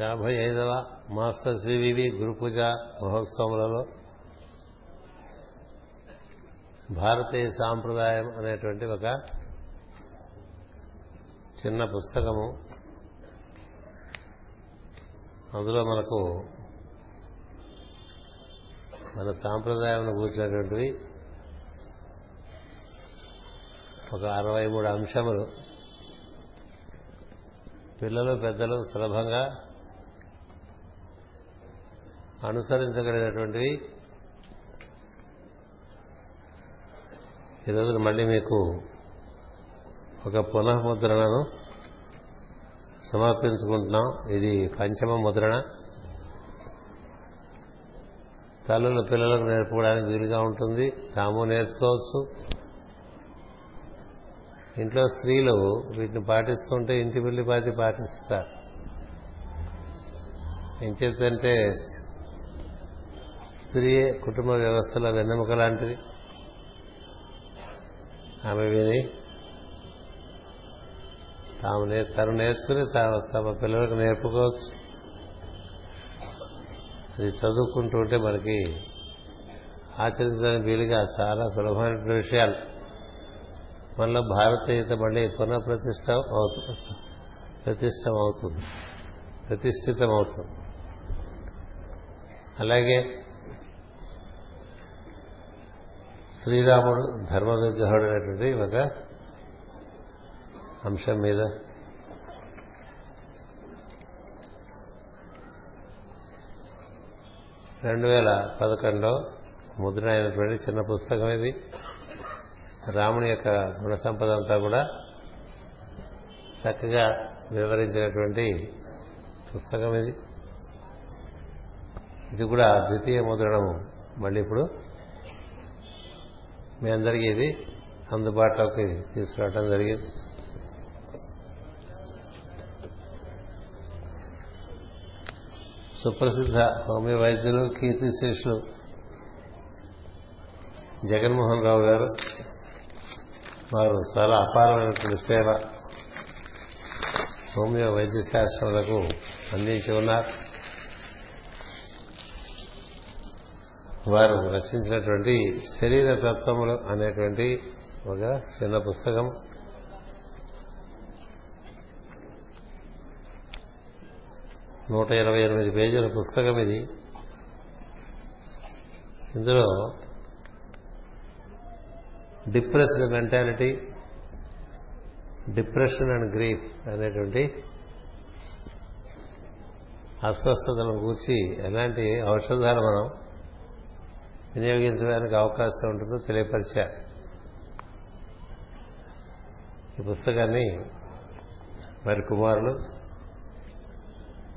యాభై ఐదవ మాస్టర్ శ్రీవివి గురు పూజ మహోత్సవములలో భారతీయ సాంప్రదాయం అనేటువంటి ఒక చిన్న పుస్తకము. అందులో మనకు మన సాంప్రదాయం కూర్చున్నటువంటివి ఒక అరవై మూడు అంశములు. పిల్లలు పెద్దలు సులభంగా అనుసరించగలిగినటువంటివి ఈరోజు మళ్ళీ మీకు ఒక పునఃముద్రణను సమర్పించుకుంటున్నాం ఇది పంచమ ముద్రణ. తల్లులు పిల్లలకు నేర్పుకోవడానికి వీలుగా ఉంటుంది. తాము నేర్చుకోవచ్చు. ఇంట్లో స్త్రీలు వీటిని పాటిస్తుంటే ఇంటి వెళ్ళి పాతి పాటిస్తారు. ఏం చేద్దంటే స్త్రీ కుటుంబ వ్యవస్థలో వెన్నెముక లాంటిది. ఆమె విని తాము తను నేర్చుకుని తమ పిల్లలకు నేర్పుకోవచ్చు. అది చదువుకుంటూ ఉంటే మనకి ఆచరించడానికి వీలుగా చాలా సులభమైన విషయాలు. మనలో భారతీయత మళ్ళీ పునఃప్రతిష్ట అవుతుంది ప్రతిష్టం అవుతుంది. ప్రతిష్ఠితం అవుతుంది అలాగే శ్రీరాముడు ధర్మ విగ్రహుడు అనేటువంటి ఒక అంశం మీద. రెండు వేల పదకొండులో ముద్ర అయినటువంటి చిన్న పుస్తకం ఇది. రాముని యొక్క గుణ సంపద అంతా కూడా చక్కగా వివరించినటువంటి పుస్తకం ఇది. ఇది కూడా ద్వితీయ ముద్రణము. మళ్ళీ ఇప్పుడు మీ అందరికీ ఇది అందుబాటులోకి తీసుకురావడం జరిగింది. సుప్రసిద్ధ హోమియో వైద్యులు కీర్తిశేషులు జగన్మోహన్ రావు గారు వారు చాలా అపారమైనటువంటి సేవ హోమియో వైద్య శాస్త్రాలకు అందించి ఉన్నారు. వారు రచించినటువంటి శరీర తత్వములు అనేటువంటి ఒక చిన్న పుస్తకం. నూట ఇరవై ఎనిమిది పేజీల పుస్తకం ఇది. ఇందులో depressed mentality depression and grief అనేటువంటి అస్వస్థతలను కూర్చి ఎలాంటి ఔషధాలు మనం వినియోగించడానికి అవకాశం ఉంటుందో తెలియపరిచారు ఈ పుస్తకాన్ని వారి కుమారులు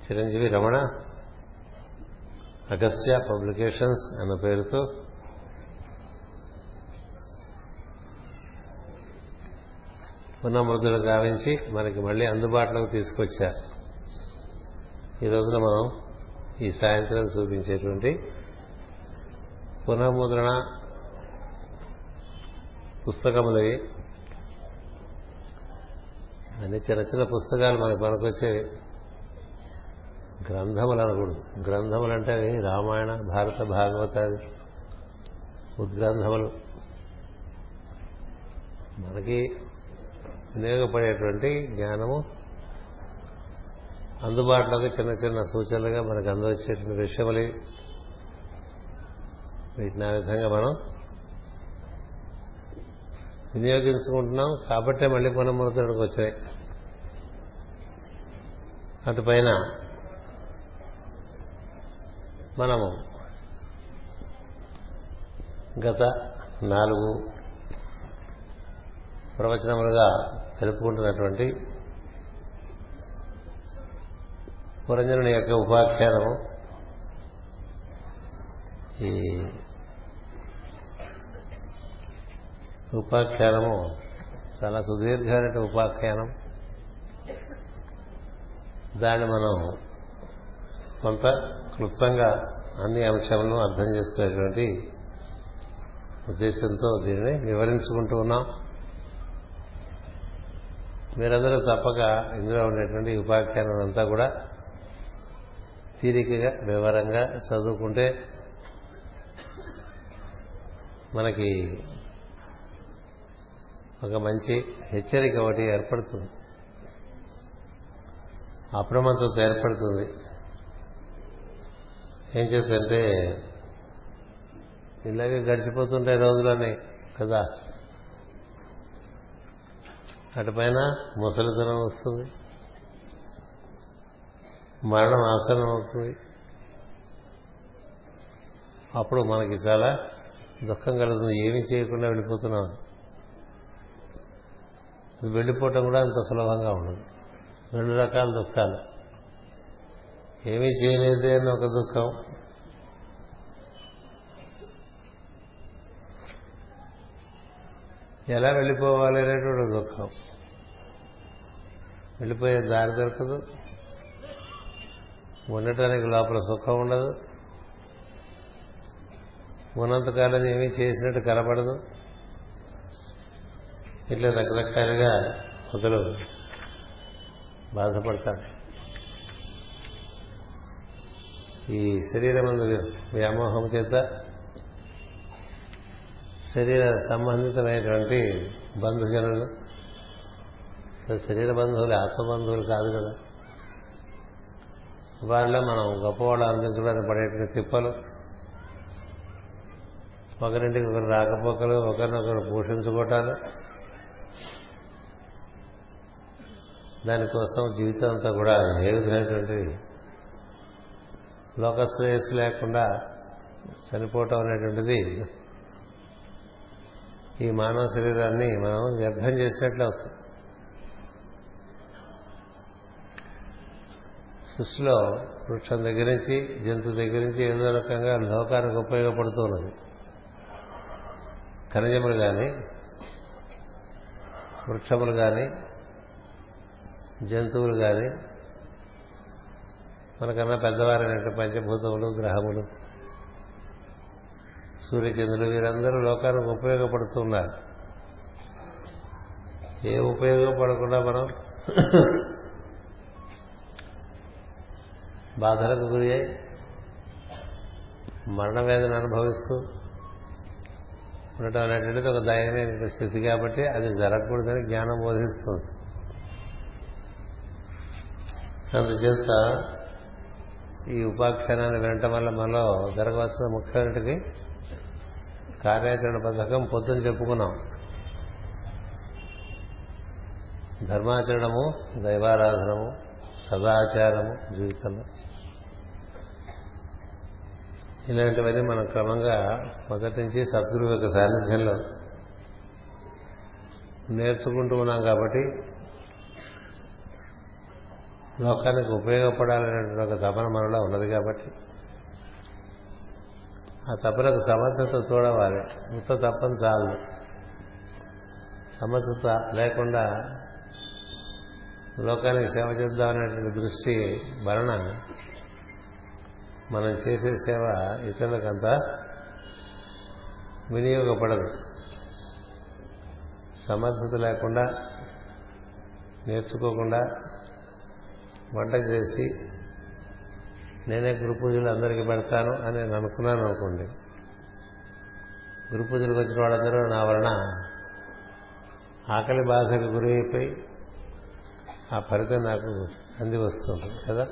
చిరంజీవి రమణ అగస్త్య పబ్లికేషన్స్ అన్న పేరుతో పునఃమృదులు గావించి మనకి మళ్ళీ అందుబాటులోకి తీసుకొచ్చారు. ఈ రోజున మనం ఈ సాయంత్రం చూపించేటువంటి పునఃముద్రణ పుస్తకములవి. అన్ని చిన్న చిన్న పుస్తకాలు మనకు పనికొచ్చేవి గ్రంథములు అనకూడదు. గ్రంథములు అంటే అవి రామాయణ భారత భాగవతాది ఉద్గ్రంథములు. మనకి వినియోగపడేటువంటి జ్ఞానము అందుబాటులోకి చిన్న చిన్న సూచనలుగా మనకు అందవచ్చేటువంటి విషయములు వీటిని ఆ విధంగా మనం వినియోగించుకుంటున్నాం. కాబట్టే మళ్ళీ పునఃమృతుడికి వచ్చాయి. అటుపైన మనము గత నాలుగు ప్రవచనములుగా తెలుపుకుంటున్నటువంటి పురంజనుని యొక్క ఉపాఖ్యానము. ఈ ఉపాఖ్యానము చాలా సుదీర్ఘమైన ఉపాఖ్యానం. దాన్ని మనం కొంత క్లుప్తంగా అన్ని అంశాలను అర్థం చేసుకునేటువంటి ఉద్దేశంతో దీనిని వివరించుకుంటూ ఉన్నాం. మీరందరూ తప్పక ఇందులో ఉండేటువంటి ఉపాఖ్యానం అంతా కూడా తీరికగా వివరంగా చదువుకుంటే మనకి ఒక మంచి హెచ్చరిక ఒకటి ఏర్పడుతుంది. అప్రమత్తత ఏర్పడుతుంది. ఏం చెప్పంటే ఇలాగే గడిచిపోతుంటాయి రోజులని కదా? అటుపైన ముసలితనం వస్తుంది. మరణం ఆసనం అవుతుంది. అప్పుడు మనకి చాలా దుఃఖం కలుగుతుంది. ఏమి చేయకుండా వెళ్ళిపోతున్నాం. వెళ్ళిపోవటం కూడా అంత సులభంగా ఉండదు. రెండు రకాల దుఃఖాలు. ఏమీ చేయలేదే అని ఒక దుఃఖం. ఎలా వెళ్ళిపోవాలి అనేటువంటి దుఃఖం. వెళ్ళిపోయే దారి దొరకదు. ఉండటానికి లోపల సుఖం ఉండదు. ఉన్నంతకాలం ఏమీ చేసినట్టు కనపడదు. ఇట్లా రకరకాలుగా ఒకరు బాధపడతాడు ఈ శరీరం వ్యామోహం చేత శరీర సంబంధితమైనటువంటి బంధుజనులు శరీర బంధువులు ఆత్మబంధువులు కాదు కదా. వారిలో మనం గొప్పవాళ్ళు అనిపించడానికి పడేటువంటి తిప్పలు ఒకరింటికి ఒకరు రాకపోకలు ఒకరినొకరు పోషించుకోవటాలు దానికోసం జీవితం అంతా కూడా ఏ విధమైనటువంటి లోకశ్రేయస్సు లేకుండా చనిపోవటం అనేటువంటిది ఈ మానవ శరీరాన్ని మనం వ్యర్థం చేసినట్లు అవుతుంది. సృష్టిలో వృక్షం దగ్గర నుంచి జంతు దగ్గర నుంచి ఏదో రకంగా లోకానికి ఉపయోగపడుతున్నది. ఖనిజములు కానీ వృక్షములు కానీ జంతువులు కానీ మనకన్నా పెద్దవారైనట్టు పంచభూతములు గ్రహములు సూర్యచంద్రులు వీరందరూ లోకానికి ఉపయోగపడుతున్నారు. ఏ ఉపయోగపడకుండా మనం బాధలకు గురి అయి మరణ వేదన అనుభవిస్తూ ఉండటం అనేటువంటిది ఒక దయనీయ స్థితి కాబట్టి అది జరగకూడదని జ్ఞానం బోధిస్తుంది. అందుచేత ఈ ఉపాఖ్యానాన్ని వినటం వల్ల మనలో జరగవలసిన ముఖ్యమంత్రికి కార్యాచరణ పథకం పొద్దున చెప్పుకున్నాం. ధర్మాచరణము దైవారాధనము సదాచారము జీవితంలో ఇలాంటివన్నీ మనం క్రమంగా మొదటి నుంచి సద్గురు యొక్క సాన్నిధ్యంలో నేర్చుకుంటూ ఉన్నాం కాబట్టి లోకానికి ఉపయోగపడాలనేటువంటి ఒక తపన మనలో ఉన్నది కాబట్టి ఆ తపనకు సమర్థత చూడవాలి. ఉత్త తప్పన చాలు. సమర్థత లేకుండా లోకానికి సేవ చేద్దామనేటువంటి దృష్టి వలన మనం చేసే సేవ ఇతరులకంత వినియోగపడదు. సమర్థత లేకుండా నేర్చుకోకుండా వంట చేసి నేనే గురు పూజలు అందరికీ పెడతాను అని నేను అనుకున్నాను అనుకోండి. గురు పూజలకు వచ్చిన వాళ్ళందరూ నా వలన ఆకలి బాధకు గురి అయిపోయి ఆ ఫలితం నాకు అంది వస్తుంది కదా.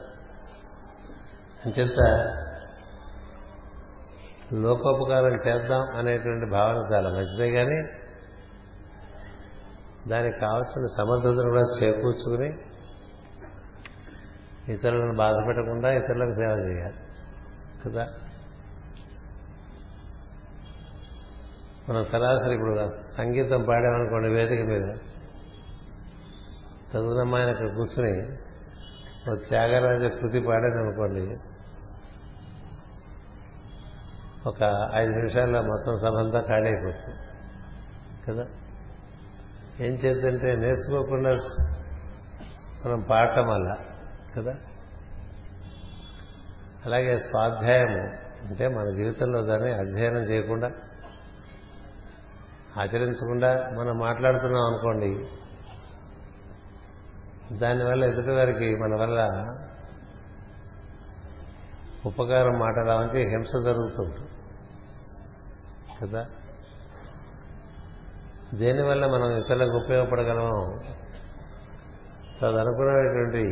అంచేత లోకోపకారం చేద్దాం అనేటువంటి భావన చాలా మంచిదే కానీ దానికి కావలసిన సమర్థతను కూడా చేకూర్చుకుని ఇతరులను బాధ పెట్టకుండా ఇతరులకు సేవ చేయాలి. కదా? మనం సరాసరి ఇప్పుడు సంగీతం పాడామనుకోండి వేదిక మీద చదువునమ్మాయన అక్కడ కూర్చుని ఒక త్యాగరాజ కృతి పాడాననుకోండి ఒక ఐదు నిమిషాల్లో మొత్తం సభంతా ఖాళీ అయిపోతుంది కదా? ఏం చేద్దంటే నేర్చుకోకుండా మనం పాడటం వల్ల కదా? అలాగే స్వాధ్యాయము అంటే మన జీవితంలో దాన్ని అధ్యయనం చేయకుండా ఆచరించకుండా మనం మాట్లాడుతున్నాం అనుకోండి దానివల్ల ఎదుటి వారికి మన వల్ల ఉపకారం మాట్లాడడానికి హింస జరుగుతుంది కదా? దేనివల్ల మనం ఇతరులకు ఉపయోగపడగలమో తదనుకున్నటువంటి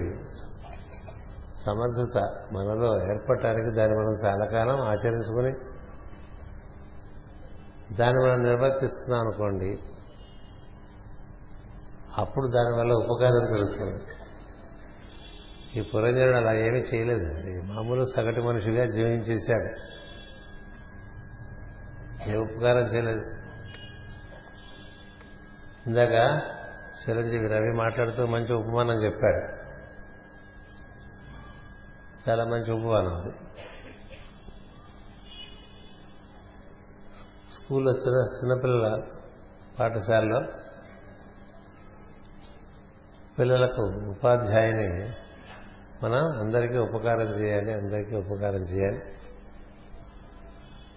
సమర్థత మనలో ఏర్పడటానికి దాన్ని మనం చాలా కాలం ఆచరించుకుని దాన్ని మనం నిర్వర్తిస్తున్నాం అనుకోండి అప్పుడు దానివల్ల ఉపకారం జరుగుతుంది. ఈ పురంజనుడు అలా ఏమీ చేయలేదు మామూలు సగటు మనిషిగా జీవించేశాడు. ఏ ఉపకారం చేయలేదు. ఇందాక చిరంజీవి రవి మాట్లాడుతూ మంచి ఉపమానం చెప్పాడు. చాలా మంచి ఉపమానం అది. స్కూల్లో చిన్న చిన్నపిల్లల పాఠశాలలో పిల్లలకు ఉపాధ్యాయుని మనం అందరికీ ఉపకారం చేయాలి అందరికీ ఉపకారం చేయాలి.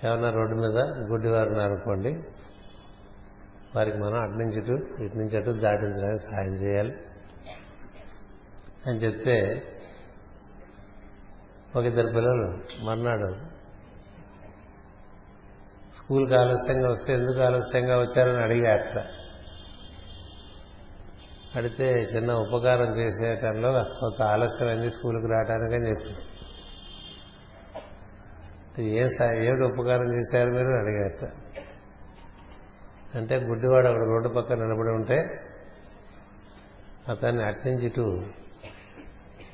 ఏమన్నా రోడ్డు మీద గుడ్డివారు అనుకోండి వారికి మనం అటు నుంచి ఇటు ఇటు నుంచి అటు దాటించడానికి సహాయం చేయాలి. అని చెప్తే ఒక ఇద్దరు పిల్లలు మర్నాడు స్కూల్కి ఆలస్యంగా వస్తే ఎందుకు ఆలస్యంగా వచ్చారని అడిగారట. అడిగితే చిన్న ఉపకారం చేసే టైంలో కొంత ఆలస్యమైంది స్కూల్కి రావడానికి అని చెప్పి ఏం ఏమిటి ఉపకారం చేశారు మీరు అడిగారట. అంటే గుడ్డివాడు అక్కడ రోడ్డు పక్కన నిలబడి ఉంటే అతన్ని అట్నుంచి ఇటు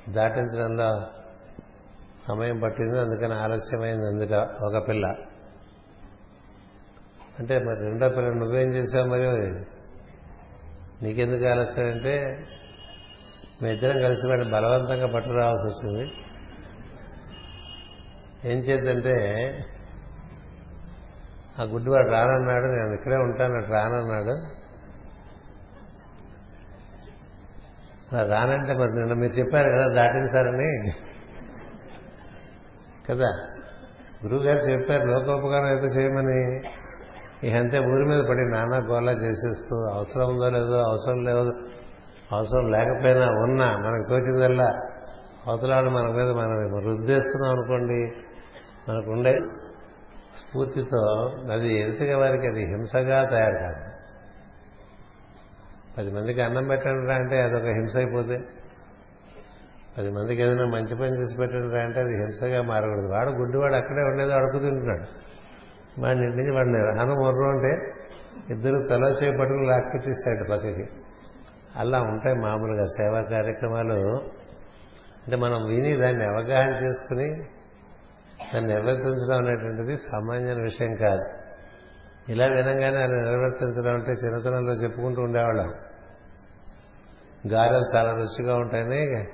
దాటించడంలో సమయం పట్టింది అందుకని ఆలస్యమైంది. అందుక ఒక పిల్ల. అంటే మరి రెండో పిల్ల నువ్వేం చేశావు మరి? నీకెందుకు ఆలస్యం అంటే మీ ఇద్దరం కలిసి వాడిని బలవంతంగా పట్టు రావాల్సి వచ్చింది ఏం చేద్దంటే ఆ గుడ్డివాడు రానన్నాడు నేను ఇక్కడే ఉంటాను రానన్నాడు. రానంటే మరి నిన్న మీరు చెప్పారు కదా దాటించారని కదా? గురువుగారు చెప్పారు లోకోపకారం అయితే చేయమని. ఇకంతే ఊరి మీద పడి నానా గోలా చేసేస్తూ అవసరం ఉందో లేదో అవసరం లేదు అవసరం లేకపోయినా ఉన్నా మనకు తోచిందల్లా. అవతలాడు మన మీద మనం రుద్దేస్తున్నాం అనుకోండి మనకు ఉండే స్ఫూర్తితో అది ఎదుటిగా వారికి అది హింసగా తయారు కాదు. పది మందికి అన్నం పెట్టండి అంటే అదొక హింస అయిపోతే. పది మందికి ఏదైనా మంచి పని చేసి పెట్టండి అంటే అది హింసగా మారకూడదు. వాడు గుడ్డివాడు అక్కడే ఉండేది అడుగుతుంటున్నాడు వాడిని ఇంటి నుంచి వాడిని రాను మొర్రు అంటే ఇద్దరు తల చేపట్టుకుని లాక్కొచ్చేసాడు పక్కకి. అలా ఉంటాయి మామూలుగా సేవా కార్యక్రమాలు. అంటే మనం విని దాన్ని అవగాహన చేసుకుని దాన్ని నిర్వర్తించడం అనేటువంటిది సామాన్యమైన విషయం కాదు. ఇలా వినంగానే ఆయన నిర్వర్తించడం అంటే చిన్నతనంలో చెప్పుకుంటూ ఉండేవాళ్ళం. గారెలు చాలా రుచిగా ఉంటాయని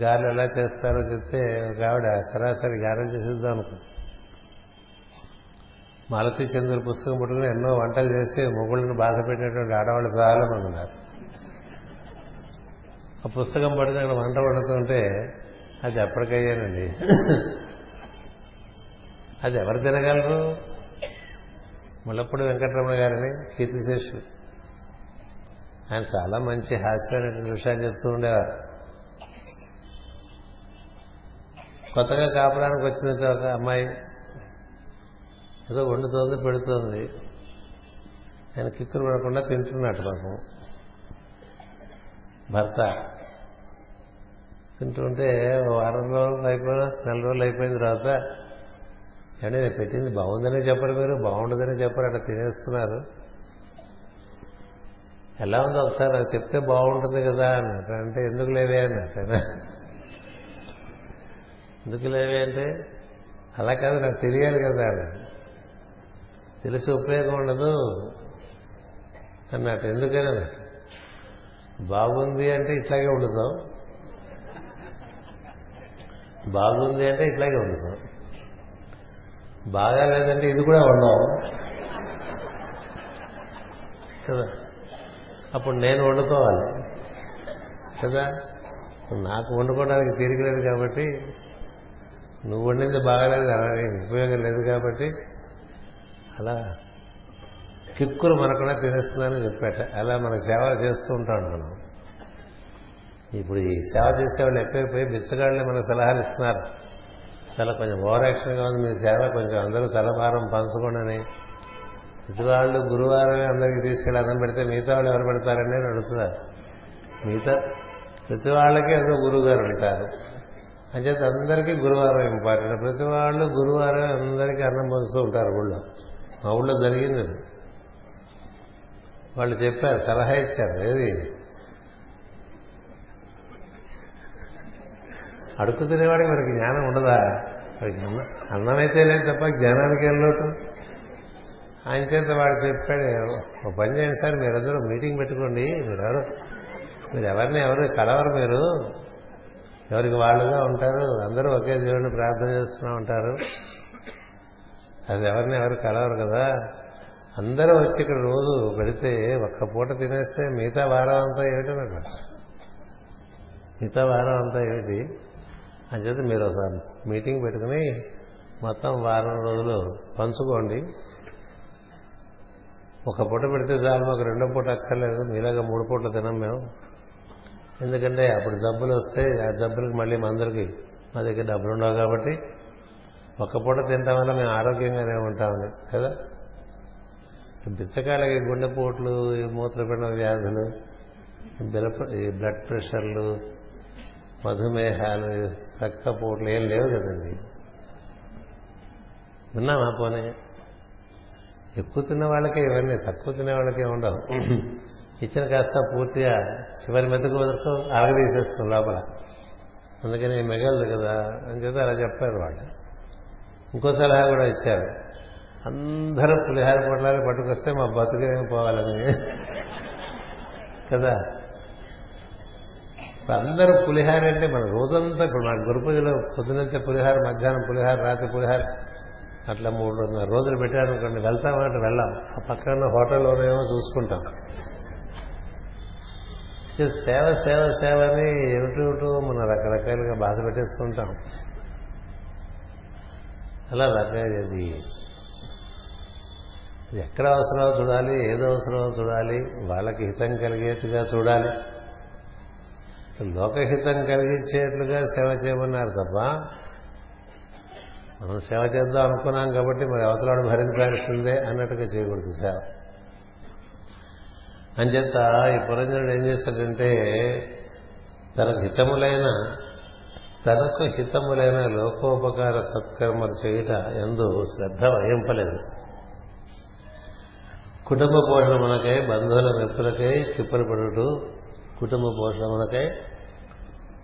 గారెలు ఎలా చేస్తారో చెప్తే ఒక ఆవిడ సరాసరి గారెలు చేసేద్దాం అనుకో మాలతీ చంద్ర పుస్తకం పట్టుకుని ఎన్నో వంటలు చేస్తే మొగుళ్ళని బాధ పెట్టేటువంటి ఆడవాళ్ళు చాలా మంది ఉన్నారు. ఆ పుస్తకం పడితే అక్కడ వంట వండుతుంటే అది ఎప్పటికయ్యానండి అది ఎవరు తినగలరు? ముళ్ళప్పుడు వెంకటరమణ గారిని కీర్తిశేషుడు. ఆయన చాలా మంచి హాస్యమైనటువంటి విషయాలు చెప్తూ ఉండేవారు. కొత్తగా కాపడానికి వచ్చింది ఒక అమ్మాయి ఏదో వండుతోంది పెడుతోంది. ఆయన కిక్కులు పడకుండా తింటున్నాడు పాపం. భర్త తింటుంటే వారం రోజులు అయిపోయిన నెల రోజులు అయిపోయిన తర్వాత అంటే నేను పెట్టింది బాగుందని చెప్పరు మీరు బాగుండదని చెప్పరు అట్లా తినేస్తున్నారు. ఎలా ఉందో ఒకసారి నాకు చెప్తే బాగుంటుంది కదా అన్నట్టు అంటే ఎందుకు లేవే అన్నట్టు ఎందుకు లేవి అంటే అలా కాదు నాకు తెలియాలి కదా. తెలిసి ఉపయోగం ఉండదు అన్నట్టు. ఎందుకైనా? బాగుంది అంటే ఇట్లాగే ఉండుతాం. బాగుంది అంటే ఇట్లాగే ఉండుతాం. బాగా లేదంటే ఇది కూడా ఉండవు. కదా? అప్పుడు నేను వండుకోవాలి. కదా? నాకు వండుకోవడానికి తీరికలేదు కాబట్టి నువ్వు వండింది బాగాలేదు అలాగే ఉపయోగం లేదు కాబట్టి అలా కిక్కులు మనకుండా తినేస్తున్నానని చెప్పాట. అలా మన సేవ చేస్తూ ఉంటాం మనం. ఇప్పుడు ఈ సేవ చేసేవాళ్ళు ఎక్కువైపోయి బిచ్చగాళ్ళే మన సలహాలు ఇస్తున్నారు. చాలా కొంచెం ఓవర్ యాక్షన్గా ఉంది మీ సేవ కొంచెం అందరూ తలభారం పంచుకోండి ప్రతి గురువారమే అందరికీ తీసుకెళ్ళి అన్నం పెడితే మిగతా వాళ్ళు ఎవరు పెడతారని అడుగుతున్నారు మిగతా ప్రతి వాళ్ళకి ఏదో గురువు గారు ఉంటారు. అంచేత అందరికీ గురువారం ఇంపార్టెంట్. ప్రతి వాళ్ళు గురువారం అందరికీ అన్నం పంచుతూ ఉంటారు ఊళ్ళో. మా ఊళ్ళో జరిగింది వాళ్ళు చెప్పారు సలహా ఇచ్చారు ఏది? అడుగు తినేవాడికి మనకి జ్ఞానం ఉండదా? వాడికి అన్న- అన్నమైతే లేదు తప్ప జ్ఞానానికి ఏం లోటు? ఆయన చేత వాడు చెప్పాడు ఒక పని చేయండి సార్ మీరందరూ మీటింగ్ పెట్టుకోండి. మీరు మీరు ఎవరిని ఎవరు? కలవరు మీరు? ఎవరికి వాళ్ళుగా ఉంటారు? అందరూ ఒకే దేవుడిని ప్రార్థన చేస్తున్నా ఉంటారు. అది ఎవరిని ఎవరు కలవరు కదా. అందరూ వచ్చి ఇక్కడ రోజు పెడితే ఒక్క పూట తినేస్తే మిగతా వారం అంతా ఏమిటన్నట్టు మిగతా వారం అంతా ఏమిటి? చెప్పి మీరు ఒకసారి మీటింగ్ పెట్టుకుని మొత్తం వారం రోజులు పంచుకోండి. ఒక పూట పెడితే చాలు మాకు రెండో పూట అక్కర్లేదు. మీలాగా మూడు పూటలు తినం మేము. ఎందుకంటే అప్పుడు జబ్బులు వస్తే ఆ జబ్బులకు మళ్ళీ మందులకి మా దగ్గర డబ్బులు ఉండవు కాబట్టి ఒక్క పూట తినటం వల్ల మేము ఆరోగ్యంగానే ఉంటామని కదా? బిచ్చకాలకి గుండెపోట్లు ఈ మూత్రపిండ వ్యాధులు ఈ ఈ బ్లడ్ ప్రెషర్లు మధుమేహాలు రక్తపోట్లు ఏం లేవు కదండి. విన్నామా పోనీ? ఎక్కువ తిన్న వాళ్ళకే ఇవన్నీ తక్కువ తినే వాళ్ళకే ఉండవు. ఇచ్చిన కాస్త పూర్తిగా చివరి మెతుకు వరకు అరగదీసేస్తుంది లోపల. అందుకని మిగలదు కదా అని చెప్పి అలా చెప్పారు వాళ్ళు. ఇంకో సలహా కూడా ఇచ్చారు. అందరూ పులిహార పొట్లాలు పట్టుకొస్తే మా బతుకేమి పోవాలని. కదా? అందరూ పులిహార అంటే మన రోజంతా ఇప్పుడు మన గురుపూజలో పూజలో పులిహార మధ్యాహ్నం పులిహార రాత్రి పులిహార అట్లా మూడున్నర రోజులు పెట్టారనుకోండి వెళ్తామంటే వెళ్ళాం. ఆ పక్కన హోటల్లోనేమో చూసుకుంటాం. సేవ సేవ సేవ అని ఏమిటి మన రకరకాలుగా బాధ పెట్టేస్తుంటాం. అలా రకది అది ఎక్కడ అవసరమో చూడాలి ఏదో అవసరమో చూడాలి వాళ్ళకి హితం కలిగేట్టుగా చూడాలి. లోకహితం కలిగించేట్లుగా సేవ చేయమన్నారు తప్ప మనం సేవ చేద్దాం అనుకున్నాం కాబట్టి మరి అవతలాడు భరించాల్సిందే అన్నట్టుగా చేయకూడదు సేవ. అంచేత ఈ పురంజనుడు ఏం చేశాడంటే తనకు హితములైన తనకు హితములైన లోకోపకార సత్కర్మలు చేయుట ఎందు శ్రద్ధ వహింపలేదు. కుటుంబ పోషణమునకై బంధువుల మెప్పులకై తిప్పలు పడుతూ కుటుంబ పోషణమునకై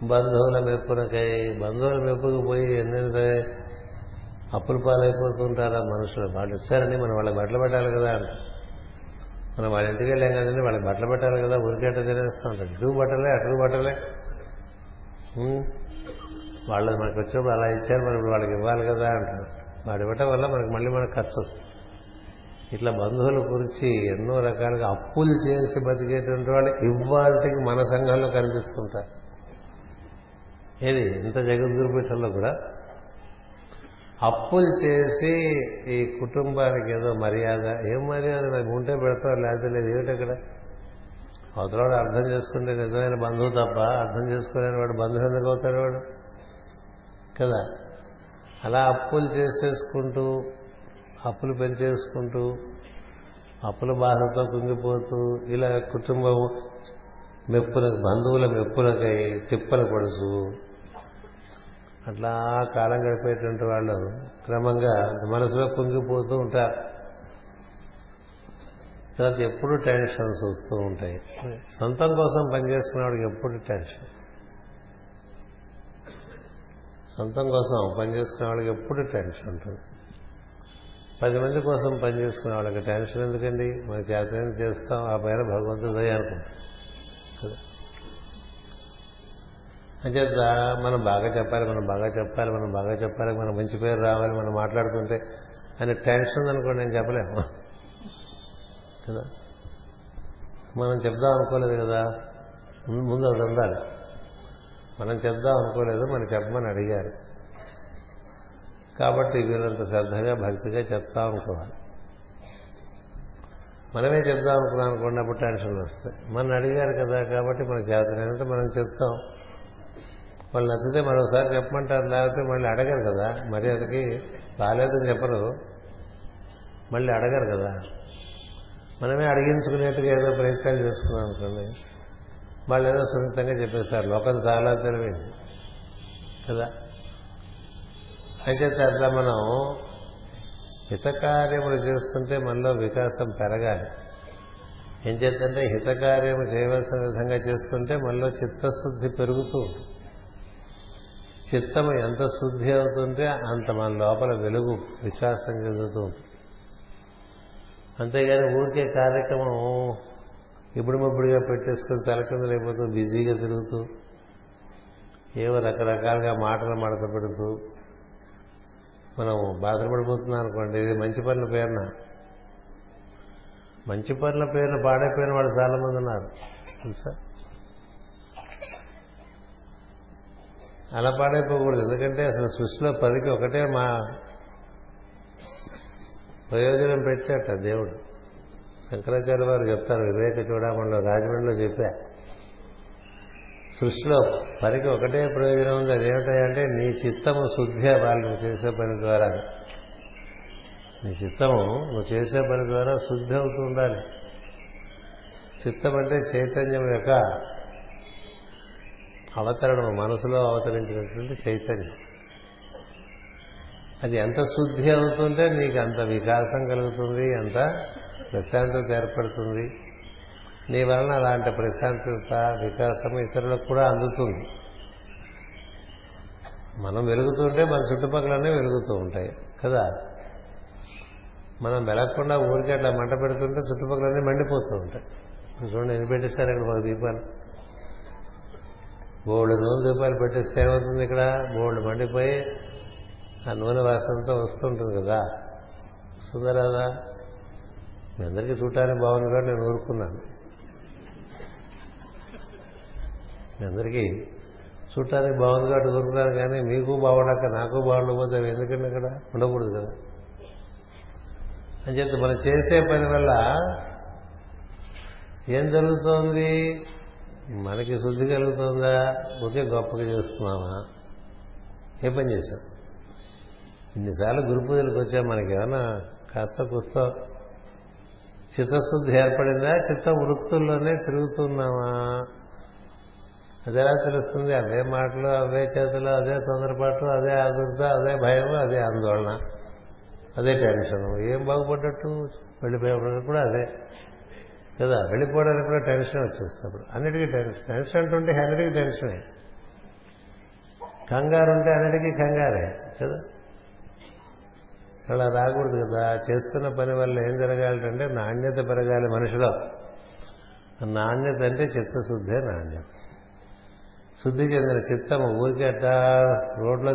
బంధువుల మెప్పునకై బంధువుల మెప్పుకు పోయి ఎందుకంటే అప్పుల పాలైపోతుంటారా మనుషులు వాళ్ళు ఇచ్చారని మనం వాళ్ళకి బట్టలు పెట్టాలి కదా అంట మనం వాళ్ళ ఇంటికి వెళ్ళాం కదండి వాళ్ళకి బట్టలు పెట్టాలి కదా ఊరికేట తినేస్తూ ఉంటారు ఇటు బట్టలే అటు బట్టలే. వాళ్ళు మనకు వచ్చినప్పుడు అలా ఇచ్చారు మనం ఇప్పుడు వాళ్ళకి ఇవ్వాలి కదా అంటారు. వాడు ఇవ్వటం వల్ల మనకి మళ్ళీ మనకు ఖర్చు వస్తుంది. ఇట్లా బంధువుల గురించి ఎన్నో రకాలుగా అప్పులు చేసి బతికేటువంటి వాళ్ళు ఇవ్వాలకి మన సంఘంలో కనిపిస్తుంటారు. ఏది? ఇంత జగద్గురుపీఠంలో కూడా అప్పులు చేసి ఈ కుటుంబానికి ఏదో మర్యాద. ఏం మర్యాద? నాకు ఉంటే పెడతావు? లేకపోతే లేదు. ఏమిటి అక్కడ? అవతలవాడు అర్థం చేసుకుంటే నిజమైన బంధువు తప్ప అర్థం చేసుకోలేని వాడు బంధువు ఎందుకు అవుతాడు వాడు? కదా? అలా అప్పులు చేసేసుకుంటూ అప్పులు పెంచేసుకుంటూ అప్పుల బాధతో కుంగిపోతూ ఇలా కుటుంబం మెప్పుల బంధువుల మెప్పులకై తిప్పలు పడుచు అట్లా కాలం గడిపేటువంటి వాళ్ళు క్రమంగా మనసులో కుంగిపోతూ ఉంటారు. తర్వాత ఎప్పుడు టెన్షన్స్ వస్తూ ఉంటాయి. సొంతం కోసం పనిచేసుకునే వాడికి ఎప్పుడు టెన్షన్? సొంతం కోసం పనిచేసుకునే వాళ్ళకి ఎప్పుడు టెన్షన్ ఉంటుంది? పది మంది కోసం పనిచేసుకునే వాళ్ళకి టెన్షన్ ఎందుకండి? మన చేతనే చేస్తాం ఆ పైన భగవంతుడు అనుకుంటాం. అంచేత మనం బాగా చెప్పాలి మనం బాగా చెప్పాలి మనం బాగా చెప్పాలి మనం మంచి పేరు రావాలి మనం మాట్లాడుతుంటే అని టెన్షన్ ఉందనుకోండి నేను చెప్పలేము. కదా? మనం చెప్దాం అనుకోలేదు కదా? ముందు- అది ఉండాలి. మనం చెప్దాం అనుకోలేదు మనం చెప్పమని అడిగారు. కాబట్టి వీళ్ళంత శ్రద్ధగా భక్తిగా చెప్తా అనుకోవాలి. మనమే చెప్దాం అనుకున్నాం అనుకున్నప్పుడు టెన్షన్ టెన్షన్లు వస్తాయి. మన అడిగారు కదా కాబట్టి మన చేతనైనంత మనం చెప్తాం. వాళ్ళు నచ్చితే మరోసారి చెప్పమంటారు లేకపోతే మళ్ళీ అడగరు కదా. మరి అదికి బాగాలేదని చెప్పరు. మళ్ళీ అడగరు కదా. మనమే అడిగించుకునేట్టుగా ఏదో ప్రయత్నాలు చేసుకున్నాం అనుకోండి. వాళ్ళు ఏదో సున్నితంగా చెప్పేస్తారు లోకం చాలా తెలివింది. కదా? అయితే అట్లా మనం హితకార్యములు చేస్తుంటే మనలో వికాసం పెరగాలి. ఏం చేద్దంటే హితకార్యము చేయవలసిన విధంగా చేస్తుంటే మనలో చిత్తశుద్ధి పెరుగుతూ ఉంటుంది. చిత్తము ఎంత శుద్ధి అవుతుంటే అంత మన లోపల వెలుగు విశ్వాసం చెందుతూ ఉంటుంది. అంతేగాని ఊరికే కార్యక్రమం ఇప్పుడు ముప్పుడుగా పెట్టేసుకుని తల కింద లేకపోతూ బిజీగా తిరుగుతూ ఏవో రకరకాలుగా మాటలు మడత పెడుతూ మనం బాధపడిపోతున్నాం అనుకోండి ఇది మంచి పనుల పేరున. మంచి పనుల పేరున పాడైపోయిన వాళ్ళు చాలామంది ఉన్నారు తెలుసా? అలా పాడైపోకూడదు. ఎందుకంటే అసలు సృష్టిలో పదికి ఒకటే మా ప్రయోజనం పెట్టాట దేవుడు. శంకరాచార్య వారు చెప్తారు వివేక చూడమంలో రాజమండ్రిలో చెప్పా. సృష్టిలో పనికి ఒకటే ప్రయోజనం ఉంది. అదేమిటంటే నీ చిత్తము శుద్ధి అవ్వాలి నువ్వు చేసే పని ద్వారా. నీ చిత్తము నువ్వు చేసే పని ద్వారా శుద్ధి అవుతూ ఉండాలి. చిత్తం అంటే చైతన్యం యొక్క అవతరణం మనసులో అవతరించినటువంటి చైతన్యం. అది ఎంత శుద్ధి అవుతుంటే నీకు అంత వికాసం కలుగుతుంది అంత ప్రశాంతత ఏర్పడుతుంది. నీ వలన అలాంటి ప్రశాంతత వికాసం ఇతరులకు కూడా అందుతుంది. మనం వెలుగుతుంటే మన చుట్టుపక్కలనే వెలుగుతూ ఉంటాయి కదా? మనం వెలగకుండా ఊరికే అట్లా మంట పెడుతుంటే చుట్టుపక్కలన్నీ మండిపోతూ ఉంటాయి. చూడండి ఎన్ని పెట్టేస్తారు ఇక్కడ మాకు దీపాలు? బోల్డ్ నూనె దూపాలు పెట్టేస్తే ఏమవుతుంది ఇక్కడ? బోల్డ్ మండిపోయి ఆ నూనె వాసనతో వస్తుంటుంది కదా. వస్తుందా రాదా మీ అందరికీ చూడటానికి బాగుంది కూడా నేను ఊరుకున్నాను. మీ అందరికీ చూడటానికి బాగుంది కాబట్టి ఊరుకున్నాను కానీ మీకు బాగుండక నాకు బాగుండకపోతే అవి ఎందుకంటే అక్కడ ఉండకూడదు కదా. అని చెప్తే మనం చేసే పని వల్ల ఏం జరుగుతోంది? మనకి శుద్ధి కలుగుతుందా? ఒకే గొప్పగా చేస్తున్నామా? ఏ పని చేశాం ఇన్నిసార్లు గురు పూజలకు వచ్చా మనకి ఏమన్నా కాస్త కుస్త చిత్తశుద్ధి ఏర్పడిందా? చిత్త వృత్తుల్లోనే తిరుగుతున్నామా? అది ఎలా తెలుస్తుంది? అవే మాటలు అవే చేతులు అదే తొందరపాటు అదే ఆదుర్త అదే భయం అదే ఆందోళన అదే టెన్షన్. ఏం బాగుపడ్డట్టు? వెళ్ళిపోయేప్పుడు కూడా అదే. కదా వెళ్ళిపోవడానికి కూడా టెన్షన్ వచ్చేస్తప్పుడు అన్నిటికీ టెన్షన్. టెన్షన్ అంటుంటే అన్నిటికీ టెన్షనే. కంగారు ఉంటే అన్నిటికీ కంగారే కదా? అలా రాకూడదు కదా. చేస్తున్న పని వల్ల ఏం జరగాలంటే నాణ్యత పెరగాలి మనిషిలో. నాణ్యత అంటే చిత్తశుద్ధే నాణ్యత. శుద్ధి చెందిన చిత్తము. ఊరికి అట్టా రోడ్లో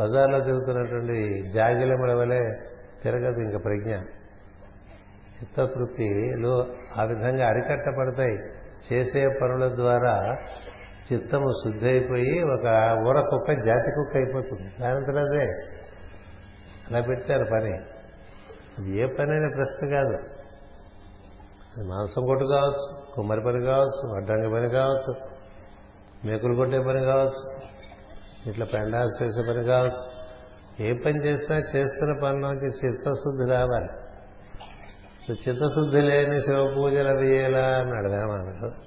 బజార్లో తిరుగుతున్నటువంటి జాగిలముల వలె తిరగదు ఇంకా ప్రజ్ఞ. చిత్తవృత్తిలో ఆ విధంగా అరికట్టబడతాయి. చేసే పనుల ద్వారా చిత్తము శుద్ధి అయిపోయి ఒక ఊర కుక్క జాతి కుక్క అయిపోతుంది. దానంతరం అదే. అలా పెట్టారు పని. అది ఏ పని అనే ప్రశ్న కాదు. అది మాంసం కొట్టు కావచ్చు కుమ్మరి పని కావచ్చు వడ్డంగి పని కావచ్చు మేకులు కొట్టే పని కావచ్చు ఇట్లా పెండాల్సి చేసే పని కావచ్చు. ఏ పని చేసినా చేస్తున్న పనిలోకి చిత్తశుద్ధి రావాలి. చిత్తశుద్ధి లేని శివ పూజలు అవి ఎలా అని వేమాను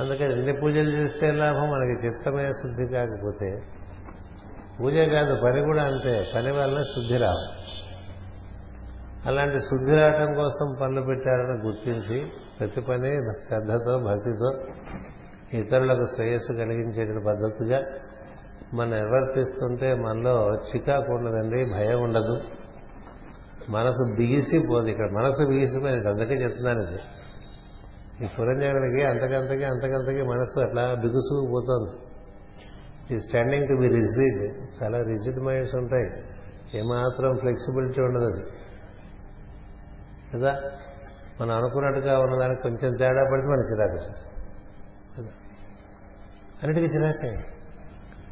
అందుకని ఎన్ని పూజలు చేస్తే లాభం? మనకి చిత్తమే శుద్ధి కాకపోతే. పూజ కాదు పని కూడా అంతే. పని వల్ల శుద్ధి రావాలి అలాంటి శుద్ధి రావటం కోసం పనులు పెట్టారని గుర్తించి ప్రతి పని శ్రద్ధతో భక్తితో ఇతరులకు శ్రేయస్సు కలిగించేటువంటి పద్ధతిగా మనం నిర్వర్తిస్తుంటే మనలో చికాకు ఉండదండి భయం ఉండదు. మనసు బిగిసిపోదు ఇక్కడ. మనసు బిగిసిపోయింది అందుకే చెప్తున్నాను ఇది. ఈ పురంజనుడికి అంతకంతకి అంతకంతకి మనసు అట్లా బిగుసుకుపోతుంది ఈ స్టాండింగ్ టు బి రిజిడ్ చాలా రిజిడ్ మైండ్స్ ఉంటాయి. ఏమాత్రం ఫ్లెక్సిబిలిటీ ఉండదు అది. కదా? మనం అనుకున్నట్టుగా ఉన్నదానికి కొంచెం తేడా పడితే మనకి చిరాకు వచ్చేస్తుంది. కదా? అన్నిటికీ చిరాకే.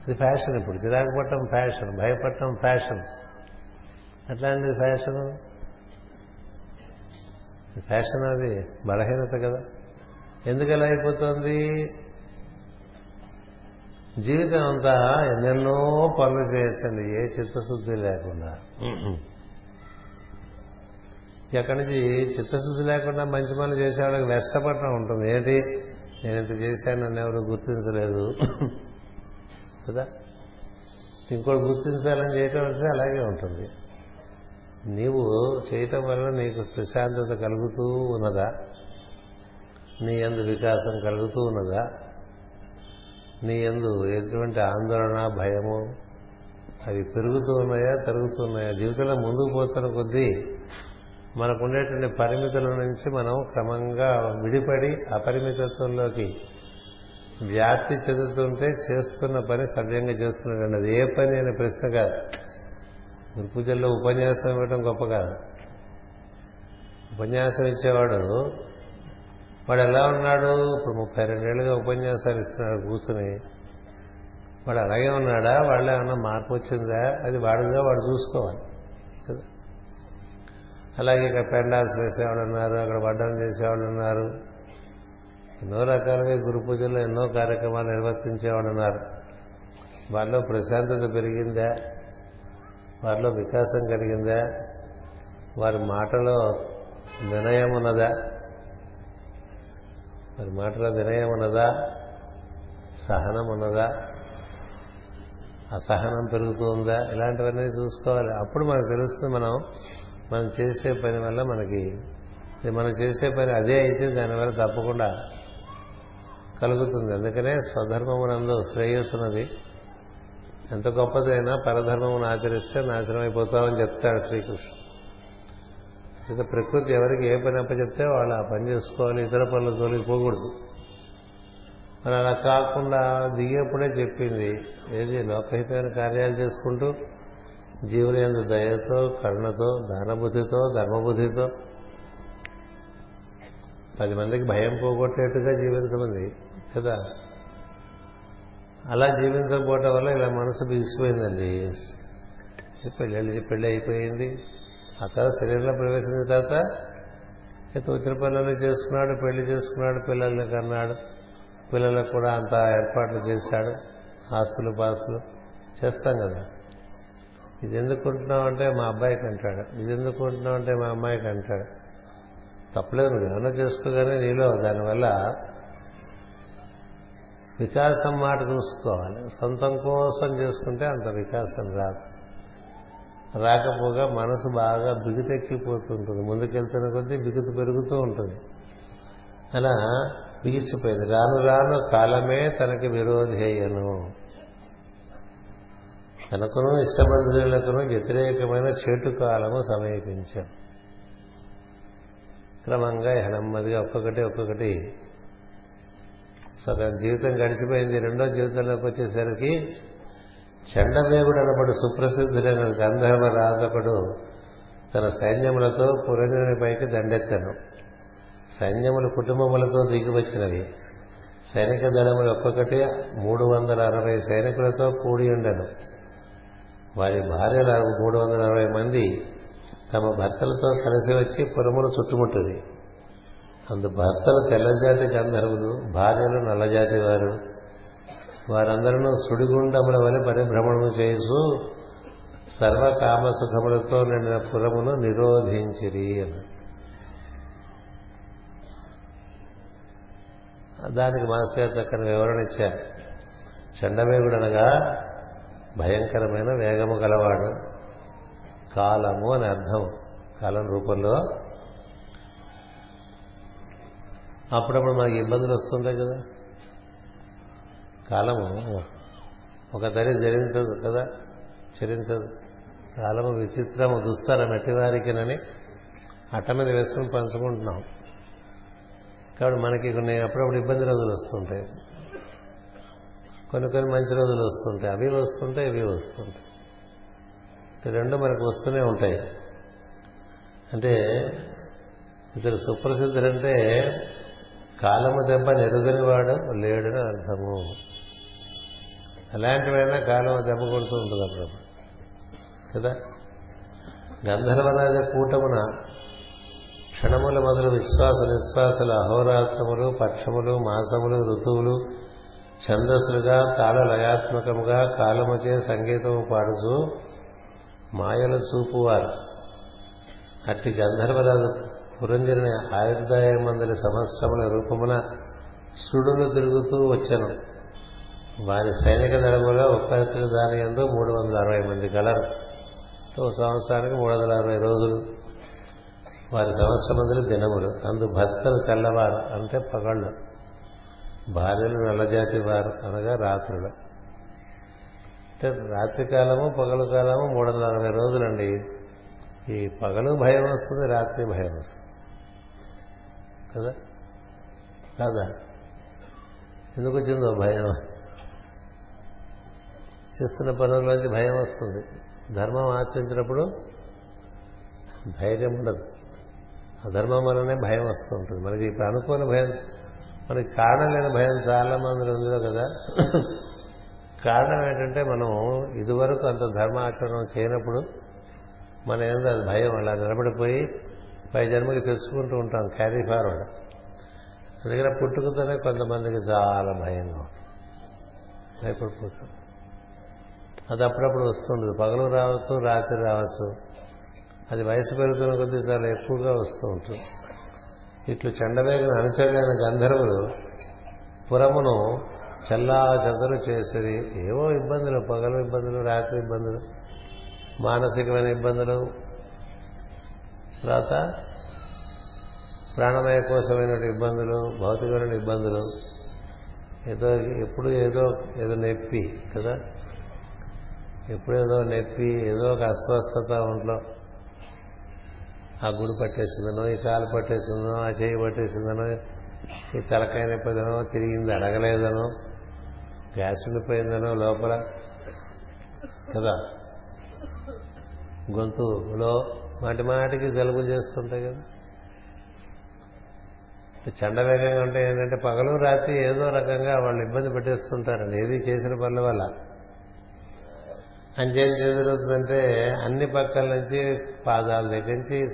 ఇది ఫ్యాషన్ ఇప్పుడు. చిరాకు పట్టడం ఫ్యాషన్ భయపడటం ఫ్యాషన్ ఎట్లాంటి ఫ్యాషన్? ఫ్యాషన్ అది బలహీనత కదా. ఎందుకు ఎలా అయిపోతుంది? జీవితం అంతా ఎన్నెన్నో పనులు చేయొచ్చండి ఏ చిత్తశుద్ధి లేకుండా. ఎక్కడి నుంచి చిత్తశుద్ధి లేకుండా మంచి పనులు చేసేవాళ్ళకి వెష్టపడటం ఉంటుంది. ఏంటి? నేను ఇంత చేశాను నన్ను ఎవరు గుర్తించలేదు. కదా? ఇంకోటి గుర్తించాలని చేయటం అంటే అలాగే ఉంటుంది. నీవు చేయటం వల్ల నీకు ప్రశాంతత కలుగుతూ ఉన్నదా? నీ ఎందు వికాసం కలుగుతూ ఉన్నదా? నీ ఎందు ఎటువంటి ఆందోళన భయము అవి పెరుగుతూ ఉన్నాయా తరుగుతూ ఉన్నాయా? జీవితంలో ముందుకు పోతున్న కొద్దీ మనకు ఉండేటువంటి పరిమితుల నుంచి మనం క్రమంగా విడిపడి అపరిమితత్వంలోకి వ్యాప్తి చెందుతుంటే చేస్తున్న పని సవ్యంగా చేస్తున్నట్టు అది ఏ పని అనే ప్రశ్న కాదు. గురు పూజల్లో ఉపన్యాసం ఇవ్వడం గొప్ప కాదు. ఉపన్యాసం ఇచ్చేవాడు వాడు ఎలా ఉన్నాడు? ఇప్పుడు ముప్పై రెండేళ్ళుగా ఉపన్యాసాలు ఇస్తున్నాడు కూర్చుని. వాడు అలాగే ఉన్నాడా? వాళ్ళు ఏమన్నా మార్పు వచ్చిందా? అది వాడుగా వాడు చూసుకోవాలి. కదా? అలాగే ఇక్కడ పెండాల్స్ వేసేవాళ్ళు ఉన్నారు అక్కడ వడ్డం చేసేవాళ్ళు ఉన్నారు. ఎన్నో రకాలుగా గురు పూజల్లో ఎన్నో కార్యక్రమాలు నిర్వర్తించేవాళ్ళు ఉన్నారు. వాళ్ళలో ప్రశాంతత పెరిగిందా? వారిలో వికాసం కలిగిందా? వారి మాటలో వినయం ఉన్నదా? వారి మాటలో వినయం ఉన్నదా? సహనం ఉన్నదా? అసహనం పెరుగుతుందా ఇలాంటివన్నీ చూసుకోవాలి. అప్పుడు మనకు తెలుస్తుంది మనం మనం చేసే పని వల్ల మనకి మనం చేసే పని అదే అయితే దానివల్ల తప్పకుండా కలుగుతుంది. అందుకనే స్వధర్మమునందు శ్రేయస్సున్నది. ఎంత గొప్పదైనా పరధర్మమును ఆచరిస్తే నాశనం అయిపోతామని చెప్తాడు శ్రీకృష్ణుడు. అయితే ప్రకృతి ఎవరికి ఏ పని అప్పచెప్తే వాళ్ళు ఆ పని చేసుకోవాలి ఇతర పనులు తోలిపోకూడదు మరి అలా కాకుండా దిగేప్పుడే చెప్పింది ఏది లోకహితమైన కార్యాలు చేసుకుంటూ జీవుల ఎందు దయతో కరుణతో దానబుద్ధితో ధర్మబుద్ధితో పది మందికి భయం పోగొట్టేట్టుగా జీవించమంది కదా? అలా జీవించకపోవటం వల్ల ఇలా మనసు బిగిసిపోయిందండి. పెళ్ళి పెళ్ళి అయిపోయింది. ఆ తర్వాత శరీరంలో ప్రవేశించిన తర్వాత వచ్చిన పనులన్నీ చేసుకున్నాడు పెళ్ళి చేసుకున్నాడు పిల్లల్ని కన్నాడు. పిల్లలకు కూడా అంత ఏర్పాట్లు చేశాడు. ఆస్తులు పాస్తులు చేస్తాం కదా. ఇది ఎందుకు అంటే మా అబ్బాయికి అంటాడు. ఇది ఎందుకు అంటే మా అమ్మాయికి అంటాడు. తప్పలేదు నువ్వు ఏమన్నా చేసుకోగానే నీలో దానివల్ల వికాసం మాట చూసుకోవాలి. సొంతం కోసం చేసుకుంటే అంత వికాసం రాదు. రాకపోగా మనసు బాగా బిగుతెక్కిపోతుంటుంది ముందుకెళ్తున్న కొద్దీ బిగుతు పెరుగుతూ ఉంటుంది. అలా బిగిసిపోయింది. రాను రాను కాలమే తనకి విరోధేయను. తనకును ఇష్టబంధువులకును వ్యతిరేకమైన చేటు కాలము సమీపించాం. క్రమంగా నెమ్మదిగా ఒక్కొక్కటి ఒక్కొక్కటి సగం జీవితం గడిచిపోయింది. రెండో జీవితంలోకి వచ్చేసరికి చండవేగుడు అనబడు సుప్రసిద్ధుడైన గంధర్వ రాజకుడు తన సైన్యములతో పురంజనుని పైకి దండెత్తాను. సైన్యములు కుటుంబములతో దిగివచ్చినవి. సైనిక దళములు ఒక్కొక్కటి మూడు వందల అరవై సైనికులతో కూడి ఉండను. వారి భార్యలు మూడు వందల అరవై మంది తమ భర్తలతో కలిసి వచ్చి పురమును చుట్టుముట్టింది. అందు భర్తలు తెల్లజాతి గంధర్వులు భార్యలు నల్లజాతి వారు. వారందరూ సుడిగుండముల వలె పరిభ్రమణము చేస్తూ సర్వకామ సుఖములతో నిండిన పురమును నిరోధించిరి అని. దానికి మాస్ చక్కని వివరణ ఇచ్చారు. చండవేగుడు అనగా భయంకరమైన వేగము గలవాడు. కాలము అని అర్థం. కాలం రూపంలో అప్పుడప్పుడు మనకి ఇబ్బందులు వస్తుంటాయి కదా. కాలము ఒక తరి జరించదు కదా చరించదు కాలము విచిత్రము దుస్తర మెట్టివారికినని అట్ట మీద వేసుకుని పంచుకుంటున్నాం. కాబట్టి మనకి కొన్ని అప్పుడప్పుడు ఇబ్బంది రోజులు వస్తుంటాయి. కొన్ని కొన్ని మంచి రోజులు వస్తుంటాయి. అవి వస్తుంటాయి ఇవి వస్తుంటాయి. రెండు మనకు వస్తూనే ఉంటాయి. అంటే ఇతడు సుప్రసిద్ధులంటే కాలము దెబ్బ నెరుగని వాడు లేడని అర్థము. అలాంటివైనా కాలం దెబ్బ కొడుతూ ఉంటుంది అప్పుడప్పుడు కదా? గంధర్వరాజ కూటమున క్షణముల మొదలు విశ్వాస నిశ్వాసలు అహోరాత్రములు పక్షములు మాసములు ఋతువులు ఛందస్సులుగా తాళ లయాత్మకముగా కాలముచే సంగీతము పాడుచు మాయలు చూపువారు. అట్టి గంధర్వరాజు పురంజని ఆయుర్దాయమందరి సంవత్సరముల రూపమున సుడులు తిరుగుతూ వచ్చాను. వారి సైనిక దళములో ఒక్కొక్క దాని ఎందు మూడు వందల అరవై మంది కలరు ఓ సంవత్సరానికి మూడు వందల అరవై రోజులు. వారి సంవత్సరమందులు దినములు. అందు భర్తలు తెల్లవారు అంటే పగళ్ళు. భార్యలు నల్లజాతి వారు అనగా రాత్రులు. అంటే రాత్రి కాలము పగలు కాలము మూడు వందల అరవై రోజులండి. ఈ పగలు భయం వస్తుంది రాత్రి భయం వస్తుంది. కదా? కాదా? ఎందుకు వచ్చిందో భయం. చేస్తున్న పనుల్లోంచి భయం వస్తుంది. ధర్మం ఆచరించినప్పుడు ధైర్యం ఉండదు. అధర్మం వల్లనే భయం వస్తూ ఉంటుంది. మనకి ఇప్పుడు అనుకోని భయం మనకి కారణం లేని భయం చాలా మంది ఉందో కదా? కారణం ఏంటంటే మనం ఇదివరకు అంత ధర్మాచరణం చేయనప్పుడు మన ఏందో అది భయం అలా నిలబడిపోయి పై జన్మకి తెచ్చుకుంటూ ఉంటాం క్యారీ ఫార్వర్డ్. అందుకనే పుట్టుకతోనే కొంతమందికి చాలా భయంగా ఉంటుంది. భయపడిపోతాం అది అప్పుడప్పుడు వస్తుండదు. పగలు రావచ్చు రాత్రి రావచ్చు. అది వయసు పెరుగుతున్న కొద్దీ చాలా ఎక్కువగా వస్తూ ఉంటుంది. ఇట్లు చెండవేగిన అనుచరులైన గంధర్వులు పురమును చల్లా చెదరు చేసేది ఏవో ఇబ్బందులు. పగలు ఇబ్బందులు రాత్రి ఇబ్బందులు మానసికమైన ఇబ్బందులు తర్వాత ప్రాణమయ కోసమైన ఇబ్బందులు భౌతికమైన ఇబ్బందులు ఏదో ఎప్పుడు ఏదో ఏదో నొప్పి కదా? ఎప్పుడు ఏదో నొప్పి ఏదో ఒక అస్వస్థత ఒంట్లో. ఆ గుడి పట్టేసిందనో ఈ కాలు పట్టేసిందనో ఆ చేయి పట్టేసిందనో ఈ తలకాయ నొప్పిదనో తిరిగింది అడగలేదనో గ్యాస్ ఉండిపోయిందనో లోపల కదా? గొంతులో మాటి మాటికి జలుబు చేస్తుంటాయి కదా. చండవేగంగా ఉంటే ఏంటంటే పగలు రాత్రి ఏదో రకంగా వాళ్ళు ఇబ్బంది పెట్టేస్తుంటారండి. ఏది చేసిన పనుల వల్ల. అంచేం ఏం అన్ని పక్కల నుంచి పాదాల దగ్గర నుంచి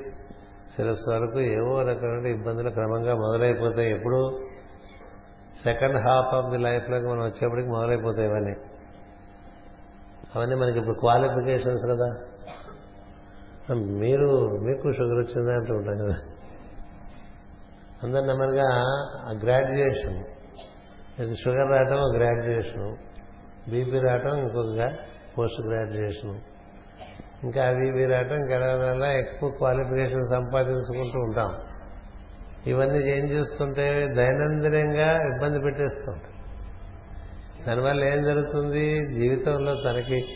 శిరస్సు వరకు ఏవో రకమైన ఇబ్బందులు క్రమంగా మొదలైపోతాయి. ఎప్పుడు సెకండ్ హాఫ్ ఆఫ్ ది లైఫ్లోకి మనం వచ్చేప్పటికి మొదలైపోతాయి ఇవన్నీ. అవన్నీ మనకి ఇప్పుడు క్వాలిఫికేషన్స్ కదా. మీరు మీకు షుగర్ వచ్చిందా అంటూ ఉంటాం కదా. అందరు నెమ్మదిగా గ్రాడ్యుయేషన్. షుగర్ రావటం గ్రాడ్యుయేషన్. బీపీ రావటం ఇంకొక పోస్ట్ గ్రాడ్యుయేషన్. ఇంకా అవి ఇవి రావటం గెలవడం ఎక్కువ క్వాలిఫికేషన్ సంపాదించుకుంటూ ఉంటాం. ఇవన్నీ ఏం చేస్తుంటే దైనందినంగా ఇబ్బంది పెట్టేస్తుంటాం దానివల్ల ఏం జరుగుతుంది? జీవితంలో తనకి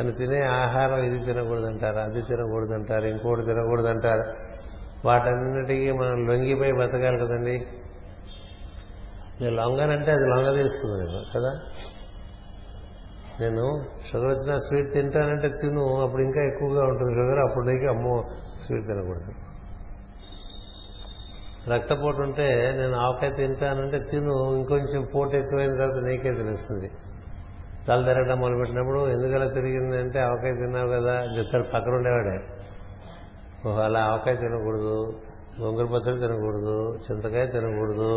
తను తినే ఆహారం ఇది తినకూడదంటారు అది తినకూడదంటారు ఇంకోటి తినకూడదంటారు. వాటన్నిటికీ మనం లొంగిపోయి బతకాలి కదండి. నేను లొంగనంటే అది లొంగదీస్తుంది నేను కదా? నేను షుగర్ వచ్చిన స్వీట్ తింటానంటే తిను అప్పుడు ఇంకా ఎక్కువగా ఉంటుంది షుగర్ అప్పుడు నీకు అమ్మో స్వీట్ తినకూడదు. రక్తపోటు ఉంటే నేను ఆవకాయ తింటానంటే తిను ఇంకొంచెం పోటు ఎక్కువైన తర్వాత నీకే తెలుస్తుంది. తల తిరగడం మొదలుపెట్టినప్పుడు ఎందుకలా తిరిగింది అంటే ఆవకాయ తిన్నావు కదా చెప్తాడు పక్కన ఉండేవాడే. ఓహో అలా ఆవకాయ తినకూడదు గొంగుల పచ్చడి తినకూడదు చింతకాయ తినకూడదు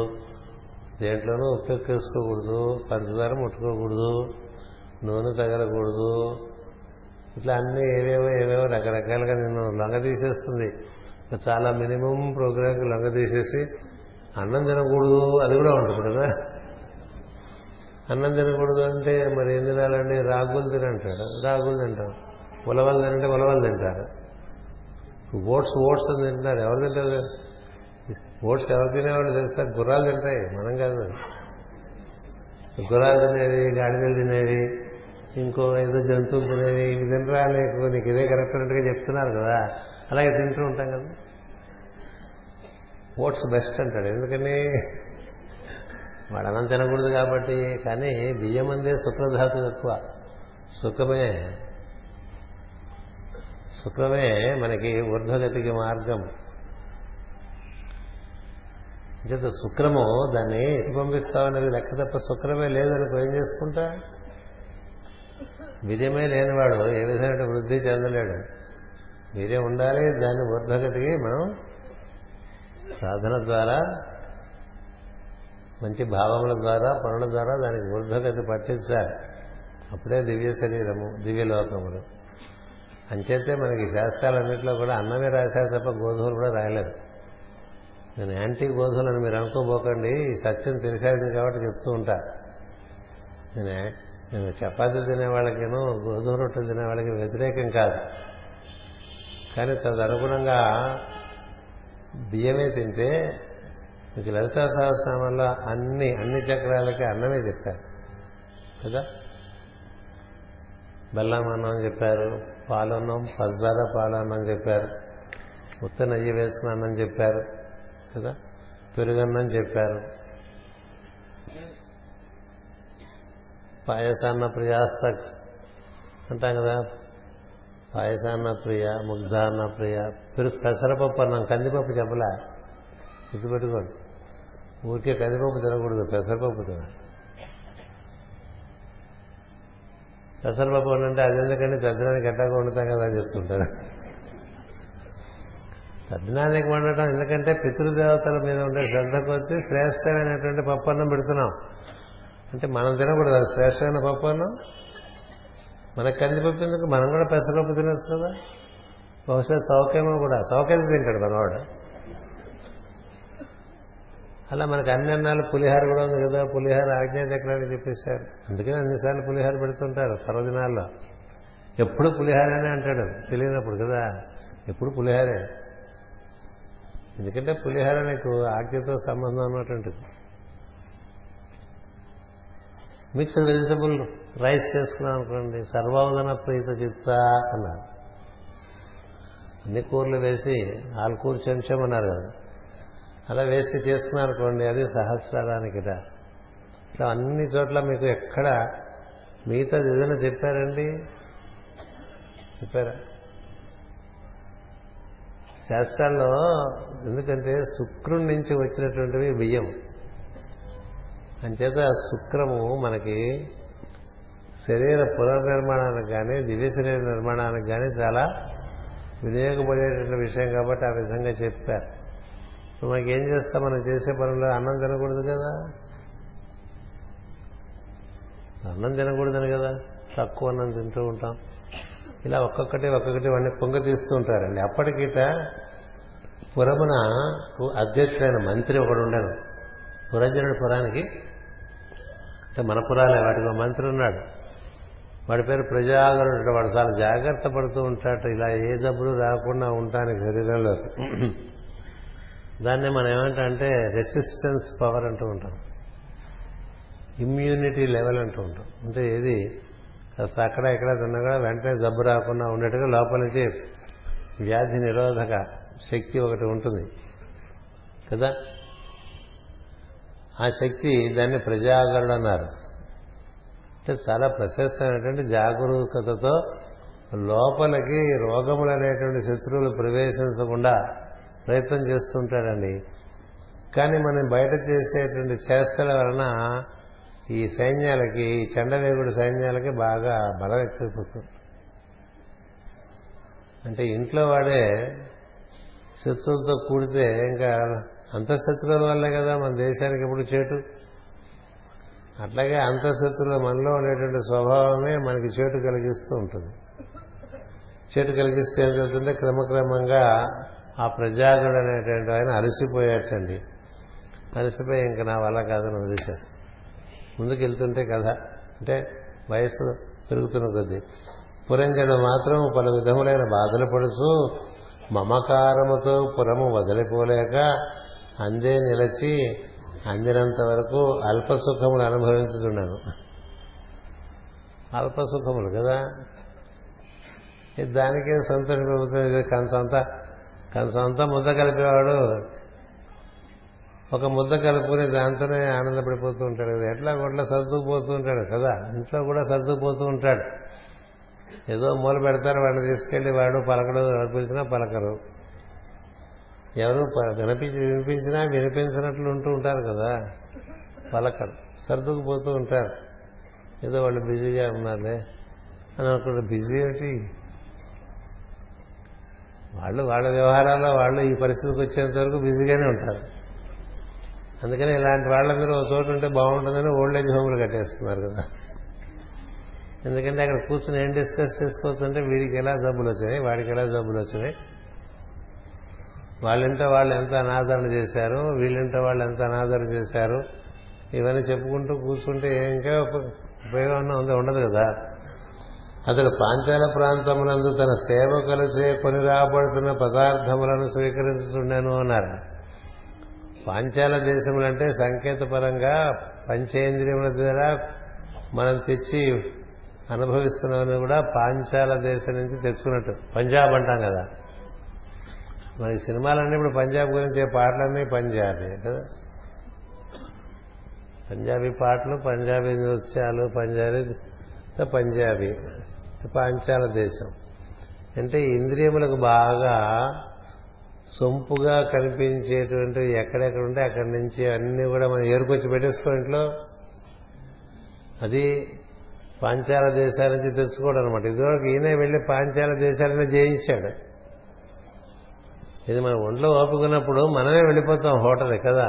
దేంట్లోనూ ఉప్పు ఎక్కేసుకోకూడదు పంచదార ముట్టుకోకూడదు నూనె తగలకూడదు. ఇట్లా అన్ని ఏవేవో ఏవేవో రకరకాలుగా నిన్ను లొంగ తీసేస్తుంది. చాలా మినిమం ప్రోగ్రామ్కి లొంగ తీసేసి అన్నం తినకూడదు అది కూడా ఉంటుంది కదా. అన్నం తినకూడదు అంటే మరి ఏం తినాలండి? రాగులు తినంటాడు రాగులు తింటాడు ఉలవలు తినంటే ఉలవలు తింటారు. ఓట్స్ ఓట్స్ అని తింటున్నారు ఎవరు తింటారు? ఓట్స్ ఎవరు తినేవాళ్ళు తెలుస్తారు గుర్రాలు తింటాయి. మనం కాదు. గుర్రాలు తినేవి గాడిదలు తినేవి ఇంకో ఏదో జంతువులు తినేవి. ఇవి తినరా? నీకు నీకు ఇదే కరెక్ట్ అన్నట్టుగా చెప్తున్నారు కదా. అలాగే తింటూ ఉంటాం కదా. ఓట్స్ బెస్ట్ అంటాడు. ఎందుకని? వాడు అన్నం తినకూడదు కాబట్టి కానీ బియ్యం అందే శుక్రధాతు ఎక్కువ సుఖమే సుఖమే మనకి ఊర్ధ్వగతికి మార్గం. చేత శుక్రము దాన్ని ఎటు పంపిస్తామనేది లెక్క తప్ప శుక్రమే లేదనుకో ఏం చేసుకుంటా? వీర్యమే లేనివాడు ఏ విధమైన వృద్ధి చెందలేడు. వీర్యం ఉండాలి దాన్ని ఊర్ధ్వగతికి మనం సాధన ద్వారా మంచి భావముల ద్వారా పనుల ద్వారా దానికి ఊర్ధ్వగతి పట్టించాలి. అప్పుడే దివ్య శరీరము దివ్యలోకములు అంచేతే మనకి శాస్త్రాలన్నింటిలో కూడా అన్నమే రాశారు తప్ప గోధుమలు కూడా రాయలేదు. నేను యాంటీ గోధుమలు అని మీరు అనుకోబోకండి ఈ సత్యం తెలిసేది కాబట్టి చెప్తూ ఉంటా. నేను నేను చపాతీ తినే వాళ్ళకేను గోధుమ రొట్టెలు తినే వాళ్ళకి వ్యతిరేకం కాదు. కానీ తదనుగుణంగా బియ్యమే తింటే మీకు లలితా సహస్రనామంలో అన్ని అన్ని చక్రాలకి అన్నమే చెప్పారు. కదా? బెల్లం అన్నం చెప్పారు పాలన్నం పజ్జాల పాలన్నం చెప్పారు ఉత్త నెయ్యి వేసుకున్న అన్నం చెప్పారు కదా? పెరుగన్నం చెప్పారు. పాయసాన్న ప్రియాస్త అంటాం కదా? పాయసాన్న ప్రియ ముగ్ధాన్న ప్రియ పెరుగు పెసరపప్పు అన్నం కందిపప్పు చెప్పలే? గుర్తుపెట్టుకోండి. ఊరికే కందిపప్పు తినకూడదు పెసరపప్పు తినాలి పెసరపప్పు అంటే అది ఎందుకంటే తద్దినానికి ఎట్టాగా వండుతాం కదా అని చెప్తుంటారు. తద్దినానికి వండటం ఎందుకంటే పితృదేవతల మీద ఉండే శ్రద్ధ కొద్దీ శ్రేష్టమైనటువంటి పప్పు అన్నం పెడుతున్నాం. అంటే మనం తినకూడదు అది శ్రేష్టమైన పప్పు అన్నం మనకు కందిపప్పు ఎందుకు? మనం కూడా పెసరపప్పు తినొచ్చు కదా. బహుశా చౌకేమో కూడా చౌకైతే తింటాడు మనవాడు. అలా మనకు అన్ని అన్నాలు పులిహార కూడా ఉంది కదా పులిహార ఆజ్ఞాచక్రాన్ని చెప్పేశారు. అందుకని అన్నిసార్లు పులిహార పెడుతుంటారు పర్వదినాల్లో ఎప్పుడు పులిహారనే అంటాడు తెలియనప్పుడు కదా. ఎప్పుడు పులిహారే? ఎందుకంటే పులిహార నీకు ఆజ్ఞతో సంబంధం అన్నటువంటిది. మిక్స్డ్ వెజిటబుల్ రైస్ చేసుకున్నాం అనుకోండి సర్వోదన ప్రీత చిత్త అన్నారు. అన్ని కూరలు వేసి ఆల్కూరు చెంచం అన్నారు కదా. అలా వేసి చేసుకున్నారనుకోండి అది సహస్రారానికిట ఇట్లా అన్ని చోట్ల మీకు ఎక్కడ మిగతా ఏదైనా చెప్పారండి? చెప్పారా? శాస్త్రాల్లో ఎందుకంటే శుక్రుడి నుంచి వచ్చినటువంటివి బియ్యం. అంచేత శుక్రము మనకి శరీర పునర్నిర్మాణానికి కానీ దివ్య శరీర నిర్మాణానికి కానీ చాలా వినియోగపడేటువంటి విషయం కాబట్టి ఆ విధంగా చెప్పారు. మనకి ఏం చేస్తాం? మనం చేసే పనుల్లో అన్నం తినకూడదు కదా. అన్నం తినకూడదని కదా. తక్కువ అన్నం తింటూ ఉంటాం. ఇలా ఒక్కొక్కటి ఒక్కొక్కటి వాడిని పొంగ తీస్తూ ఉంటారండి. అప్పటికిట పురమున అధ్యక్షుడైన మంత్రి ఒకడు ఉండాను పురజనుడు పురానికి అంటే మన పురాలే వాటికి ఒక మంత్రి ఉన్నాడు. వాడి పేరు ప్రజాగరుడు. వాడు చాలా జాగ్రత్త పడుతూ ఉంటాడు. ఇలా ఏ జబ్బులు రాకుండా ఉంటానికి శరీరంలో దాన్ని మనం ఏమంటే రెసిస్టెన్స్ పవర్ అంటూ ఉంటాం. ఇమ్యూనిటీ లెవెల్ అంటూ ఉంటాం. అంటే ఏది? కాస్త అక్కడ ఎక్కడ తిన్నా కూడా వెంటనే జబ్బు రాకుండా ఉండేట్టుగా లోపల నుంచి వ్యాధి నిరోధక శక్తి ఒకటి ఉంటుంది. కదా? ఆ శక్తి దాన్ని ప్రజాగరుడు అన్నారు. అంటే చాలా ప్రశస్తమైనటువంటి జాగరూకతతో లోపలికి రోగములు అనేటువంటి శత్రువులు ప్రవేశించకుండా ప్రయత్నం చేస్తుంటాడండి. కానీ మనం బయట చేసేటువంటి చేష్టల వలన ఈ సైన్యాలకి ఈ చండవేగుడు సైన్యాలకి బాగా బలం ఎక్కువైపోతుంది. అంటే ఇంట్లో వాడే శత్రువులతో కూడితే ఇంకా అంతఃశత్రువుల వల్లే కదా మన దేశానికి ఎప్పుడు చేటు. అట్లాగే అంతఃశత్రువుల మనలో ఉండేటువంటి స్వభావమే మనకి చేటు కలిగిస్తూ ఉంటుంది. చేటు కలిగిస్తే ఏం జరుగుతుంటే క్రమక్రమంగా ఆ ప్రజాగుడు అనేటువంటి ఆయన అలసిపోయాటండి అలసిపోయి ఇంకా నా వల్ల కాదని వదిలేశారు ముందుకు వెళ్తుంటే కథ. అంటే వయసు పెరుగుతున్న కొద్దీ. పురంజనుడు మాత్రం పలు విధములైన బాధలు పడుచు మమకారముతో పురము వదిలిపోలేక అందే నిలచి అందినంత వరకు అల్పసుఖములు అనుభవించుతున్నాను అల్ప సుఖములు కదా దానికే సంతోష ప్రభుత్వం కానీ సొంత ముద్ద కలిపేవాడు. ఒక ముద్ద కలుపుకుని దాంతోనే ఆనందపడిపోతూ ఉంటాడు కదా. ఎట్లా కొట్లా సర్దుకుపోతూ ఉంటాడు కదా. ఇంట్లో కూడా సర్దుకుపోతూ ఉంటాడు. ఏదో మూల పెడతారు వాడిని తీసుకెళ్ళి వాడు పలకడు ఎవరు పిలిచినా పలకరు. ఎవరు వినిపించి వినిపించినా వినిపించినట్లు ఉంటూ ఉంటారు కదా. పలకరు సర్దుకుపోతూ ఉంటారు. ఏదో వాళ్ళు బిజీగా ఉన్నారులే. అని అనుకుంటారు. బిజీ ఏంటి వాళ్ళు వాళ్ళ వ్యవహారాల్లో వాళ్ళు ఈ పరిస్థితికి వచ్చేంత వరకు బిజీగానే ఉంటారు. అందుకని ఇలాంటి వాళ్ళందరూ ఒక చోటు ఉంటే బాగుంటుందని ఓల్డ్ ఏజ్ హోమ్లు కట్టేస్తున్నారు కదా. ఎందుకంటే అక్కడ కూర్చొని ఏం డిస్కస్ చేసుకోవచ్చు అంటే వీడికి ఎలా జబ్బులు వచ్చినాయి వాడికి ఎలా జబ్బులు వచ్చినాయి వాళ్ళింటో వాళ్ళు ఎంత అనాదరణ చేశారు వీళ్ళింటో వాళ్ళు ఎంత అనాదరణ చేశారు ఇవన్నీ చెప్పుకుంటూ కూర్చుంటే ఇంకా ఉపయోగం ఉంది? ఉండదు కదా. అతడు పాంచాల ప్రాంతమునందు తన సేవకులచే కొని రాబడుతున్న పదార్థములను స్వీకరించుతున్నాను అన్నారు. పాంచాల దేశములంటే సంకేతపరంగా పంచేంద్రియముల ద్వారా మనం తెచ్చి అనుభవిస్తున్నామని కూడా పాంచాల దేశం నుంచి తెచ్చుకున్నట్టు. పంజాబ్ అంటాం కదా. మరి సినిమాలన్నీ ఇప్పుడు పంజాబ్ గురించి పాటలన్నీ పంజాబీ కదా. పంజాబీ పాటలు పంజాబీ నృత్యాలు పంజాబీ పంజాబీ పాంచాల దేశం. అంటే ఇంద్రియములకు బాగా సొంపుగా కనిపించేటువంటి ఎక్కడెక్కడ ఉంటే అక్కడి నుంచి అన్ని కూడా మనం ఏరుకొచ్చి పెట్టేసుకో ఇంట్లో. అది పాంచాల దేశాల నుంచి తెచ్చుకోవడం అనమాట ఇదివరకు ఈయన వెళ్ళి పాంచాల దేశాలనే జయించాడు. ఇది మన ఒంట్లో ఓపుకున్నప్పుడు మనమే వెళ్ళిపోతాం హోటల్ కదా?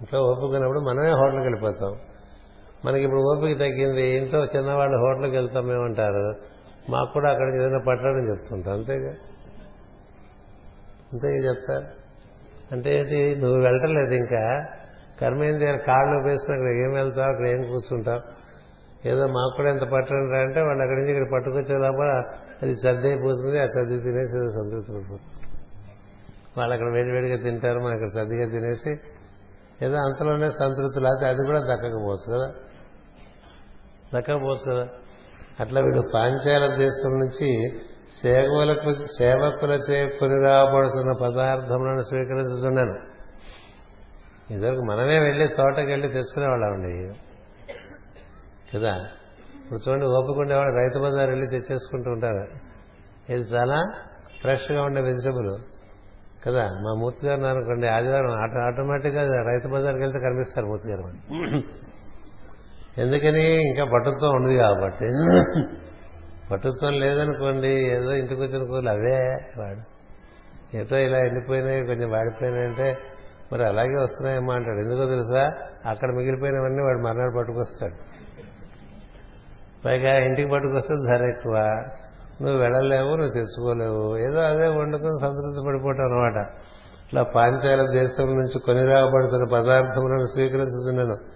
ఇంట్లో ఓపుకున్నప్పుడు మనమే హోటల్కి వెళ్ళిపోతాం. మనకి ఇప్పుడు ఓపిక తగ్గింది ఇంట్లో చిన్నవాళ్ళు హోటల్కి వెళ్తాం మేమంటారు మాకు కూడా అక్కడికి ఏదైనా పట్టడం చెప్తుంటాం అంతేగా? అంతేగా చెప్తారు. అంటే ఏంటి నువ్వు వెళ్ళటలేదు ఇంకా. కర్మేంద్రియాలు కాళ్ళు వేసుకుని అక్కడ ఏం వెళ్తావు అక్కడ ఏం కూర్చుంటావు? ఏదో మాకు కూడా ఎంత పట్టడం రా అంటే వాళ్ళు అక్కడి నుంచి ఇక్కడ పట్టుకొచ్చే లోపల అది సర్ది అయిపోతుంది ఆ సర్ది తినేసి ఏదో సంతృప్తి పడిపోతుంది వాళ్ళు అక్కడ వేడివేడిగా తింటారు మనం ఇక్కడ సర్దిగా తినేసి ఏదో అంతలోనే సంతృప్తి లేకపోతే అది కూడా దక్కకపోవచ్చు కదా. దక్కకపోవచ్చు కదా. అట్లా వీడు పాంచాల దేశం నుంచి సేవలకు సేవకులచే కొని రాబడుతున్న పదార్థములను స్వీకరించుతున్నాను ఇదివరకు మనమే వెళ్ళి తోటకి వెళ్ళి తెచ్చుకునేవాళ్ళమండి. కదా? ఇప్పుడు చూడండి ఓపిక రైతు బజార్ వెళ్ళి తెచ్చేసుకుంటూ ఉంటారు. ఇది చాలా ఫ్రెష్గా ఉండే వెజిటబుల్. కదా? మా మూర్తి గారు అనుకోండి ఆదివారం ఆటోమేటిక్గా రైతు బజార్కి వెళ్తే కనిపిస్తారు మూర్తి గారు. ఎందుకని ఇంకా పట్టుత్వం ఉండదు కాబట్టి. పట్టుత్వం లేదనుకోండి ఏదో ఇంటికి వచ్చిన కూరలు అవే వాడు ఏటో ఇలా ఎండిపోయినాయి కొంచెం వాడిపోయినాయంటే మరి అలాగే వస్తున్నాయమ్మా అంటాడు. ఎందుకో తెలుసా? అక్కడ మిగిలిపోయినవన్నీ వాడు మర్నాడు పట్టుకొస్తాడు. పైగా ఇంటికి పట్టుకొస్తే ధర ఎక్కువ. నువ్వు వెళ్ళలేవు నువ్వు తెచ్చుకోలేవు. ఏదో అదే వండుకొని సంతృప్తి పడిపోవటం అనమాట ఇట్లా పాంచాల దేశం నుంచి కొని రాబడుతున్న పదార్థములను స్వీకరించుతున్నాను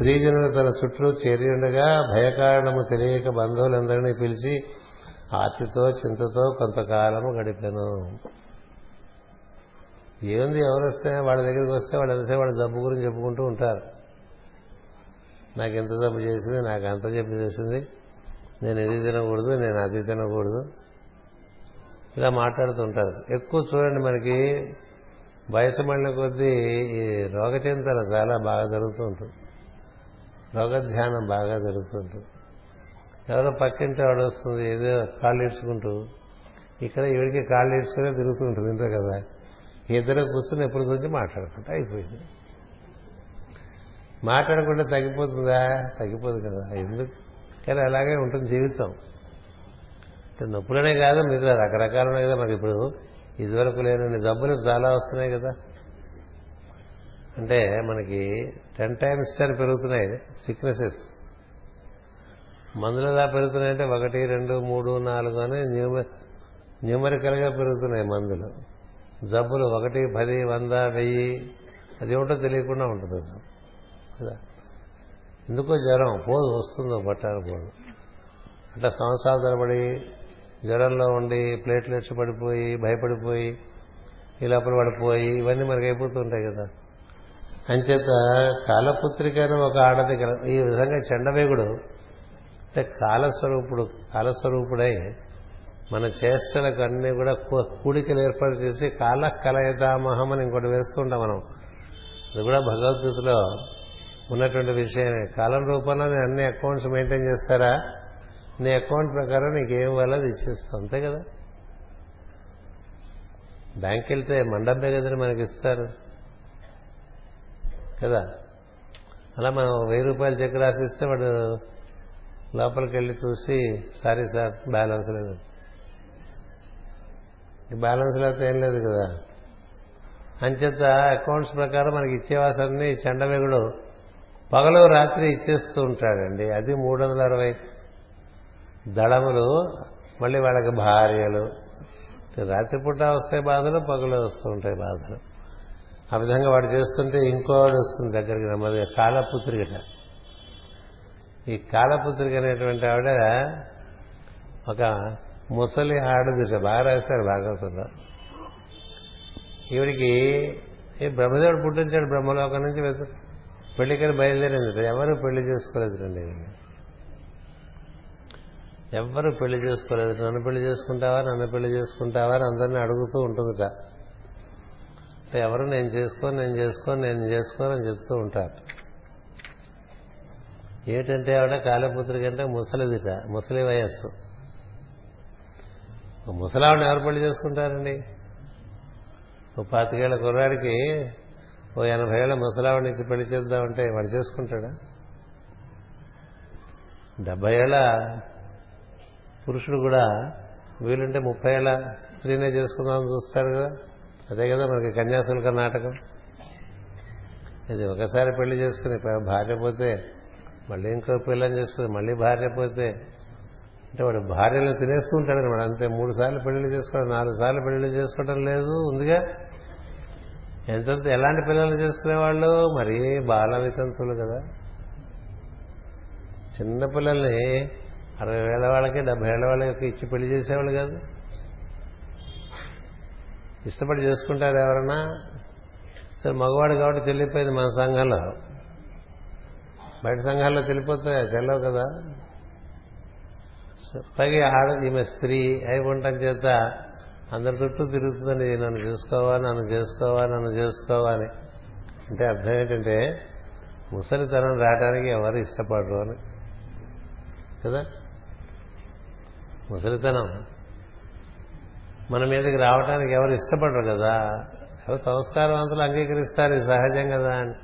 స్త్రీజనులు తన చుట్టూ చేరియుండగా భయకారణము తెలియక బంధువులందరినీ పిలిచి ఆతితో చింతతో కొంతకాలము గడిపాను. ఏముంది ఎవరు వస్తే వాళ్ళ దగ్గరికి వస్తే వాళ్ళు ఎంతసేపు వాళ్ళ జబ్బు గురించి చెప్పుకుంటూ ఉంటారు. నాకు ఎంత జబ్బు చేసింది నాకు అంత జబ్బు చేసింది నేను ఇది తినకూడదు నేను అది తినకూడదు. ఇలా మాట్లాడుతుంటారు. ఎక్కువ చూడండి మనకి వయసు మళ్ళిన కొద్దీ ఈ రోగచింతన చాలా బాగా జరుగుతూ ఉంటుంది రోగధ్యానం బాగా జరుగుతుంటుంది. ఎవరో పక్కింటి వాడు వస్తుంది ఏదో కాళ్ళు ఇడ్చుకుంటూ ఇక్కడ ఈవిడికి కాళ్ళు ఇడ్చుకునే తిరుగుతుంటుంది ఇంతే కదా. ఇద్దరు కూర్చుని ఎప్పుడు గురించి మాట్లాడుకుంటా అయిపోయింది. మాట్లాడకుండా తగ్గిపోతుందా? తగ్గిపోదు కదా. ఎందుకు? కానీ అలాగే ఉంటుంది జీవితం. నొప్పులనే కాదు మీద రకరకాలనే కదా మనకి ఇప్పుడు. ఇదివరకు లేని జబ్బులు చాలా వస్తున్నాయి కదా. అంటే మనకి టెన్ టైమ్స్ టెన్ పెరుగుతున్నాయి సిక్నెసెస్ మందులు ఎలా పెరుగుతున్నాయంటే ఒకటి రెండు మూడు నాలుగు అని న్యూమరికల్గా పెరుగుతున్నాయి మందులు. జబ్బులు ఒకటి పది వంద వెయ్యి అది ఏమిటో తెలియకుండా ఉంటుంది కదా? ఎందుకో జ్వరం పోదు వస్తుందో పట్టాలి పోదు. అట్లా సంవత్సరాలు తరబడి జ్వరంలో ఉండి ప్లేట్లెట్స్ పడిపోయి భయపడిపోయి ఈ లోపల పడిపోయి ఇవన్నీ మనకి అయిపోతుంటాయి కదా. అంచేత కాలపుత్రిక అని ఒక ఆడది ఈ విధంగా చెండవేగుడు అంటే కాలస్వరూపుడు కాలస్వరూపుడై మన చేష్టలకు అన్ని కూడా కూడికలు ఏర్పాటు చేసి కాల కలయతామహం అని ఇంకోటి వేస్తుంటాం మనం. అది కూడా భగవద్గీతలో ఉన్నటువంటి విషయమే. కాలం రూపంలో నేను అన్ని అకౌంట్స్ మెయింటైన్ చేస్తారా? నీ అకౌంట్ ప్రకారం నీకు ఏం ఇవ్వాలో అది ఇచ్చేస్తాం అంతే కదా? బ్యాంక్ వెళ్తే మండపే కదా మనకి ఇస్తారు. కదా? అలా మనం వెయ్యి రూపాయలు చెక్ రాసిస్తే వాడు లోపలికి వెళ్ళి చూసి సారీ సార్ బ్యాలెన్స్ లేదు. బ్యాలెన్స్ లేకపోతే ఏం లేదు కదా? అంచేత అకౌంట్స్ ప్రకారం మనకి ఇచ్చేవాసన్ని చండవేగుడు పగలు రాత్రి ఇచ్చేస్తూ ఉంటాడండి. అది మూడు వందల అరవై దళములు మళ్ళీ వాళ్ళకి భార్యలు. రాత్రిపూట వస్తాయి బాధలు పగలు వస్తూ ఉంటాయి బాధలు. ఆ విధంగా వాడు చేస్తుంటే ఇంకోవాడు వస్తుంది దగ్గరికి నెమ్మదిగా. కాలపుత్రికట ఈ కాలపుత్రిక అనేటువంటి ఆవిడ ఒక ముసలి ఆడదిట. బాగా రాశారు భాగవతంలో ఈవిడికి ఈ బ్రహ్మదేవుడు పుట్టించాడు బ్రహ్మలోకం నుంచి పెళ్ళికని బయలుదేరింది. ఎవరు పెళ్ళి చేసుకోలేదు రండి ఎవ్వరు పెళ్ళి చేసుకోలేదు? నన్ను పెళ్ళి చేసుకుంటావా? నన్ను పెళ్ళి చేసుకుంటావా? అని అందరినీ అడుగుతూ ఉంటుందిట. ఎవరు నేను చేసుకొని నేను చేసుకొని నేను చేసుకోని అని చెప్తూ ఉంటారు. ఏమిటంటే ఆవిడ కాలపుత్రి అంటే ముసలిదిట ముసలి వయస్సు. ముసలావిడ ఎవరు పెళ్ళి చేసుకుంటారండి? ఓ పాతికేళ్ళ కుర్రాడికి ఓ ఎనభై ఏళ్ళ ముసలావిడ నుంచి పెళ్ళి చేద్దామంటే వాడు చేసుకుంటాడా? డెబ్బై ఏళ్ళ పురుషుడు కూడా వీలుంటే ముప్పై ఏళ్ళ స్త్రీనే చేసుకుందామని చూస్తాడు కదా. అదే కదా మనకి కన్యాశుల్క నాటకం. ఇది ఒకసారి పెళ్ళి చేసుకుని భార్య పోతే మళ్ళీ ఇంకో పిల్లని చేసుకుని మళ్ళీ భార్య పోతే అంటే వాడు భార్యను తినేస్తూ ఉంటాడు అనమాట అంతే. మూడు సార్లు పెళ్ళి చేసుకోవడం నాలుగు సార్లు పెళ్ళి చేసుకోవడం లేదు ఉందిగా? ఎంత ఎలాంటి పిల్లలు చేసుకునేవాళ్ళు? మరీ బాల వితంతులు కదా. చిన్న పిల్లల్ని అరవై వేల వాళ్ళకి డెబ్బై ఏళ్ళ వాళ్ళకి ఇచ్చి పెళ్ళి చేసేవాళ్ళు కాదు. ఇష్టపడి చేసుకుంటారు ఎవరన్నా? సరే మగవాడు కాబట్టి చెల్లిపోయింది మన సంఘంలో. బయట సంఘాల్లో చెల్లిపోతాయి? చెల్లవు కదా. పైగా ఆడ ఈమె స్త్రీ అయి ఉండటం చేత అందరి చుట్టూ తిరుగుతుందండి. నన్ను చూసుకోవాలి నన్ను చేసుకోవాలి నన్ను చేసుకోవాలి అంటే అర్థం ఏంటంటే ముసలితనం రావడానికి ఎవరు ఇష్టపడరు అని. కదా? ముసలితనం. మన మీదకి రావడానికి ఎవరు ఇష్టపడరు కదా. ఎవరు సంస్కారవంతులు అంగీకరిస్తారు ఇది సహజం కదా అని.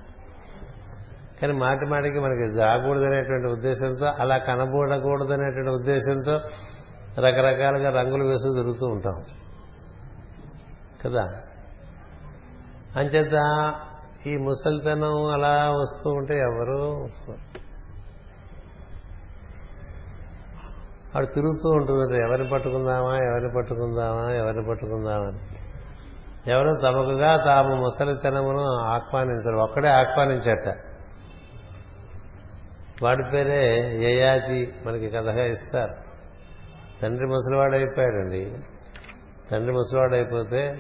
కానీ మాటి మాటికి మనకి జాగకూడదనేటువంటి ఉద్దేశంతో అలా కనబూడకూడదనేటువంటి ఉద్దేశంతో రకరకాలుగా రంగులు వేసుకు తిరుగుతూ ఉంటాం. కదా? అంచేత ఈ ముసలితనం అలా వస్తూ ఉంటే ఎవరు ఆడు తిరుగుతూ ఉంటుందంటే ఎవరిని పట్టుకుందామా? ఎవరిని పట్టుకుందామా? ఎవరిని పట్టుకుందామా అని. ఎవరు తమకుగా తాము ముసలితనమును ఆహ్వానించరు. ఒక్కడే ఆహ్వానించట. వాడి పేరే యయాతి మనకి కథగా ఇస్తారు. తండ్రి ముసలివాడైపోయాడండి. తండ్రి ముసలివాడైపోతే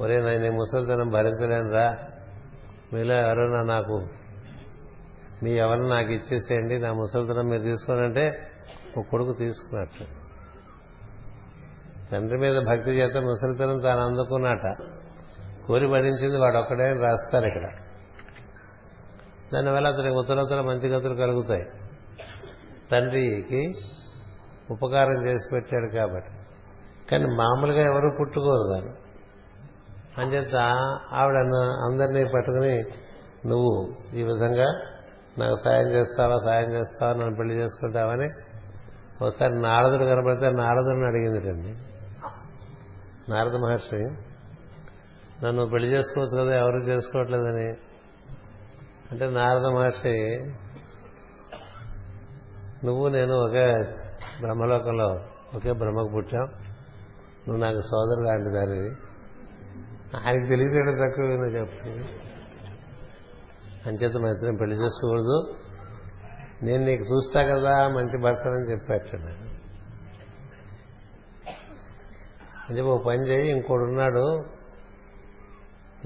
ఒరే నేను ముసలితనం భరించలేనురా. మీలో ఎవరైనా నాకు మీ ఎవరిని నాకు ఇచ్చేసేయండి. నా ముసలితనం మీరు తీసుకోనంటే ఒక కొడుకు తీసుకున్నట్టు తండ్రి మీద భక్తి చేత ముసలితనం తాను అందుకున్నట. కోరి భరించింది వాడు ఒక్కడే రాస్తారు ఇక్కడ. దానివల్ల అతనికి ఉత్తరోత్తర మంచి గతులు కలుగుతాయి. తండ్రికి ఉపకారం చేసి పెట్టాడు కాబట్టి. కానీ మామూలుగా ఎవరు పుట్టుకోరు దాన్ని. అంచేత ఆవిడ అందరినీ పట్టుకుని నువ్వు ఈ విధంగా నాకు సాయం చేస్తావా సాయం చేస్తావా నన్ను పెళ్ళి చేసుకుంటావని ఒకసారి నారదుడు కనపడితే నారదుడిని అడిగిందిటండి. నారద మహర్షి నన్ను పెళ్ళి చేసుకోవచ్చు కదా ఎవరు చేసుకోవట్లేదని. అంటే నారద మహర్షి నువ్వు నేను ఒకే బ్రహ్మలోకంలో ఒకే బ్రహ్మకు పుట్టాం. నువ్వు నాకు సోదరు లాంటి దానివి. ఆయనకి తెలియదు తక్కువ? చెప్పు. అంచేత మా ఇద్దరం పెళ్ళి చేసుకోకూడదు. నేను నీకు చూస్తా కదా మంచి భర్తనని చెప్పాడు. అంటే ఓ పని చేయి ఇంకోడు ఉన్నాడు.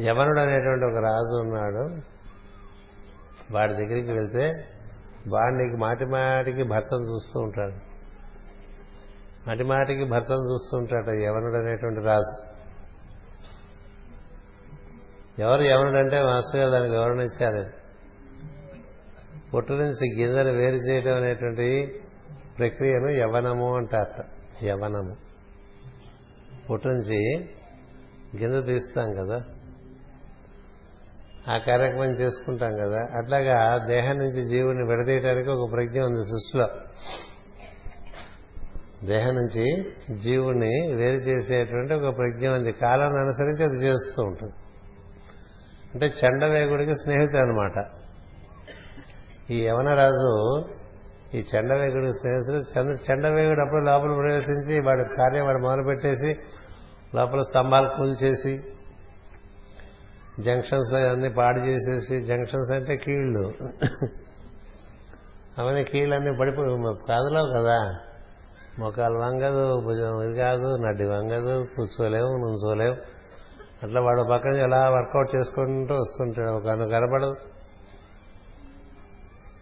యవనుడు అనేటువంటి ఒక రాజు ఉన్నాడు. వాడి దగ్గరికి వెళ్తే వాడు నీకు మాటి మాటికి భర్తను చూస్తూ ఉంటాడు. మాటి మాటికి భర్తను చూస్తూ ఉంటాడు యవనుడు అనేటువంటి రాజు. ఎవరు యవనుడంటే మాస్టర్ గారు దానికి వివరణ ఇచ్చారు? పొట్టు నుంచి గింజను వేరు చేయడం అనేటువంటి ప్రక్రియను యవనము అంటారట. యవనము. పొట్టు నుంచి గింజ తీస్తాం కదా. ఆ కార్యక్రమం చేసుకుంటాం కదా. అట్లాగా దేహం నుంచి జీవుని విడదీయడానికి ఒక ప్రజ్ఞ ఉంది సృష్టిలో. దేహం నుంచి జీవుని వేరు చేసేటువంటి ఒక ప్రజ్ఞ ఉంది. కాలాన్ని అనుసరించి అది చేస్తూ ఉంటుంది. అంటే చండవేగుడికి స్నేహితుడు అనమాట ఈ యవనరాజు ఈ చండవేగుడికి స్నేహితుడు చంద్ర చండవేగుడు అప్పుడు లోపల ప్రవేశించి వాడి కార్యం వాడు మొదలుపెట్టేసి లోపల స్తంభాలు కూల్చేసి జంక్షన్స్ అన్ని పాడు చేసేసి జంక్షన్స్ అంటే కీళ్ళు. అవన్నీ కీళ్ళన్నీ పడిపోయి కాదులో కదా. మొక్కలు వంగదు భుజం ఇది కాదు నడ్డి వంగదు కూర్చోలేవు నుంచోలేవు అట్లా వాడు పక్కన ఎలా వర్కౌట్ చేసుకుంటూ వస్తుంటాడు. ఒక కనబడదు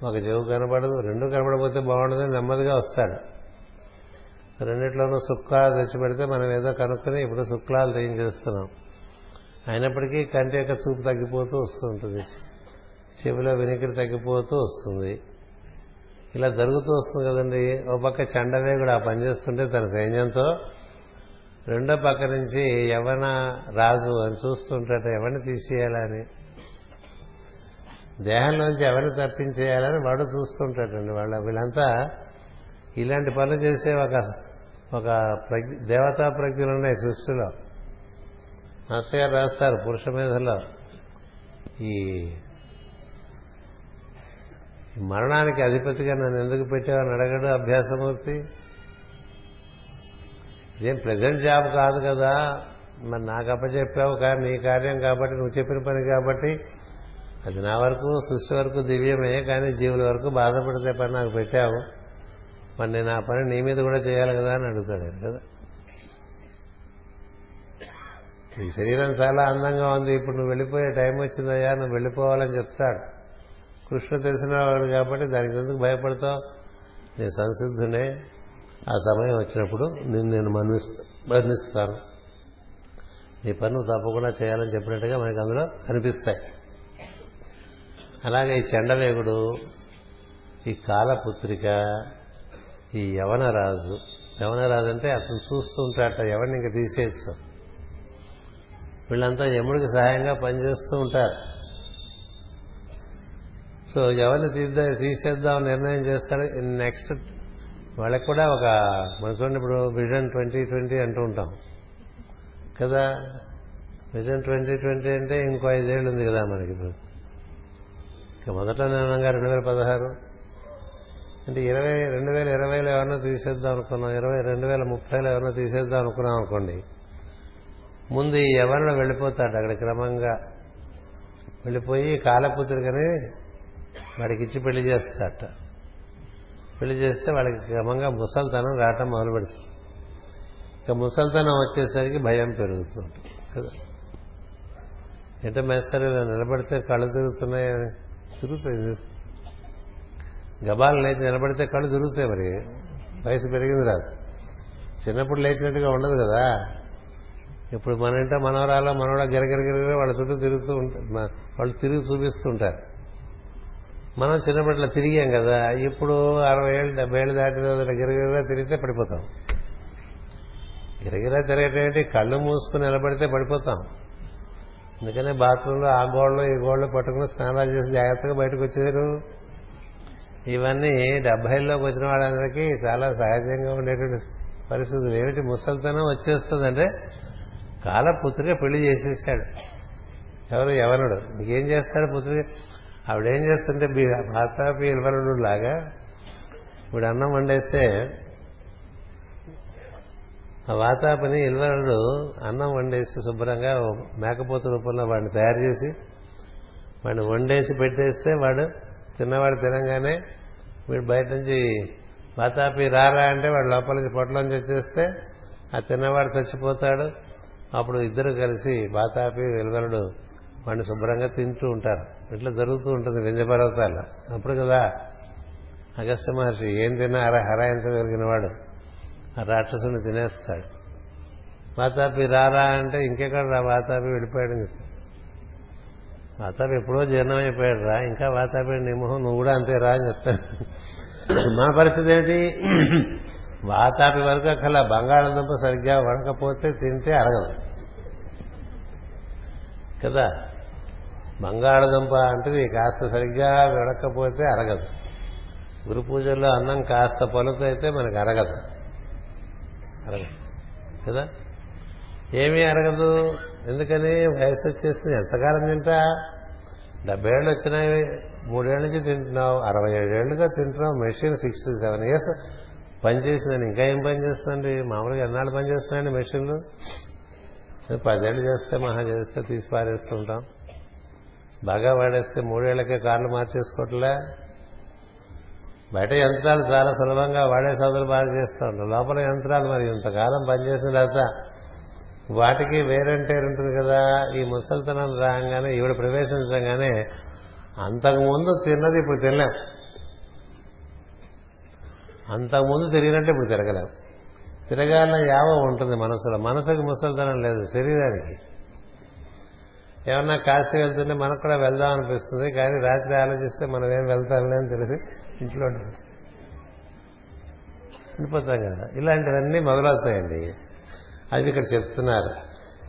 ఒక చెవు కనపడదు రెండు కనపడకపోతే బాగుండదని నెమ్మదిగా వస్తాడు. రెండిట్లోనూ శుక్లాలు తెచ్చిపెడితే మనం ఏదో కనుక్కొని ఇప్పుడు శుక్లాలు చేస్తున్నాం అయినప్పటికీ కంటి యొక్క చూపు తగ్గిపోతూ వస్తుంటుంది. చెవిలో వినికిడి తగ్గిపోతూ వస్తుంది. ఇలా జరుగుతూ వస్తుంది కదండి. ఓ పక్క చండవేగుడు ఆ పని చేస్తుంటే తన సైన్యంతో రెండో పక్క నుంచి ఎవరిన రాజు అని చూస్తుంటాట ఎవరిని తీసేయాలని దేహంలోంచి ఎవరిని తప్పించేయాలని వాడు చూస్తుంటాడండి. వాళ్ళ వీళ్ళంతా ఇలాంటి పనులు చేసే ఒక ఒక ప్రజ్ఞ దేవతా ప్రజ్ఞలు ఉన్నాయి సృష్టిలో. మాస్టర్ గారు రాస్తారు పురుష మీదలో ఈ మరణానికి అధిపతిగా నన్ను ఎందుకు పెట్టావని అడగడు అభ్యాసమూర్తి. ఇదేం ప్రజెంట్ జాబ్ కాదు కదా. మరి నాకు అప్పచెప్పావు కానీ నీ కార్యం కాబట్టి నువ్వు చెప్పిన పని కాబట్టి అది నా వరకు సృష్టి వరకు దివ్యమే కానీ జీవుల వరకు బాధపడితే పని నాకు పెట్టావు. మరి నేను ఆ పని నీ మీద కూడా చేయాలి కదా అని అడుగుతాడు కదా? ఈ శరీరం చాలా అందంగా ఉంది. ఇప్పుడు నువ్వు వెళ్ళిపోయే టైం వచ్చిందయ్యా నువ్వు వెళ్ళిపోవాలని చెప్తాడు. కృష్ణ తెలిసిన వాడు కాబట్టి దానికి ఎందుకు భయపడతావు? నేను సంసిద్ధునే. ఆ సమయం వచ్చినప్పుడు నేను నేను మన్నిస్తా మరణిస్తాను నీ పని నువ్వు తప్పకుండా చేయాలని చెప్పినట్టుగా మనకి అందులో కనిపిస్తాయి అలాగే ఈ చండవేగుడు ఈ కాలపుత్రిక ఈ యవనరాజు. యవనరాజు అంటే అతను చూస్తూ ఉంటాడట ఎవరిని ఇంకా తీసేయచ్చు? వీళ్ళంతా యముడికి సహాయంగా పనిచేస్తూ ఉంటారు. సో ఎవరిని తీద్దా తీసేద్దాం నిర్ణయం చేస్తాడు. నెక్స్ట్ వాళ్ళకి కూడా ఒక మన చూడండి ఇప్పుడు విజన్ ట్వంటీ ట్వంటీ అంటూ ఉంటాం. కదా? విజన్ ట్వంటీ ట్వంటీ అంటే ఇంకో ఐదేళ్ళు ఉంది కదా మనకి ఇప్పుడు. ఇక మొదట నిర్ణయంగా రెండు వేల పదహారు. అంటే ఇరవై రెండు వేల ఇరవైలో ఎవరన్నా తీసేద్దాం అనుకున్నాం. ఇరవై రెండు వేల ముప్పైలో ఎవరన్నా తీసేద్దాం అనుకున్నాం అనుకోండి. ముందు ఈ ఎవరిలో వెళ్ళిపోతాడు అక్కడ క్రమంగా. వెళ్ళిపోయి కాలపుత్రికని వాడికి ఇచ్చి పెళ్ళి చేస్తాడట. పెళ్ళి చేస్తే వాళ్ళకి క్రమంగా ముసల్తనం రావటం మొదలు పెడుతుంది ఇక ముసల్తనం వచ్చేసరికి భయం పెరుగుతుంది. కదా? ఎంత మేస్తారు నిలబడితే కళ్ళు తిరుగుతున్నాయి తిరుగుతాయి గబాలు లేచి నిలబడితే కళ్ళు తిరుగుతాయి మరి. వయసు పెరిగింది రాదు. చిన్నప్పుడు లేచినట్టుగా ఉండదు కదా. ఇప్పుడు మన ఇంట మనవరాలో మనవడ గిరగిరగిరగిర వాళ్ళ చుట్టూ తిరుగుతూ ఉంటారు వాళ్ళు తిరిగి చూపిస్తుంటారు. మనం చిన్నప్పట్లో తిరిగాం కదా. ఇప్పుడు అరవై ఏళ్ళు డెబ్బై ఏళ్ళు దాటిన గిరగిరగా తిరిగితే పడిపోతాం. గిరగిరా తిరగటేంటి కళ్ళు మూసుకుని నిలబడితే పడిపోతాం. అందుకనే బాత్రూంలో ఆ గోడలో ఈ గోడలో పట్టుకుని స్నానాలు చేసి జాగ్రత్తగా బయటకు వచ్చారు ఇవన్నీ డెబ్బైల్లోకి వచ్చిన వాళ్ళందరికీ చాలా సహజంగా ఉండేటువంటి పరిస్థితులు ఏమిటి ముసలితనం వచ్చేస్తుందంటే కాలపుత్రిక పెళ్ళి చేసేసాడు. ఎవరు? యవనుడు. నీకేం చేస్తాడు పుత్రిక? ఆవిడేం చేస్తుంటే భాతాపి ఇల్వరుడు లాగా ఇప్పుడు అన్నం వండేస్తే వాతాపని ఇల్వరుడు అన్నం వండేసి శుభ్రంగా మేకపోత రూపంలో వాడిని తయారు చేసి వాడిని వండేసి పెట్టేస్తే వాడు తిన్నవాడు తినగానే వీడు బయట నుంచి వాతాపి రారా అంటే వాడు లోపల నుంచి పొట్టలోంచి వచ్చేస్తే ఆ తిన్నవాడు చచ్చిపోతాడు. అప్పుడు ఇద్దరు కలిసి వాతాపి వెలువరుడు వాడిని శుభ్రంగా తింటూ ఉంటారు. ఇట్లా జరుగుతూ ఉంటుంది వింజపర్వతాల్లో అప్పుడు కదా అగస్త్య మహర్షి ఏం తిన్నా హర హరాయించగలిగిన వాడు. రాక్షసుని తినేస్తాడు. వాతాపి రారా అంటే ఇంకెక్కడ రా వాతాపి వెళ్ళిపోయాడు వాతాపి ఎప్పుడో జీర్ణమైపోయాడు రా ఇంకా వాతాపి నిమోహం నువ్వు కూడా అంతే రా అని చెప్తాను మా పరిస్థితి ఏంటి వాతాపి వరకు అక్కడ బంగాళదుంప సరిగ్గా వడకపోతే తింటే అరగదు. కదా? బంగాళదుంప అంటే కాస్త సరిగ్గా వెడకపోతే అరగదు. గురు పూజల్లో అన్నం కాస్త పలుకు అయితే మనకు అరగదు. అరగదు కదా? ఏమీ అరగదు ఎందుకని? వయసు వచ్చేసింది. ఎంతకాలం తింటా? డెబ్బై ఏళ్ళు వచ్చినాయి. మూడేళ్ళ నుంచి తింటున్నావు. అరవై ఏడేళ్ళుగా తింటున్నావు. మెషిన్ సిక్స్టీ సెవెన్ ఇయర్స్ పనిచేసిందని. ఇంకా ఏం పని చేస్తుందండి? మామూలుగా ఎన్నాళ్ళు పని చేస్తున్నాయండి మెషిన్లు? పదేళ్ళు చేస్తే మహా చేస్తే తీసి పారేస్తుంటాం. బాగా వాడేస్తే మూడేళ్ళకే కార్లు మార్చేసుకోవట్లే. బయట యంత్రాలు చాలా సులభంగా వాడే సోదరు బాగా చేస్తూ. ఉంటారు లోపల యంత్రాలు మరి ఇంతకాలం పనిచేసిన తర్వాత వాటికి వేరంటేరు ఉంటుంది కదా. ఈ ముసలితనం రాగానే ఈవిడ ప్రవేశించగానే అంతకుముందు తిన్నది ఇప్పుడు తినలేం. అంతకుముందు తిరిగినట్టు ఇప్పుడు తిరగలేం. తిరగాలన్న యావ ఉంటుంది మనసులో. మనసుకి ముసలితనం లేదు శరీరానికి. ఏమన్నా కాశీ వెళ్తుంటే మనకు కూడా వెళ్దాం అనిపిస్తుంది కానీ రాత్రి ఆలోచిస్తే మనం ఏం వెళ్తాంలే అని తెలిసి ఇంట్లో ఉండిపోతాం కదా. ఇలాంటివన్నీ మొదలవుతాయండి. అది ఇక్కడ చెప్తున్నారు.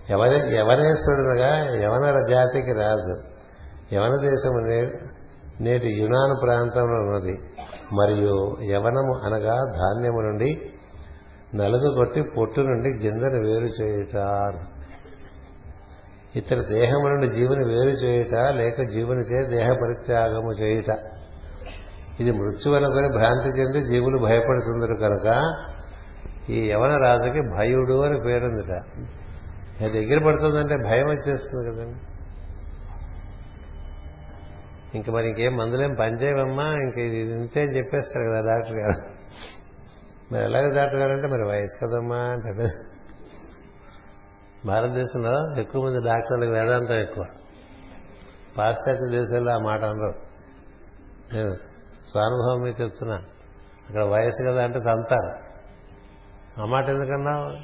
ఎవరి యవనేశ్వరుడుగా యవన జాతికి రాజు. యవన దేశము నేటి యునాను ప్రాంతంలో ఉన్నది. మరియు యవనము అనగా ధాన్యము నుండి నలుగు కొట్టి పొట్టు నుండి గింజను వేరు చేయుట. ఇతర దేహము నుండి జీవుని వేరు చేయుట లేక జీవుని చే దేహ పరిత్యాగము చేయుట. ఇది మృత్యు మృత్యువనుకొని భ్రాంతి చెంది జీవులు భయపడుతుందరు కనుక ఈ యవన రాజుకి భయుడు అని పేరుందిట. అది దగ్గర పడుతుందంటే భయం వచ్చేస్తుంది కదండి. ఇంక మరి ఇంకేం మందులేం పనిచేయవమ్మా ఇంక ఇది ఇంతే అని చెప్పేస్తారు కదా డాక్టర్ గారు. మరి ఎలాగ డాక్టర్ గారు అంటే మరి వయసు కదమ్మా అంటే భారతదేశంలో ఎక్కువ మంది డాక్టర్లకు వేదాంతం ఎక్కువ. పాశ్చాత్య దేశాల్లో ఆ మాట అనరు. స్వానుభవం మీద చెప్తున్నా. అక్కడ వయసు కదా అంటే తంతారు. ఆ మాట ఎందుకన్నా?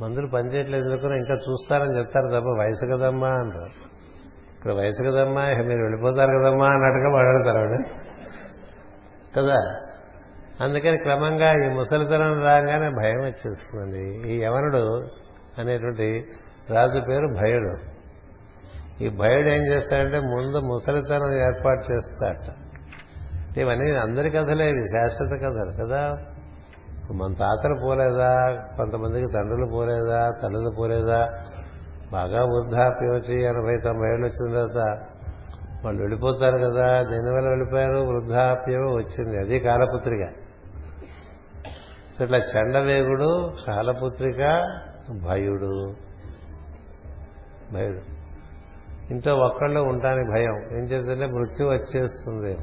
మందులు పనిచేయట్లేదు ఎందుకన్నా ఇంకా చూస్తారని చెప్తారు తప్ప వయసు కదమ్మా అంటారు. ఇక్కడ వయసు కదమ్మా మీరు వెళ్ళిపోతారు కదమ్మా అన్నట్టుగా మాట్లాడతారు కదా? అందుకని క్రమంగా ఈ ముసలితనం రాగానే భయం వచ్చేస్తుందండి. ఈ యవనుడు అనేటువంటి రాజు పేరు భయుడు. ఈ భయుడు ఏం చేస్తాడంటే ముందు ముసలితనం ఏర్పాటు చేస్తాడట. ఇవన్నీ అందరి కథలేవి శాశ్వత కథలు కదా. మన తాతలు పోలేదా? కొంతమందికి తండ్రులు పోలేదా? తల్లులు పోలేదా? బాగా వృద్ధాప్యం వచ్చి ఎనభై తొంభై ఏళ్ళు వచ్చిన తర్వాత వాళ్ళు వెళ్ళిపోతారు కదా. దేనివల్ల వెళ్ళిపోయారు? వృద్ధాప్యం వచ్చింది అది కాలపుత్రిక. ఇట్లా చండవేగుడు కాలపుత్రిక భయుడు. భయుడు. ఇంట్లో ఒక్కళ్ళు ఉండటానికి భయం. ఏం చేస్తే మృత్యు వచ్చేస్తుంది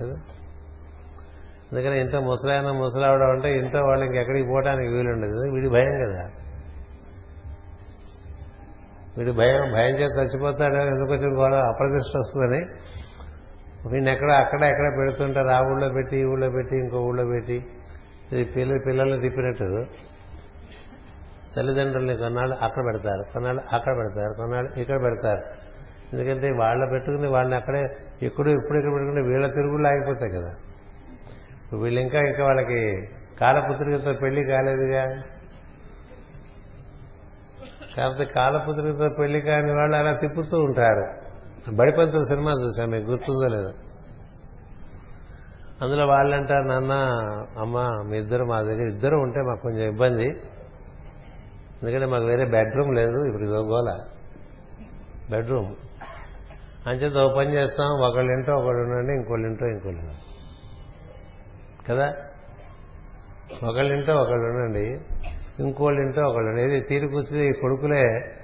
కదా? అందుకని ఇంట్లో ముసలాయన ముసలావడం అంటే ఇంట్లో వాళ్ళు ఇంకెక్కడికి పోవడానికి వీలుండదు. వీడి భయం కదా. వీడి భయం భయం చేసి చచ్చిపోతాడు ఎందుకు వచ్చిన గొడవ? అప్రతిష్ట వస్తుందని. వీడిని ఎక్కడ అక్కడ ఎక్కడ పెడుతుంటారు ఆ ఊళ్ళో పెట్టి ఈ ఊళ్ళో పెట్టి ఇంకో ఊళ్ళో పెట్టి. ఇది పిల్లలు పిల్లల్ని తిప్పినట్టు. తల్లిదండ్రుల్ని కొన్నాళ్ళు అక్కడ పెడతారు కొన్నాళ్ళు అక్కడ పెడతారు కొన్నాళ్ళు ఇక్కడ పెడతారు. ఎందుకంటే వాళ్ళ పెట్టుకుని వాళ్ళని అక్కడే ఎప్పుడు ఇప్పుడు ఇక్కడ పెట్టుకుంటే వీళ్ళ తిరుగుళ్ళు ఆగిపోతాయి కదా. వీళ్ళు ఇంకా ఇంకా వాళ్ళకి కాలపుత్రికతో పెళ్ళి కాలేదుగా? కాకపోతే కాలపుత్రికతో పెళ్ళి కాని వాళ్ళు అలా తిప్పుతూ ఉంటారు. బడిపంతుల సినిమా చూసాం మీకు గుర్తుందో లేదు? అందులో వాళ్ళంటారు నాన్న అమ్మ మీ ఇద్దరు మా దగ్గర ఇద్దరు ఉంటే మాకు కొంచెం ఇబ్బంది. ఎందుకంటే మాకు వేరే బెడ్రూమ్ లేదు ఇప్పుడు ఇదో గోల. బెడ్రూమ్. అంచేత ఓ పని చేస్తాం ఒకళ్ళింటో ఒకళ్ళు ఉండండి ఇంకోళ్ళింటో ఇంకోళ్ళు ఉండండి కదా? ఒకళ్ళింటో ఒకళ్ళు ఉండండి ఇంకోళ్ళింటో ఒకళ్ళు ఏది తీరు కూర్చుని కొడుకులే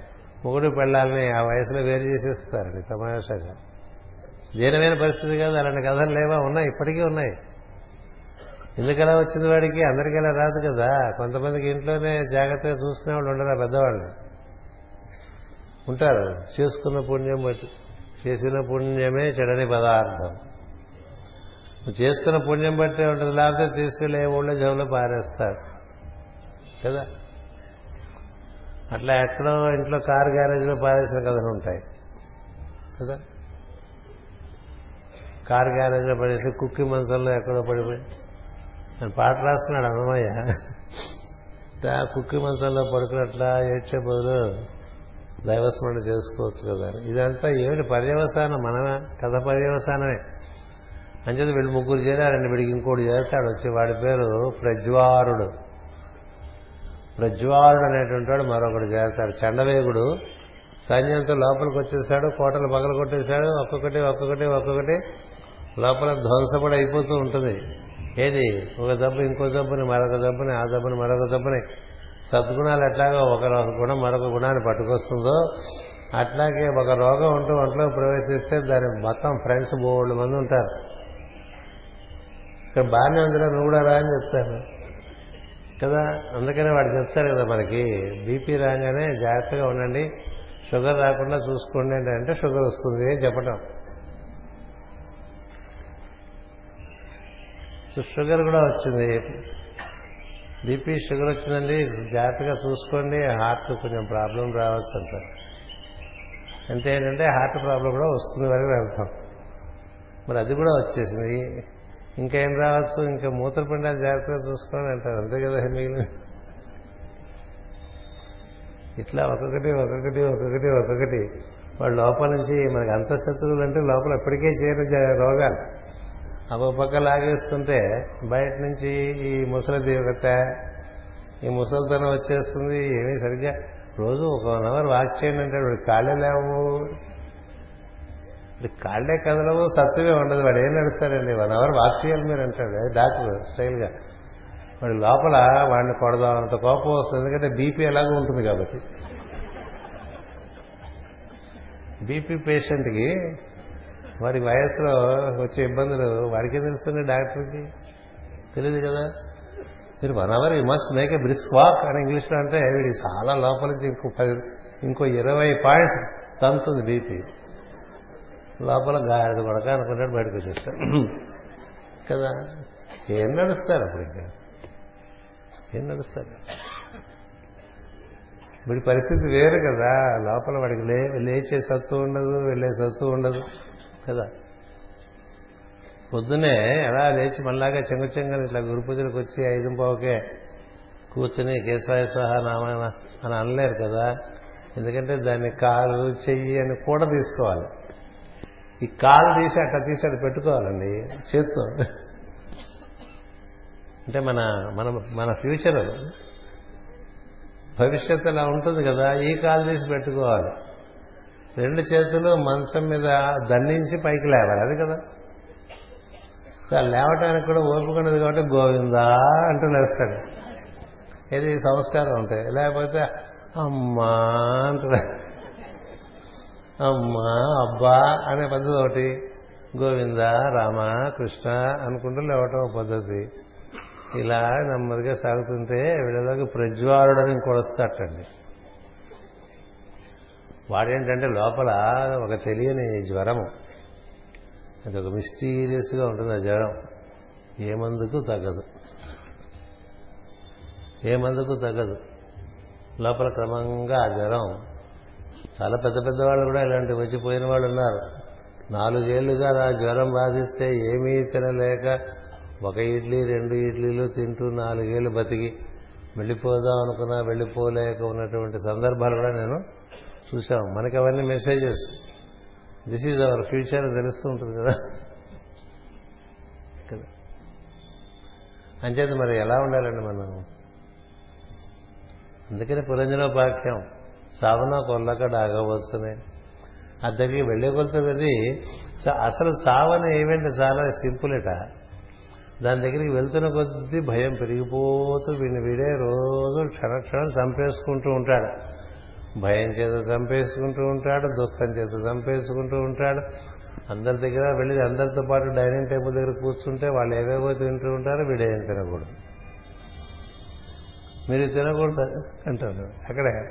మొగుడు పెళ్ళాలని ఆ వయసులో వేరు చేసేస్తారండి తమాషాగా. దీనమైన పరిస్థితి కాదు అలాంటి కథలు లేవా? ఉన్నాయి ఇప్పటికీ ఉన్నాయి. ఎందుకలా వచ్చింది వాడికి? అందరికీ అలా రాదు కదా. కొంతమందికి ఇంట్లోనే జాగ్రత్తగా చూసుకునే వాళ్ళు ఉండరా పెద్దవాళ్ళు? ఉంటారు చేసుకున్న పుణ్యం బట్టి. చేసిన పుణ్యమే చెడని పదార్థం. నువ్వు చేసుకున్న పుణ్యం బట్టే ఉంటుంది లేకపోతే తీసుకెళ్ళి ఏ ఊళ్ళో జవులో పారేస్తారు. కదా? అట్లా ఎక్కడో ఇంట్లో కారు గ్యారేజ్లో పారేసిన కథలు ఉంటాయి. కదా? కారు గ్యారేజ్లో పడేసి కుక్కి మంచంలో ఎక్కడో పడిపోయి. నేను పాట రాస్తున్నాడు అన్నమయ్య. కుక్కి మంచంలో పడుకున్నట్లా ఏడ్చే బదులు దైవస్మరణ చేసుకోవచ్చు కదా. ఇదంతా ఏమిటి? పర్యవసానం మనమే కథ పర్యవసానమే. అంచేత వీళ్ళు ముగ్గురు చేరారండి వీడికి ఇంకోటి చేస్తాడు వచ్చి వాడి పేరు ప్రజ్వారుడు. ప్రజ్వారుడు అనేటువంటి వాడు మరొకడు చేస్తాడు చండవేగుడు సైన్యంతో లోపలికి వచ్చేసాడు కోటలు పగలు కొట్టేశాడు ఒక్కొక్కటి ఒక్కొక్కటి ఒక్కొక్కటి లోపల ధ్వంసపడి అయిపోతూ ఉంటుంది. ఏది? ఒక జబ్బు ఇంకో జబ్బుని మరొక జబ్బుని ఆ జబ్బుని మరొక జబ్బుని. సద్గుణాలు ఎట్లాగో ఒక గుణం మరొక గుణాన్ని పట్టుకొస్తుందో అట్లాగే ఒక రోగం ఉంటూ ఒంట్లో ప్రవేశిస్తే దాని మొత్తం ఫ్రెండ్స్ బోల్డ్ మంది ఉంటారు. ఇక్కడ బాగానే ఉందిరా నువ్వు కూడా రా అని చెప్తారు. కదా అందుకనే వాడు చెప్తారు కదా మనకి బీపీ రాగానే జాగ్రత్తగా ఉండండి. షుగర్ రాకుండా చూసుకోండి అంటే షుగర్ వస్తుంది అని చెప్పటం. సో షుగర్ కూడా వచ్చింది. బీపీ షుగర్ వచ్చిందండి. జాగ్రత్తగా చూసుకోండి. హార్ట్ కొంచెం ప్రాబ్లం రావచ్చు అంటారు అంటే ఏంటంటే హార్ట్ ప్రాబ్లం కూడా వస్తుంది వరకు అర్థం. మరి అది కూడా వచ్చేసింది. ఇంకేం రావచ్చు? ఇంకా మూత్రపిండాలు జాగ్రత్తగా చూసుకోండి అంటారు. అంతే కదా మిగిలిన ఇట్లా ఒక్కొక్కటి ఒక్కొక్కటి ఒక్కొక్కటి ఒక్కొక్కటి. వాళ్ళ లోపల నుంచి మనకి అంతఃశత్రువులు అంటే లోపల ఎప్పటికే చేరిన రోగాలు. అవి పక్క లాగేస్తుంటే బయట నుంచి ఈ ముసలి దేవత ఈ ముసలితనం వచ్చేస్తుంది ఏమీ సరిగ్గా రోజు ఒక వన్ అవర్ వాక్ చేయండి అంటే వాడు కాళ్ళే లేవు ఇప్పుడు కాళ్ళే కదలవు సత్తువే ఉండదు. వాడు ఏం నడుస్తారండి వన్ అవర్ వాక్ చేయాలి మీరు అంటాడు. అది డాక్టర్ స్టైల్గా. వాడి లోపల వాడిని కొడదాం అంత కోపం వస్తుంది. ఎందుకంటే బీపీ ఎలాగో ఉంటుంది కాబట్టి. బీపీ పేషెంట్కి వారి వయసులో వచ్చే ఇబ్బందులు వాడికే తెలుస్తుంది డాక్టర్కి. తెలియదు కదా. మీరు one hour you must make a brisk walk అని ఇంగ్లీష్లో అంటే వీడి చాలా లోపల నుంచి ఇంకో పది ఇంకో ఇరవై పాయింట్స్ తంతుంది బీపీ లోపల గాడిద కొడక అనుకున్నాడు బయటకు వచ్చేస్తాడు కదా. ఏం నడుస్తారు అప్పుడు ఇంకా? ఏం నడుస్తారు? వీడి పరిస్థితి వేరు కదా. లోపల వాడికి లే లేచే సత్తు ఉండదు వెళ్ళే సత్తు ఉండదు. కదా. పొద్దునే ఎలా లేచి మళ్ళాగా చెంగు చెంగని ఇట్లా గురు పూజలకు వచ్చి ఐదు పావుకే కూర్చుని కేశవాయ సహా నామాయణ అని అనలేరు కదా. ఎందుకంటే దాన్ని కాలు చెయ్యి అని కూడా తీసుకోవాలి. ఈ కాలు తీసి అట్లా తీసి అట్లా పెట్టుకోవాలండి. చేత్తో. అంటే మన మన మన ఫ్యూచర్ భవిష్యత్తు అలా ఉంటుంది కదా. ఈ కాలు తీసి పెట్టుకోవాలి. రెండు చేతులు మంచం మీద దండించి పైకి లేవాలి అది కదా. లేవటానికి కూడా ఓపుకున్నది కాబట్టి గోవిందా అంటూ లేస్తాడు ఇది సంస్కారం ఉంటాయి లేకపోతే అమ్మా అంటున్నా అమ్మా అబ్బా అనే పద్ధతి ఒకటి. గోవింద రామ కృష్ణ అనుకుంటూ లేవటం ఒక పద్ధతి. ఇలా నెమ్మదిగా సాగుతుంటే వీళ్ళలోకి ప్రజ్వాలుడని కొడస్తాటండి వాడేంటంటే లోపల ఒక తెలియని జ్వరము. అది ఒక మిస్టీరియస్గా ఉంటుంది ఆ జ్వరం. ఏ మందుకు తగ్గదు. ఏ మందుకు తగ్గదు. లోపల క్రమంగా ఆ జ్వరం. చాలా పెద్ద పెద్ద వాళ్ళు కూడా ఇలాంటి వచ్చిపోయిన వాళ్ళు ఉన్నారు. నాలుగేళ్ళుగా ఆ జ్వరం బాధిస్తే ఏమీ తినలేక ఒక ఇడ్లీ రెండు ఇడ్లీలు తింటూ నాలుగేళ్ళు బతికి. వెళ్ళిపోదాం అనుకున్నా వెళ్ళిపోలేక ఉన్నటువంటి సందర్భాలు కూడా నేను చూసాం మనకి అవన్నీ messages this is our future తెలుస్తూ ఉంటుంది కదా. కదా. అంచేది మరి ఎలా ఉండాలండి మనం? అందుకని పురంజనోపాఖ్యం సావన కొల్లక డాగవచ్చునే. ఆ దగ్గరికి వెళ్ళే కొలుతుంది అసలు సావన ఏమేంటి చాలా సింపుల్ట. దాని దగ్గరికి వెళ్తున్న కొద్దీ భయం పెరిగిపోతూ వీడిని వీడే రోజు క్షణ క్షణం చంపేసుకుంటూ ఉంటాడు. భయం చేత చంపేసుకుంటూ ఉంటాడు దుఃఖం చేత చంపేసుకుంటూ ఉంటాడు. అందరి దగ్గర వెళ్ళి అందరితో పాటు డైనింగ్ టేబుల్ దగ్గర కూర్చుంటే వాళ్ళు ఏవేవో తింటూ ఉంటారు వీడేం తినకూడదు. మీరు తినకూడదు అంటారు. అక్కడే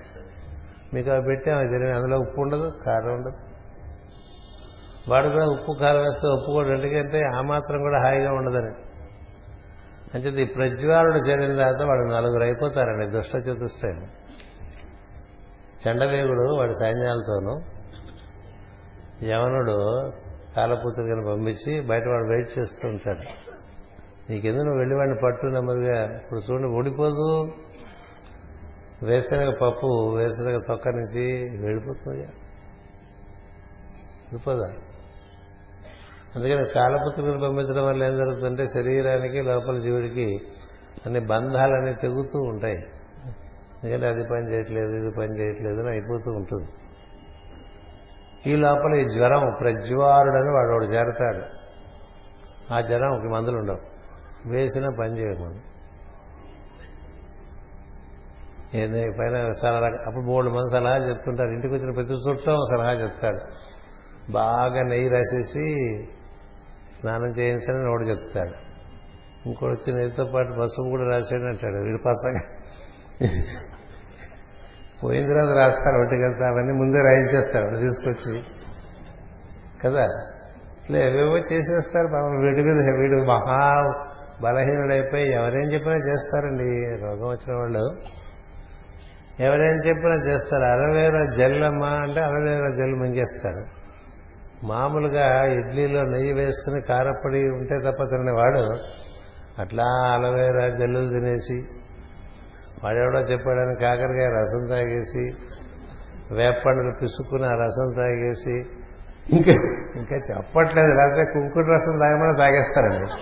మీకు అవి పెట్టాము తినే అందులో ఉప్పు ఉండదు కారం ఉండదు. వాడు కూడా ఉప్పు కారం వేస్తే ఒప్పుకోడు. ఎందుకంటే ఆ మాత్రం కూడా హాయిగా ఉండదని. అంటే ఈ ప్రజ్వాలుడు చేరిన తర్వాత వాడు నలుగురు అయిపోతారండి దుష్ట చతుష్టయం చండవేగుడు వాడి సైన్యాలతోనూ యవనుడు కాలపుత్రికను పంపించి బయట వాడు వెయిట్ చేస్తూ ఉంటాడు. నీకెందుకు నువ్వు వెళ్ళి వాడిని పట్టు నెమ్మదిగా? ఇప్పుడు చూడండి ఊడిపోదు. వేసిన పప్పు వేసిన తొక్క నుంచి వెళ్ళిపోతుంది వెళ్ళిపోదా? అందుకని కాలపుత్రికను పంపించడం వల్ల ఏం జరుగుతుందంటే శరీరానికి లోపల జీవుడికి అన్ని బంధాలన్నీ తెగుతూ ఉంటాయి. ఎందుకంటే అది పని చేయట్లేదు ఇది పని చేయట్లేదు అని అయిపోతూ ఉంటుంది. ఈ లోపల ఈ జ్వరం ప్రజ్వారుడని వాడు వాడు చేరతాడు. ఆ జ్వరం ఒక మందులు ఉండవు. వేసిన పని చేయడం మనం ఏంది పైన సలహా అప్పుడు మూడు మంది సలహా చెప్తుంటారు. ఇంటికి వచ్చిన ప్రతి చుట్టం సలహా చెప్తాడు బాగా నెయ్యి రాసేసి స్నానం చేయించని నోడు చెప్తాడు. ఇంకోటి వచ్చి నెయ్యితో పాటు పసుపు కూడా రాసాడు అంటాడు వీడు పసగా పోయిన తర్వాత రాస్తారు ఒంటికెళ్తా అవన్నీ ముందే రాయించేస్తారు వాడు తీసుకొచ్చి. కదా? ఇట్లా ఏవేవో చేసేస్తారు పాపం వీడి మీద వీడు మహా బలహీనుడైపోయి ఎవరేం చెప్పినా చేస్తారండి రోగం వచ్చిన వాళ్ళు. ఎవరేం చెప్పినా చేస్తారు అరవేర జల్లమ్మ అంటే అరవేర జల్లు మింగేస్తాడు మామూలుగా ఇడ్లీలో నెయ్యి వేసుకుని కారపడి ఉంటే తప్ప తినేవాడు అట్లా అలవేరా జల్లులు తినేసి వాడెవడో చెప్పాడని కాకరకాయ రసం తాగేసి వేపండులు పిసుక్కుని ఆ రసం తాగేసి ఇంకా ఇంకా చెప్పట్లేదు. లేకపోతే కుంకుడు రసం తాగమని తాగేస్తారండి.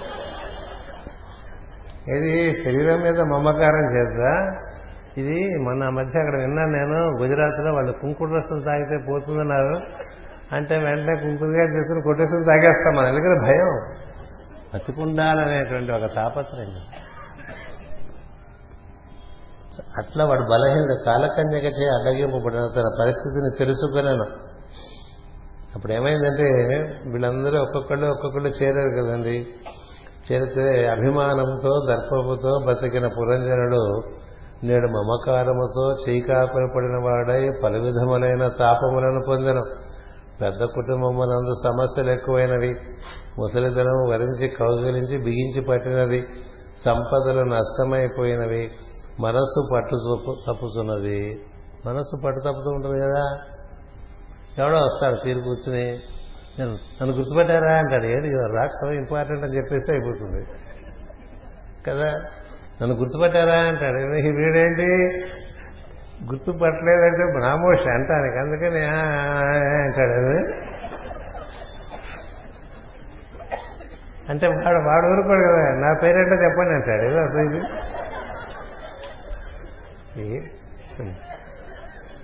ఇది శరీరం మీద మమకారం చేద్దా ఇది మొన్న మధ్య అక్కడ విన్నాను నేను గుజరాత్లో వాళ్ళు కుంకుడు రసం తాగితే పోతుందన్నారు. అంటే వెంటనే కుంకుడుగా తీసుకుని కొట్టేసుకుని తాగేస్తాం మన. ఎందుకంటే భయం. బతికుండాలనేటువంటి ఒక తాపత్రయం. అట్లా వాడు బలహీన కాలకన్యక చే అడ్డగింపబడిన తన పరిస్థితిని తెలుసుకున్నాను. అప్పుడు ఏమైందంటే వీళ్ళందరూ ఒక్కొక్కళ్ళు ఒక్కొక్కళ్ళు చేరారు కదండి. చేరితే అభిమానంతో దర్పముతో బతికిన పురంజనుడు నేడు మమకారముతో చీకాకులు పడిన వాడై పలు విధములైన తాపములను పొందను. పెద్ద కుటుంబములందు సమస్యలు ఎక్కువైనవి. ముసలితనం వరించి కౌగిలించి బిగించి పట్టినది. సంపదలు నష్టమైపోయినవి. మనస్సు పట్టు తప్పుతున్నది. మనస్సు పట్టు తప్పుతూ ఉంటుంది కదా. ఎవడో వస్తాడు తీరు కూర్చుని. నేను నన్ను గుర్తుపెట్టారా అంటాడు. ఏంటి రాక్ సో ఇంపార్టెంట్ అని చెప్పేస్తే అయిపోతుంది. కదా? నన్ను గుర్తుపట్టారా అంటాడు. వీడేంటి? గుర్తుపట్టలేదంటే బ్రాహ్మోష అంటానికి. అందుకని అంటాడు. అంటే వాడు వాడు ఊరుకోడు కదా. నా పేరేంటో చెప్పండి అంటాడు. ఏదో అసలు ఇది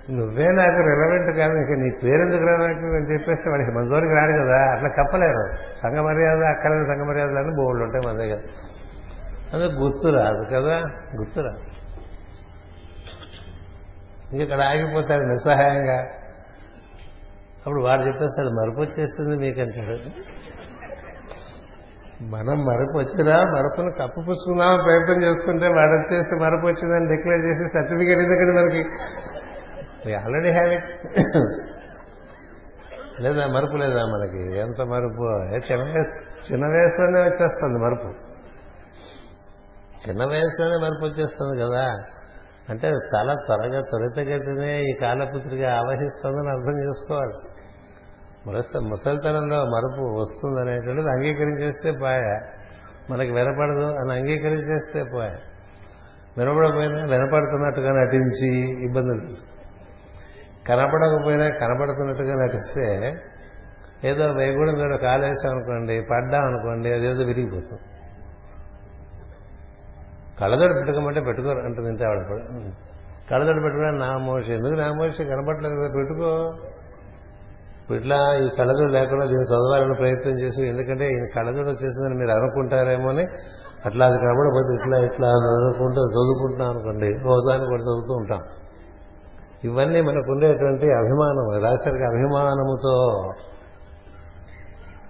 నువ్వే నాకు రిలవెంట్ కాదు ఇంకా నీ పేరెందుకు రిలవెంట్ అని చెప్పేస్తే వాడికి మన జోలికి రాడు కదా. అట్లా చెప్పలేరు. సంఘ మర్యాద అక్కడ సంఘ మర్యాదలు అని బోర్డు ఉంటాయి మన దగ్గర. అందుకు గుర్తు రాదు కదా? గుర్తు రాదు. ఇక్కడ ఆగిపోతాడు నిస్సహాయంగా. అప్పుడు వాడు చెప్పేస్తాడు మరుపు వచ్చేస్తుంది మీకంటాడు. మనం మరపు వచ్చినా మరపును కప్పుపుచ్చుకుందామని ప్రయత్నం చేసుకుంటే వాడు వచ్చేసి మరపు వచ్చిందని డిక్లేర్ చేసి సర్టిఫికేట్ ఎందుకంటే మనకి? ఆల్రెడీ హ్యావ్ ఇట్ లేదా మరపు లేదా మనకి? ఎంత మరుపు? చిన్న వయసు చిన్న వయసులోనే వచ్చేస్తుంది మరుపు. చిన్న వయసులోనే మరపు వచ్చేస్తుంది కదా. అంటే చాలా త్వరగా త్వరితగతినే ఈ కాలపుత్రిగా ఆవహిస్తుందని అర్థం చేసుకోవాలి. మురస్త ముసలితనంలో మరుపు వస్తుందనేటువంటిది అంగీకరించేస్తే పోయ. మనకి వినపడదు అని అంగీకరించేస్తే పోయ. వినపడకపోయినా వినపడుతున్నట్టుగా నటించి ఇబ్బందులు కనపడకపోయినా కనపడుతున్నట్టుగా నటిస్తే ఏదో వేగుడం కూడా కాలేసాం అనుకోండి పడ్డాం అనుకోండి అదేదో విరిగిపోతుంది. కళ్ళజోడు పెట్టుకోమంటే పెట్టుకోరు అంటుంది ఇంత ఆవిడ. కళ్ళజోడు పెట్టుకున్నా నా మోషి ఎందుకు నా మోషి కనపడలేదు పెట్టుకో. ఇట్లా ఈ కళ్ళజోడు లేకుండా దీన్ని చదవాలని ప్రయత్నం చేసి ఎందుకంటే ఈ కళ్ళజోడు వచ్చేసిందని మీరు అనుకుంటారేమో అని అట్లా అది కనబడకపోతే ఇట్లా ఇట్లా చదువుకుంటూ చదువుకుంటున్నాం అనుకోండి రోజాన్ని కూడా చదువుతూ ఉంటాం. ఇవన్నీ మనకు ఉండేటువంటి అభిమానం రాశారికి అభిమానముతో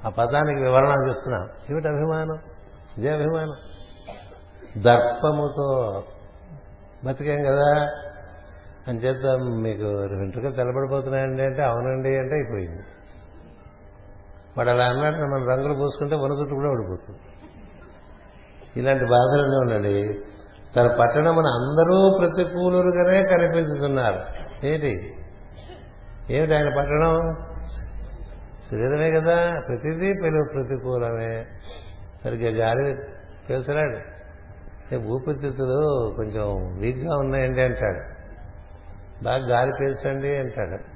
ఆ పదానికి వివరణ చెప్తున్నా ఏమిటి అభిమానం? ఇదే అభిమానం దర్పముతో బతికాం కదా? అని చేత మీకు వెంట్రుకలు తెల్లబడిపోతున్నాయండి అంటే అవునండి అంటే అయిపోయింది. వాడు అలా అన్నాడు మనం రంగులు పూసుకుంటే వన చుట్టూ కూడా ఓడిపోతుంది ఇలాంటి బాధలన్నీ ఉండండి తన పట్టణమున అందరూ ప్రతికూలుగానే కనిపించుతున్నారు ఏంటి? ఏమిటి ఆయన పట్టణం? శరీరమే కదా. ప్రతిదీ పిలువ ప్రతికూలమే. సరిగ్గా గాలి పీల్చరాడు ఊపిరితిత్తులు కొంచెం వీక్గా ఉన్నాయండి అంటాడు. బాగా గాలి పీల్చండి అంటాడు.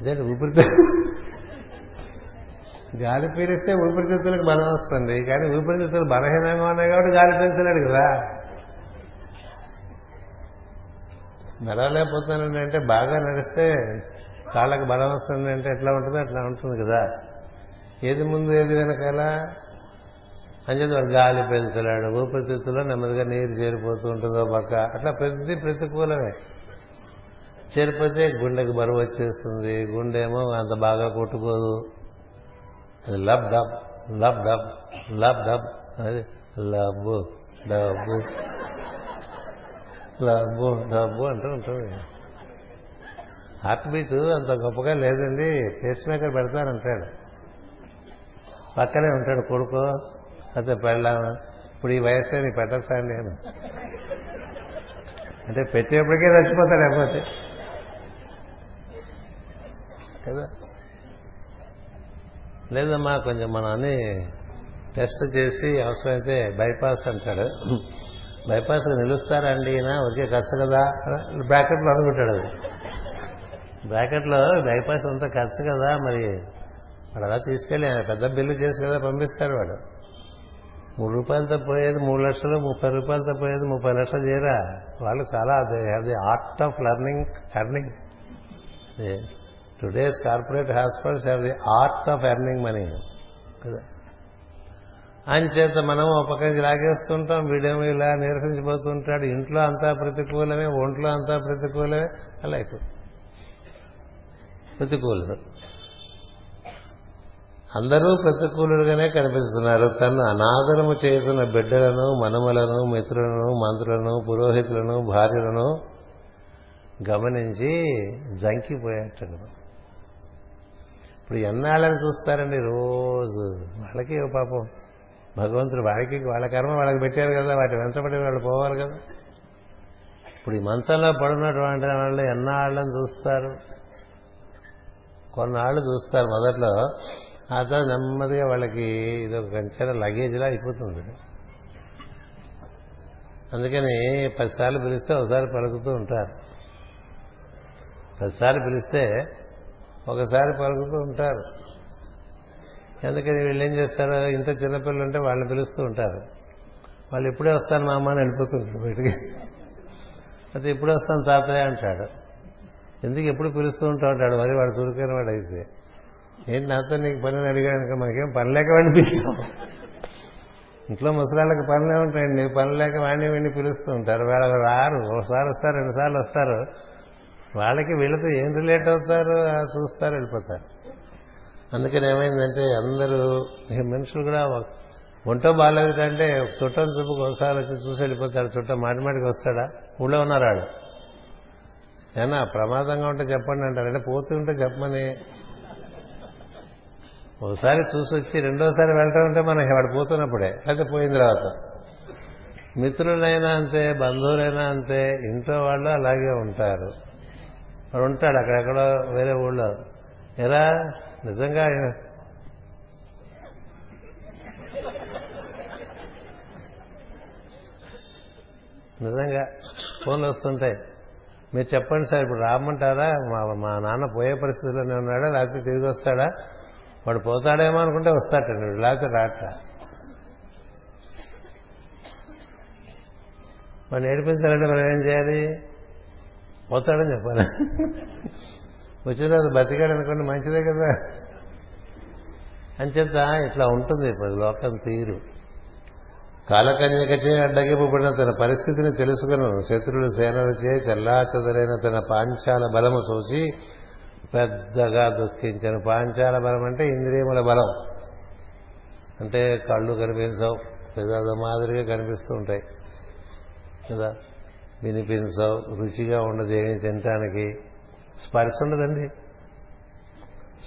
అదే ఊపిరితిత్తు గాలి పీలిస్తే ఊపిరితిత్తులకు బలం వస్తుంది. కానీ ఊపిరితిత్తులు బలహీనంగా ఉన్నాయి కాబట్టి గాలి పీల్చలేడు కదా. నడవలేకపోతానండి అంటే బాగా నడిస్తే కాళ్ళకు బలం వస్తుంది అంటే ఎట్లా ఉంటుందో అట్లా ఉంటుంది కదా. ఏది ముందు ఏది వెనకాల? అంచేది వాడు గాలి పెంచలేడు ఊపిరితిత్తులో నెమ్మదిగా నీరు చేరిపోతూ ఉంటుందో పక్క. అట్లా ప్రతి ప్రతికూలమే. చేరిపోతే గుండెకి బరువు వచ్చేస్తుంది. గుండె ఏమో అంత బాగా కొట్టుకోదు. అది lub dub lub dub lub dub. అది లబ్బు డబ్బు లబ్బు డబ్బు అంటూ ఉంటుంది. హార్ట్ బీట్ అంత గొప్పగా లేదండి. పేస్ మేకర్ పెడతానంటాడు పక్కనే ఉంటాడు కొడుకో. అయితే పెళ్ళామా ఇప్పుడు ఈ వయసు నీ పెట్టచ్చా నేను. అంటే పెట్టేప్పటికే చచ్చిపోతాడు లేకపోతే. కదా? లేదమ్మా కొంచెం మనం అన్ని టెస్ట్ చేసి అవసరమైతే బైపాస్ అంటాడు. బైపాస్ నిలుస్తారండి ఈయన? ఒకే ఖర్చు కదా? బ్రాకెట్లో అనుకుంటాడు అది. బ్రాకెట్లో బైపాస్ అంతా ఖర్చు కదా మరి? వాడు అలా తీసుకెళ్ళి ఆయన పెద్ద బిల్లు చేసి కదా పంపిస్తాడు వాడు. మూడు రూపాయలతో పోయేది మూడు లక్షలు ముప్పై రూపాయలతో పోయేది ముప్పై లక్షలు చేయరా? వాళ్ళు చాలా అది art of learning earning today's corporate hospitals have the art of earning money కదా? అంచేత మనం ఒక పక్కకి లాగేస్తుంటాం వీడేమో ఇలా నిరసించిపోతుంటాడు ఇంట్లో అంతా ప్రతికూలమే ఒంట్లో అంతా ప్రతికూలమే అలా అయిపోతుంది. ప్రతికూలుడు. అందరూ ప్రతికూలుడుగానే కనిపిస్తున్నారు. తను అనాదరము చేస్తున్న బిడ్డలను మనమలను మిత్రులను మంత్రులను పురోహితులను భార్యలను గమనించి జంకిపోయేట్టు ఇప్పుడు ఎన్నాళ్ళని చూస్తారండి రోజు. వాళ్ళకి పాపం. భగవంతుడు వాళ్ళకి వాళ్ళ కర్మ వాళ్ళకి పెట్టారు కదా వాటి వెంటబడి వాళ్ళు పోవాలి కదా. ఇప్పుడు ఈ మంచంలో పడున్నటువంటి వాళ్ళు ఎన్నాళ్ళని చూస్తారు? కొన్నాళ్ళు చూస్తారు. మొదట్లో ఆ తర్వాత నెమ్మదిగా వాళ్ళకి ఇది ఒక కంచెల లగేజ్లా అయిపోతుంది. అందుకని పదిసార్లు పిలిస్తే ఒకసారి పలుకుతూ ఉంటారు. పదిసార్లు పిలిస్తే ఒకసారి పలుకుతూ ఉంటారు. ఎందుకని వీళ్ళు ఏం చేస్తారు ఇంత చిన్నపిల్లలు ఉంటే వాళ్ళని పిలుస్తూ ఉంటారు. వాళ్ళు ఇప్పుడే వస్తాను మా అమ్మ అని వెళ్ళిపోతుంటారు వీటికి అయితే ఇప్పుడే వస్తాను తాతయ్య అంటాడు. ఎందుకు ఎప్పుడు పిలుస్తూ ఉంటా ఉంటాడు మరి వాడు చురుకైన వాడు అయితే. ఏంటి నాతో నీకు పని అడిగాను మనకేం పని లేక వాడిని పిలుస్తాం ఇంట్లో ముసలాళ్ళకి పనులే ఉంటాయండి. పని లేక వాడిని వీడిని పిలుస్తూ ఉంటారు. వాళ్ళ రారు ఒకసారి వస్తారు రెండుసార్లు వస్తారు. వాళ్ళకి వీళ్ళతో ఏం రిలేట్ అవుతారు చూస్తారు వెళ్ళిపోతారు. అందుకని ఏమైందంటే అందరూ మనుషులు కూడా ఒంటో బాగాలేదంటే చుట్టం చూపుకు ఒకసారి వచ్చి చూసి వెళ్ళిపోతాడు చుట్టం మాటి మాటికి వస్తాడా? ఊళ్ళో ఉన్నారు ఉన్నారాడు ఏనా ప్రమాదంగా ఉంటే చెప్పండి అంటారు. అంటే పోతుంటే చెప్పమని. ఒకసారి చూసి వచ్చి రెండోసారి వెళ్ళటం అంటే మనకి వాడు పోతున్నప్పుడే. అయితే పోయిన తర్వాత. మిత్రులైనా అంతే బంధువులైనా అంతే ఇంట్లో వాళ్ళు అలాగే ఉంటారు. వాడు ఉంటాడు అక్కడెక్కడో వేరే ఊళ్ళో. ఎలా నిజంగా నిజంగా ఫోన్లు వస్తుంటాయి. మీరు చెప్పండి సార్ ఇప్పుడు రామంటారా? మా మా నాన్న పోయే పరిస్థితిలోనే ఉన్నాడా? లేకపోతే తిరిగి వస్తాడా? వాడు పోతాడేమో అనుకుంటే వస్తాటండి లేకపోతే రాట వాడిని ఏడిపించాలంటే మనం ఏం చేయాలి? పోతాడని చెప్పాలి. వచ్చిన తర్వాత బతికాడు అనుకోండి మంచిదే కదా. అంచేత ఇట్లా ఉంటుంది ఇప్పుడు లోకం తీరు. కాలకన్యకచే అడ్డగిపబడిన తన పరిస్థితిని తెలుసుకును. శత్రువుల సేనలచే చల్లా చెదరైన తన పాంచాల బలము చూసి పెద్దగా దుఃఖించను. పాంచాల బలం అంటే ఇంద్రియముల బలం. అంటే కళ్ళు కనిపించవు. పెద్ద మాదిరిగా కనిపిస్తూ ఉంటాయి. కదా? వినిపించవు. రుచిగా ఉండదు. ఏమి తినటానికి స్పర్శ ఉండదండి.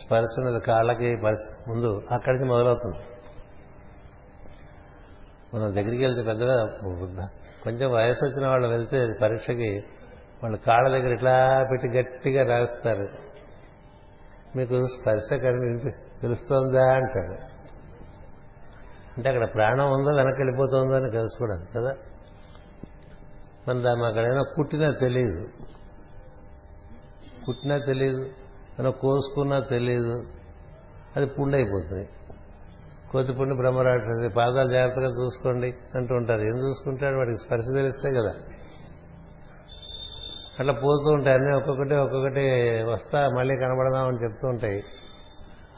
స్పర్శ ఉండదు. కాళ్ళకి ముందు అక్కడికి మొదలవుతుంది. మనం దగ్గరికి వెళ్తే పెద్దగా కొంచెం వయసు వచ్చిన వాళ్ళు వెళ్తే పరీక్షకి వాళ్ళు కాళ్ళ దగ్గర ఇట్లా పెట్టి గట్టిగా రాస్తారు. మీకు స్పర్శ కనిపి తెలుస్తోందా అంటాడు అంటే అక్కడ ప్రాణం ఉందో వెనక్కి వెళ్ళిపోతుందో అని తెలుసుకోవడం కదా? మన దాన్ని అక్కడైనా తెలియదు పుట్టినా తెలియదు మనం కోసుకున్నా తెలియదు అది పుండు అయిపోతుంది కోతిపుండి బ్రహ్మరాక్షసి పాదాలు జాగ్రత్తగా చూసుకోండి అంటూ ఉంటారు. ఏం చూసుకుంటాడు? వాడికి స్పర్శ తెలిస్తే కదా. అట్లా పోతూ ఉంటాయి. అన్నీ ఒక్కొక్కటి ఒక్కొక్కటి వస్తా మళ్ళీ కనబడదామని చెప్తూ ఉంటాయి.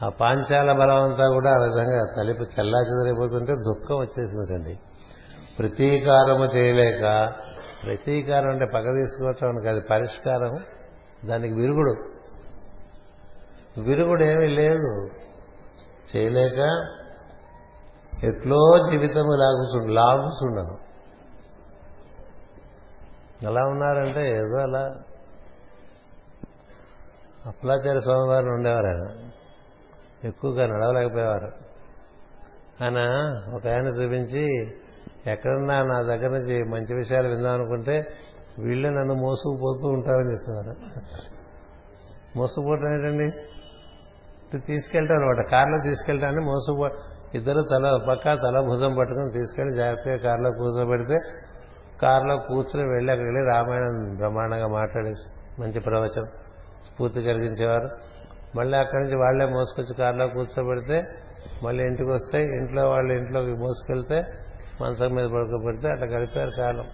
ఆ పాంచాల బలం అంతా కూడా ఆ విధంగా తలిపి చల్లా చెదరైపోతుంటే దుఃఖం వచ్చేసిందండి ప్రతీకారము చేయలేక ప్రతీకారం అంటే పగ తీసుకోవటం అని కాదు పరిష్కారం. దానికి విరుగుడు. విరుగుడు ఏమీ లేదు. చేయలేక ఎట్లో జీవితం లాగుచుండు లాగుచుండను. ఎలా ఉన్నారంటే ఏదో అలా. అప్పలాచార్య స్వామివారిని ఉండేవారు ఆయన. ఎక్కువగా నడవలేకపోయేవారు. ఆయన ఒక ఆయన చూపించి ఎక్కడన్నా నా దగ్గర నుంచి మంచి విషయాలు విందాం అనుకుంటే వీళ్ళే నన్ను మోసుకుపోతూ ఉంటారని చెప్తున్నారు. మోసుకుపోవటం ఏంటండి? తీసుకెళ్తారు అనమాట కారులో తీసుకెళ్ళటాన్ని మోసుకుపో ఇద్దరు తల పక్క తల భుజం పట్టుకుని తీసుకెళ్ళి జాగ్రత్తగా కారులో కూర్చోబెడితే కారులో కూర్చుని వెళ్ళి అక్కడికి వెళ్ళి రామాయణం బ్రహ్మాండంగా మాట్లాడేసి మంచి ప్రవచనం స్ఫూర్తి కలిగించేవారు. మళ్ళీ అక్కడి నుంచి వాళ్ళే మోసుకొచ్చి కారులో కూర్చోబెడితే మళ్ళీ ఇంటికి వస్తే ఇంట్లో వాళ్ళ ఇంట్లోకి మోసుకెళ్తే మంచం మీద పడుకోబెడితే అట్లా గడిపారు కాలం.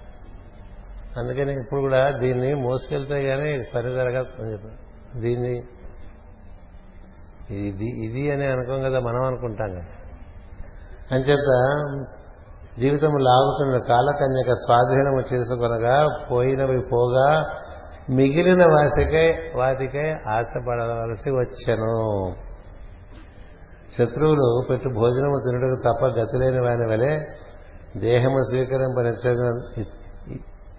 అందుకని ఇప్పుడు కూడా దీన్ని మోసుకెళ్తే గానీ పని జరగదు అని చెప్పారు దీన్ని ఇది ఇది అని అనుకోం కదా మనం అనుకుంటాం కదా. అంచేత జీవితం లాగుతున్న కాలకన్యక స్వాధీనము చేసుకొనగా పోయినవి పోగా మిగిలిన వాసికై వాటికై ఆశపడవలసి వచ్చను. శత్రువులు పెట్టు భోజనము తినడం తప్ప గతిలేని వాని వలె దేహము స్వీకరింప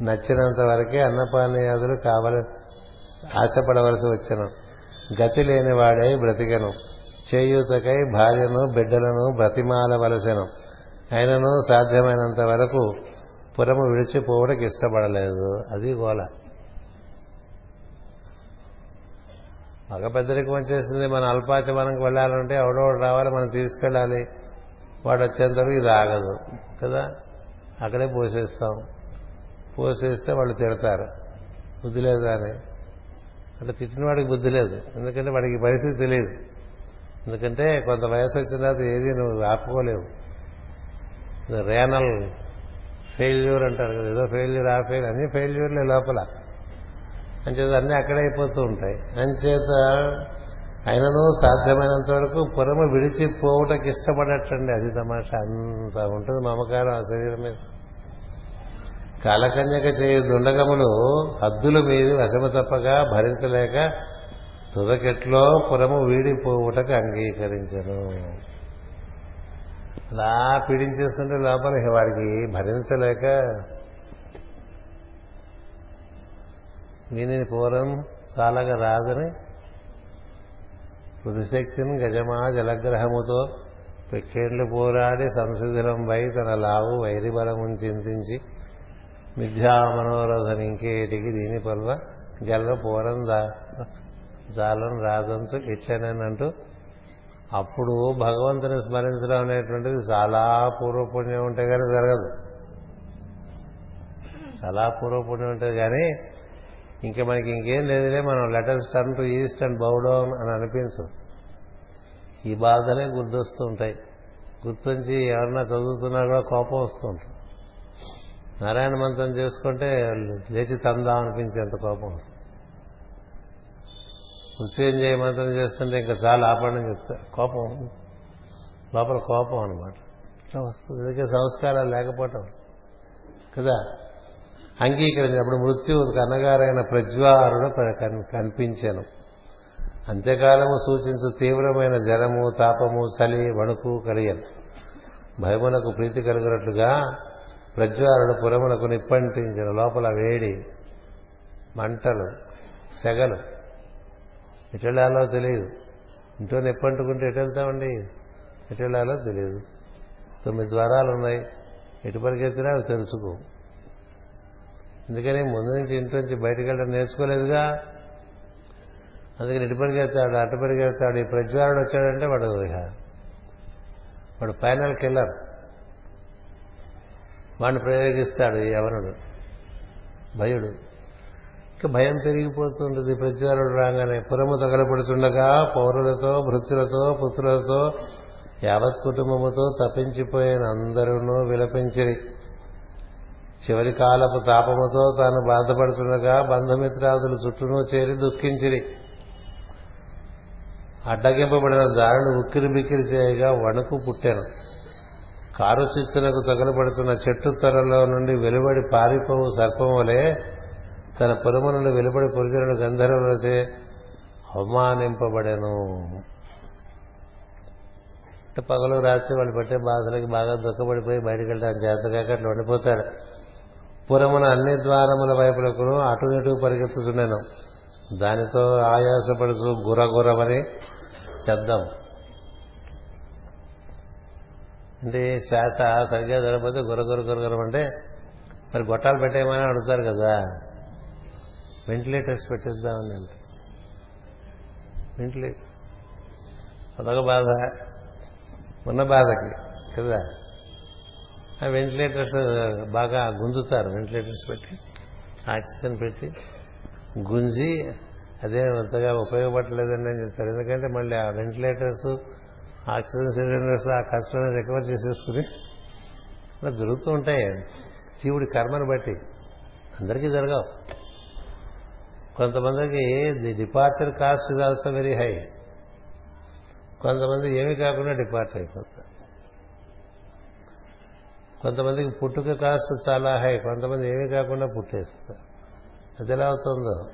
నచ్చినంత వరకే అన్నపానీయాదులు కావల ఆశపడవలసి వచ్చను. గతి లేనివాడై బ్రతికెను. చేయూతకై భార్యను బిడ్డలను బ్రతిమాలవలసెను. ఆయనను సాధ్యమైనంత వరకు పురము విడిచిపోవడానికి ఇష్టపడలేదు. అది గోల. మగ పెద్దలకు వచ్చేసింది మన అల్పాచమనంకి వెళ్ళాలంటే ఎవడోడు రావాలి మనం తీసుకెళ్ళాలి. వాడు వచ్చేంతవరకు ఇది ఆగదు కదా? అక్కడే పోసేస్తాం. పోసేస్తే వాళ్ళు తిడతారు. బుద్ధి లేదా అని. అంటే తిట్టిన వాడికి బుద్ధి లేదు. ఎందుకంటే వాడికి పరిస్థితి తెలియదు. ఎందుకంటే కొంత వయసు వచ్చిన తర్వాత ఏది నువ్వు ఆపుకోలేవు. రేనల్ ఫెయిల్యూర్ అంటారు కదా ఏదో ఫెయిల్యూర్ ఆ ఫెయిల్ అన్ని ఫెయిల్యూర్లే లోపల. అంచేత అన్నీ అక్కడే అయిపోతూ ఉంటాయి. అంచేత అయినను సాధ్యమైనంత వరకు పురము విడిచిపోవటకి ఇష్టపడటండి. అది తమాషా. అంత ఉంటుంది మమకారం ఆ శరీరం మీద. కాలకన్యక చేయు దుండగములు హద్దుల మీద వశము తప్పగా భరించలేక తుదకెట్లో పురము వీడిపోవుటకు అంగీకరించను. అలా పీడించేస్తుంటే లోపల వాడికి భరించలేక వీనిని పూర్వం చాలాగా రాదని పృథుశక్తిని గజమా జలగ్రహముతో పెక్కేండ్లు పోరాడి సంసిధిలం వై తన లావు వైరి బలమును చింతించి మిథ్యా మనోరథ ఇంకేటికి దీని పర్వ గెల్ల పోరం జాలం రాదంచు ఇట్లనేనంటూ అప్పుడు భగవంతుని స్మరించడం అనేటువంటిది చాలా పూర్వపుణ్యం ఉంటే కానీ జరగదు. చాలా పూర్వపుణ్యం ఉంటుంది కానీ ఇంకా మనకి ఇంకేం లేదులే మనం let us turn to east and bow down అని అనిపించదు. ఈ బాధలే గుర్తొస్తూ ఉంటాయి. గుర్తుంచి ఎవరన్నా చదువుతున్నా కూడా కోపం వస్తూ ఉంటుంది. నారాయణ మంత్రం చేసుకుంటే లేచి తందాం అనిపించేంత కోపం వస్తుంది. మృత్యుంజయ మంత్రం చేస్తుంటే ఇంకా చాలా ఆపడం చెప్తా కోపం లోపల కోపం అనమాట ఇట్లా వస్తుంది. ఇదికే సంస్కారాలు లేకపోవటం. కదా? అంగీకరించినప్పుడు మృత్యు కన్నగారైన ప్రజ్వారుడు కనిపించాను. అంత్యకాలము సూచించు తీవ్రమైన జలము తాపము చలి వణుకు కలియను. భయమునకు ప్రీతి కలిగినట్లుగా ప్రజ్వారుడు పురమునకు నిప్పంటించిన లోపల వేడి మంటలు సెగలు. ఎటెళ్ళాలో తెలియదు. ఇంట్లో నిప్పంటుకుంటే ఎటు వెళ్తామండి ఎటెళ్ళాలో తెలియదు. తొమ్మిది ద్వారాలు ఉన్నాయి ఎటు పరిగెత్తినా అవి తెలుసుకో అందుకని ముందు నుంచి ఇంటి నుంచి బయటకు వెళ్ళడం నేర్చుకోలేదుగా? అందుకని ఇటు పరిగెత్తాడు అటు పరిగెత్తాడు ఈ ప్రజ్వారుడు వచ్చాడంటే వాడు వాడు ఫైనల్ కిల్లర్. వాడిని ప్రయోగిస్తాడు ఈ యవనుడు భయుడు. ఇంకా భయం పెరిగిపోతుంటుంది. ప్రజ్వారుడు రాగానే పురము తగలపడుతుండగా పౌరులతో భృతులతో పుత్రులతో యావత్ కుటుంబముతో తప్పించిపోయిన అందరూ విలపించిరి. చివరి కాలపు తాపముతో తాను బాధపడుతుండగా బంధుమిత్రాదులు చుట్టూను చేరి దుఃఖించిరి. అడ్డగింపబడిన దారులు ఉక్కిరి బిక్కిరి చేయగా వణుకు పుట్టాను. కారు చిచ్చులకు తగలబడుతున్న చెట్టు త్వరలో నుండి వెలువడి పారిపోవు సర్పం వలె తన పొరుమ నుండి వెలువడి పురుషులను గంధర్వులచే అవమానింపబడెను. పగలు రాత్రి వాళ్ళు పెట్టే బాధలకి బాగా దుఃఖపడిపోయి బయటకు వెళ్ళడానికి చేతకాక అట్లా ఉండిపోతాడు పురమున అన్ని ద్వారముల వైపులకును అటు ఇటు పరిగెత్తుతున్నాను దానితో ఆయాసపడుతూ గురగురమని శబ్దం. అంటే శ్వాస సరిగ్గా జరగకపోతే గురగుర గురగురం అంటే మరి గొట్టాలు పెట్టేయమని అడుగుతారు కదా. వెంటిలేటర్స్ పెట్టిద్దామని అంటే. వెంటిలేటర్ అదొక బాధ. ఉన్న బాధకి కదా? వెంటిలేటర్స్ బాగా గుంజుతారు. వెంటిలేటర్స్ పెట్టి ఆక్సిజన్ పెట్టి గుంజి అదే అంతగా ఉపయోగపడలేదని నేను చెప్తాను ఎందుకంటే మళ్ళీ ఆ వెంటిలేటర్స్ ఆక్సిజన్ సిలిండర్స్ ఆ ఖర్చులను రికవర్ చేసేసుకుని అలా జరుగుతూ ఉంటాయి. జీవుడి కర్మను బట్టి అందరికీ జరగవు. కొంతమందికి the departure cost is also very high. కొంతమంది ఏమీ కాకుండా డిపార్ట్ అయిపోతుంది కొంతమందికి పుట్టుక కాస్ట్ చాలా హై కొంతమంది ఏమీ కాకుండా పుట్టేస్తారు. అది ఎలా అవుతుందో?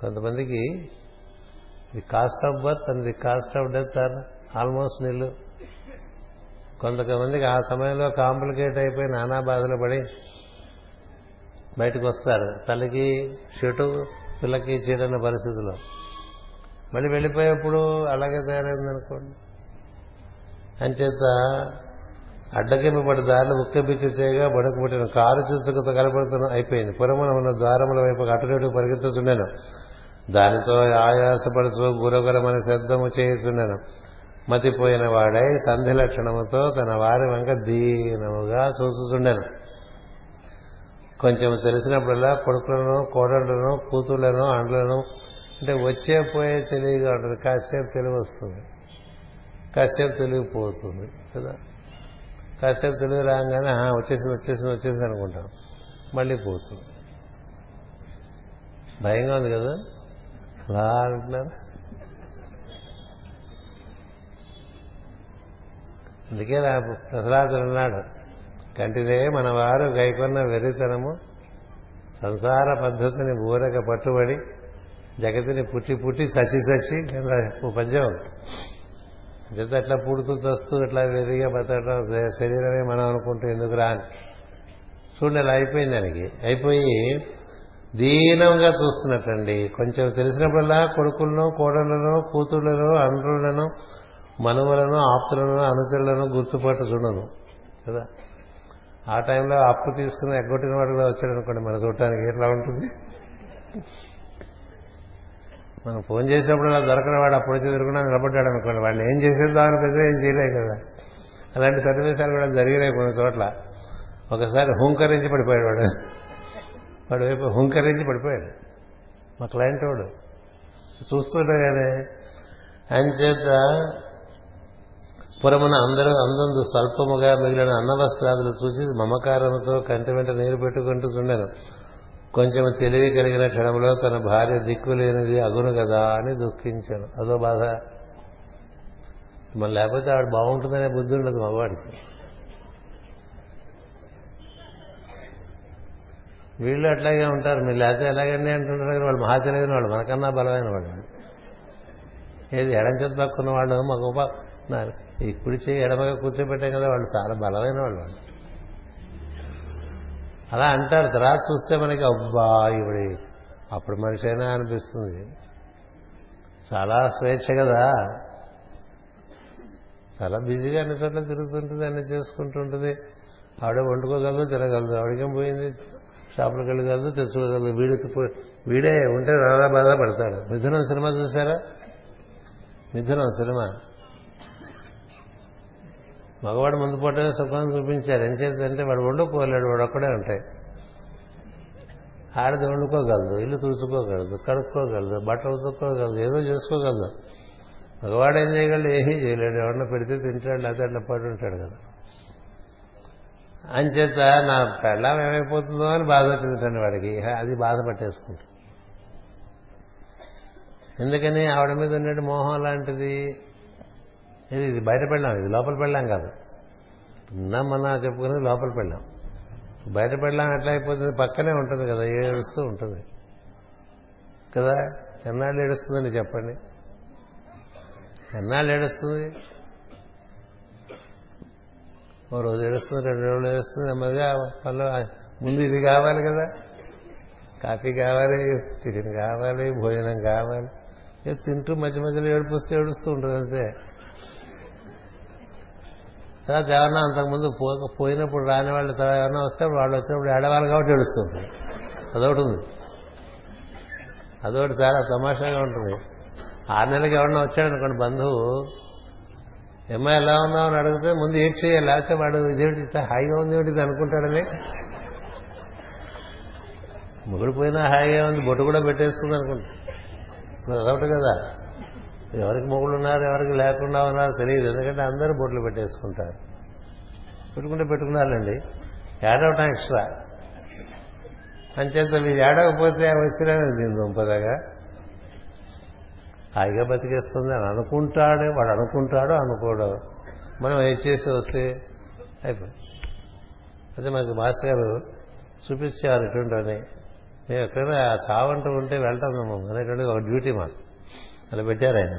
కొంతమందికి the cost of birth and the cost of death are almost nil. కొంతమందికి ఆ సమయంలో కాంప్లికేట్ అయిపోయి నానా బాధలు పడి బయటకు వస్తారు. తల్లికి చెటు పిల్లకి చీడన్న పరిస్థితిలో. మళ్ళీ వెళ్ళిపోయేప్పుడు అలాగే తయారైందనుకోండి. అంచేత అడ్డకింపబడి దారిని ఉక్కబిక్కి చేయగా బడుకు పుట్టిన కారు చూసుకు కలపడుతున్న అయిపోయింది. పురమున ఉన్న ద్వారముల వైపు అటుకటు పరిగెత్తుతున్నాను దానితో ఆయాసపడుతూ గురగురమని శబ్దము చేయుచున్నాను మతిపోయిన వాడై సంధి లక్షణముతో తన వారి వంక దీనముగా చూసుచుండెను. కొంచెం తెలిసినప్పుడల్లా కొడుకులను కోడళ్ళను కూతుళ్ళను అండ్లను అంటే వచ్చే పోయే తెలివిగా ఉంటుంది. కాసేపు తెలివి వస్తుంది. కాసేపు తెలివి పోతుంది కదా? కాసేపు తెలుగు రాగానే వచ్చేసింది వచ్చేసింది వచ్చేసింది అనుకుంటాం. మళ్ళీ పోతుంది. భయంగా ఉంది కదా? అలా అంటున్నారు? అందుకే నా ప్రసలాదులు అన్నాడు కంటిదే మన వారు గైకొన్న వెర్రితనము సంసార పద్ధతిని ఊరక పట్టుబడి జగతిని పుట్టి పుట్టి చచ్చి చచ్చి పద్యం. చేత అట్లా పుడుతూ చస్తూ ఇట్లా వెరిగా బతకడం శరీరమే మనం అనుకుంటూ ఎందుకు రాని చూడండి అలా అయిపోయింది దానికి. అయిపోయి దీనంగా చూస్తున్నట్టండి. కొంచెం తెలిసినప్పుడల్లా కొడుకులను కోడళ్ళను కూతుళ్ళను అండ్రులను మనవలను ఆప్తులను అనుచరులను గుర్తుపట్టు చూడను. కదా? ఆ టైంలో అప్పు తీసుకుని ఎగ్గొట్టిన వాడు కూడా వచ్చాడు అనుకోండి మన చూడటానికి. ఎట్లా ఉంటుంది? మనం ఫోన్ చేసినప్పుడు అలా దొరకని వాడు అప్పుడు వచ్చి దొరకకుండా నిలబడ్డాడు అనుకోండి. వాడిని ఏం చేసేది అని పెద్ద ఏం చేయలేదు కదా. అలాంటి సన్నివేశాలు కూడా జరిగినాయి కొన్ని చోట్ల. ఒకసారి హుంకరించి పడిపోయాడు వాడు. వాడు వైపు హుంకరించి పడిపోయాడు. మా క్లయింట్ వాడు. చూస్తుంటే కానీ అంచేత పురమున అందరూ అందందు స్వల్పముగా మిగిలిన అన్నవస్త్రాదులు చూసి మమకారంతో కంటి వెంట నీరు పెట్టుకుంటుండెను కొంచెం తెలివి కలిగిన క్షణంలో తన భార్య దిక్కు లేనిది అగును కదా అని దుఃఖించాను. అదో బాధ. మన లేకపోతే ఆవిడ బాగుంటుందనే బుద్ధి ఉండదు మగవాడికి. వీళ్ళు అట్లాగే ఉంటారు. మీరు లేకపోతే ఎలాగండి అంటుంటారు వాళ్ళు మహా తెలివైన వాళ్ళు. మనకన్నా బలమైన వాళ్ళు. ఏది ఎడం చేతి పక్కున్న వాళ్ళు మగ ఉన్నారు ఈ కుడి చేయి ఎడమగా కూర్చోబెట్టాం కదా వాళ్ళు చాలా బలమైన వాళ్ళు. వాళ్ళు అలా అంటారు. తర్వాత చూస్తే మనకి అబ్బా ఇవిడి అప్పుడు మనిషి అయినా అనిపిస్తుంది. చాలా స్వేచ్ఛ కదా. చాలా బిజీగా అన్ని చోట్ల తిరుగుతుంటుంది అన్ని చేసుకుంటుంటుంది ఆవిడ వండుకోగలదు తినగలదు. ఆవిడకేం పోయింది? షాపులకు వెళ్ళగలదు తెచ్చుకోగలదు. వీడికి వీడే ఉంటే చాలా బాధపడతాడు మిథునం సినిమా చూసారా? మిథునం సినిమా. మగవాడు ముందు పూటనే సుఖం చూపించారు ఏం చేద్దంటే వాడు వండుకోలేడు వాడు ఒక్కడే ఉంటాయి. ఆడది వండుకోగలదు ఇల్లు తుడుచుకోగలదు కడుక్కోగలదు బట్టలు ఉతుక్కోగలదు ఏదో చేసుకోగలదు. మగవాడు ఏం చేయగలడు? ఏమీ చేయలేడు. ఎవరన్నా పెడితే తింటాడు లేకపోతే అట్లా పడి ఉంటాడు కదా. అంచేత నా పెళ్ళం ఏమైపోతుందో అని బాధ వచ్చిందండి వాడికి. అది బాధ పట్టేసుకుంటాం ఎందుకని? ఆవిడ మీద ఉండే మోహం లాంటిది. ఇది ఇది బయట పెళ్ళాం ఇది లోపల పెళ్ళాం కాదు. నిన్న మొన్న చెప్పుకునేది లోపల పెళ్ళాం. బయట పెళ్ళాం ఎట్లా అయిపోతుంది? పక్కనే ఉంటుంది కదా ఏడుస్తూ ఉంటుంది. కదా ఎన్నాళ్ళు ఏడుస్తుందని చెప్పండి? ఎన్నాళ్ళు ఏడుస్తుంది? ఓ రోజు ఏడుస్తుంది రెండు రోజులు ఏడుస్తుంది నెమ్మదిగా పనులు ముందు ఇది కావాలి కదా. కాఫీ కావాలి టిఫిన్ కావాలి భోజనం కావాలి. తింటూ మధ్య మధ్యలో ఏడుపుస్తే ఏడుస్తూ ఉంటుంది అంతే. తర్వాత ఎవరన్నా అంతకుముందు పోయినప్పుడు రాని వాళ్ళు తర్వాత ఎవరన్నా వస్తే వాళ్ళు వచ్చినప్పుడు ఏడవాలి కాబట్టి ఏడుస్తుంది. అదొకటి ఉంది. అదొకటి చాలా తమాషాగా ఉంటుంది. ఆరు నెలలకి ఎవరన్నా వచ్చాడనుకోండి బంధువు ఏమ్మా ఎలా ఉన్నావు? అని అడిగితే ముందు ఏం చేయాలి? లేకపోతే వాడు ఇదేమిటి ఇట్లా హాయిగా ఉంది ఏమిటి ఇది అనుకుంటాడని. మొగుడు పోయినా హాయిగా ఉంది బొట్టు కూడా పెట్టేసుకుంది అనుకుంటా. అదొకటి కదా. ఎవరికి మొగుడు ఉన్నారు ఎవరికి లేకుండా ఉన్నారు తెలియదు. ఎందుకంటే అందరూ బొట్లు పెట్టేసుకుంటారు. పెట్టుకుంటే పెట్టుకున్నారండి ఏడవటం ఎక్స్ట్రా అంచేత మీరు ఏడవకపోతే వచ్చినా దీని దుంపదగా. హాయిగా బతికేస్తుంది అని అనుకుంటాడు వాడు అనుకుంటాడు అనుకోడు. మనం ఏం చేసి వస్తే అయిపోయి అదే మాకు మాస్టర్ గారు చూపించారు ఇటువంటివని మేము ఎక్కడైనా చావంటూ ఉంటే వెళ్తాం మేము. అనేటువంటిది ఒక డ్యూటీ మాకు. అలా పెట్టారు ఆయన.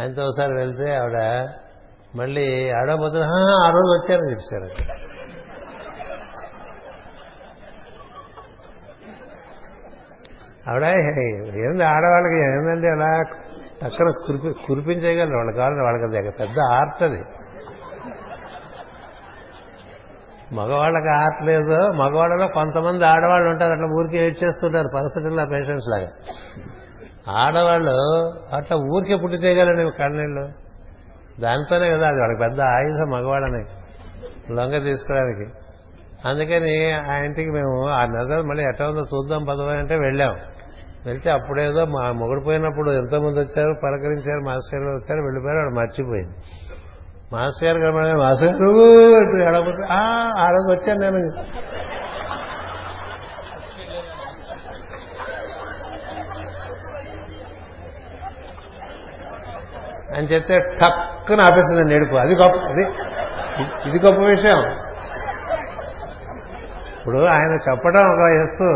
ఆయనతో ఒకసారి వెళ్తే ఆవిడ మళ్ళీ ఆడబోతే ఆ రోజు వచ్చారని చెప్పారు. ఆవిడ ఏంది ఆడవాళ్ళకి ఏందండి అలా టక్కన కురిపి కురిపించేయగలరు? వాళ్ళకి కావాలి వాళ్ళకి అది పెద్ద ఆర్ట్ అది. మగవాళ్ళకి ఆర్ట్ లేదు. మగవాళ్ళలో కొంతమంది ఆడవాళ్ళు ఉంటారు. అట్లా ఊరికి ఏడ్ చేస్తుంటారు పరసటిల్లా పేషెంట్స్ లాగా. ఆడవాళ్ళు అట్లా ఊరికే పుట్టి చేయగలండి కన్నీళ్ళు? దాంతోనే కదా అది వాళ్ళకి పెద్ద ఆయుధం మగవాళ్ళని లొంగ తీసుకోవడానికి. అందుకని ఆ ఇంటికి మేము ఆ నెల మళ్ళీ ఎట్లా ఉందో చూద్దాం పదవి అంటే వెళ్ళాం. వెళ్తే అప్పుడేదో మా మొగుడు పోయినప్పుడు ఎంతోమంది వచ్చారు పలకరించారు మాస్టర్ గారు వచ్చారు వెళ్ళిపోయారు వాడు మర్చిపోయింది. మాస్టర్ గారు కనబడే మాస్టర్ గారు ఎడబోతే "ఆ, ఆ రోజు వచ్చాను నేను అని చెప్తే టక్కున ఆపేసిందండి నేడుపు అది గొప్ప అది ఇది గొప్ప విషయం. ఇప్పుడు ఆయన చెప్పడం ఒక ఎత్తు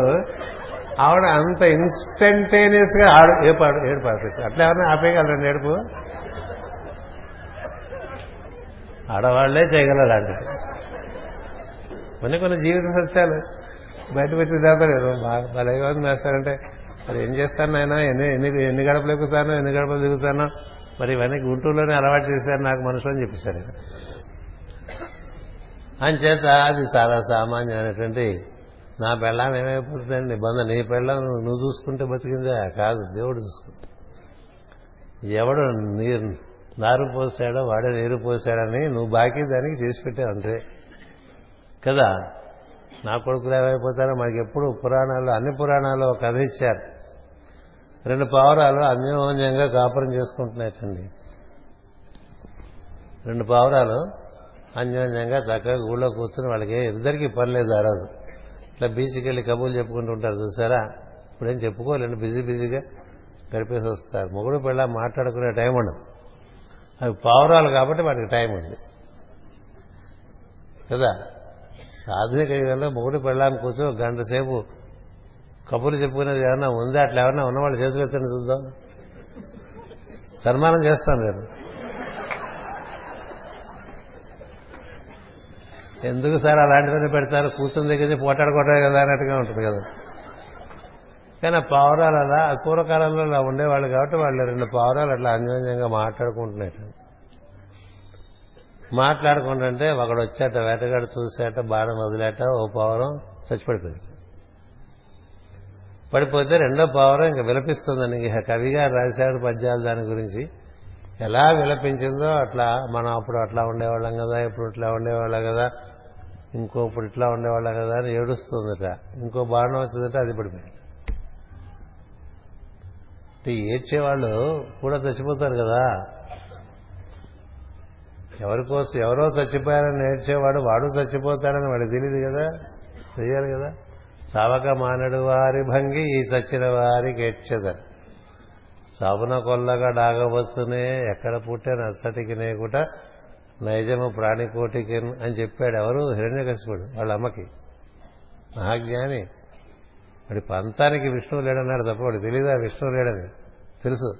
ఆవిడ అంత ఇన్స్టంటేనియస్గా ఆడు ఏపాడు ఏడుపు ఆపేసి అట్లా ఎవరైనా ఆపేయగలరండి ఏడుపు? ఆడవాళ్ళే చేయగలరు అలాంటిది కొన్ని కొన్ని జీవిత సత్యాలు బయటకు వచ్చి దాపలేదు భలేగా ఉంది వేస్తారంటే మరి ఏం చేస్తాను నాయన? ఎన్ని ఎన్ని ఎన్ని గడపలు ఎక్కుతానో? ఎన్ని గడపలు దిగుతాను? మరి ఇవన్నీ గుంటూరులోనే అలవాటు చేశారు నాకు మనుషులు అని చెప్పేశారు. అంచేత అది చాలా సామాన్యమైనటువంటి నా పెళ్ళం ఏమైపోతుందండి? బంధం నీ పెళ్ళం నువ్వు చూసుకుంటే బతికిందే? కాదు దేవుడు చూసుకుంటా ఎవడు నీరు నారు పోసాడో వాడే నీరు పోసాడని నువ్వు బాకీ దానికి చేసి పెట్టావు అంటే. కదా? నా కొడుకులు ఏమైపోతారో మనకి ఎప్పుడు పురాణాలు అన్ని పురాణాల్లో ఒక కథ ఇచ్చారు. రెండు పావురాలు అన్యోన్యంగా కాపురం చేసుకుంటున్నాయటండి రెండు పావురాలు అన్యోన్యంగా చక్కగా ఊళ్ళో కూర్చుని వాళ్ళకి ఇద్దరికి పని లేదు ఆ రోజు. ఇట్లా బీచ్కి వెళ్ళి కబుర్లు చెప్పుకుంటూ ఉంటారు చూసారా? ఇప్పుడేం చెప్పుకోలేండి బిజీ బిజీగా గడిపేసి వస్తారు. మొగుడు పిల్ల మాట్లాడుకునే టైం ఉండదు. అవి పావురాలు కాబట్టి వాటికి టైం ఉంది. కదా? ఆధునిక యుగంలో మొగుడు పెళ్ళాన్ని కూర్చో గంట సేపు కబుర్లు చెప్పుకునేది ఏమన్నా ఉందా? అట్లా ఏమన్నా ఉన్నవాళ్ళు చేతులు ఎత్తండి చూద్దాం. సన్మానం చేస్తాను నేను. ఎందుకు సార్ అలాంటివన్నీ పెడతారు? కూర్చొని దగ్గర పోటాడుకోవటమే కదా అన్నట్టుగా ఉంటుంది కదా. కానీ ఆ పావురాలు అలా పూర్వకాలంలో అలా ఉండేవాళ్ళు కాబట్టి వాళ్ళు రెండు పావురాలు అట్లా అన్యోన్యంగా మాట్లాడుకుంటున్నాయి. మాట్లాడుకుంటుంటే ఒకడు వచ్చాట వేటగాడు చూసాట బాణం వదిలేట ఓ పావురం చచ్చిపడిపోయింది. పడిపోతే రెండో పావురం ఇంకా విలపిస్తుందని ఇంక కవిగారు రాశాడు పద్యాలు దాని గురించి. ఎలా విలపించిందో అట్లా మనం అప్పుడు అట్లా ఉండేవాళ్ళం కదా ఇప్పుడు ఇట్లా ఉండేవాళ్ళం కదా ఇంకో ఇప్పుడు ఇట్లా ఉండేవాళ్ళం కదా అని ఏడుస్తుందట. ఇంకో బాణం వచ్చిందట అది పడిపోయింది. ఏడ్చేవాళ్ళు కూడా చచ్చిపోతారు కదా. ఎవరికోసం ఎవరో చచ్చిపోయారని నేర్చేవాడు వాడు చచ్చిపోతాడని వాడికి తెలియదు కదా తెలియాలి కదా. చావక మానడు వారి భంగి ఈ చచ్చిన వారికి ఎచ్చదరు చావున కొల్లగా డాగవచ్చునే ఎక్కడ పుట్టే నచ్చటికి నేకుట నైజము ప్రాణికోటికి అని చెప్పాడు ఎవరు? హిరణ్యకశిపుడు వాళ్ళ అమ్మకి. మహాజ్ఞాని. వాడి పంతానికి విష్ణువు లేడన్నాడు తప్ప వాడు తెలీదా? విష్ణువు లేడని. తెలుసు.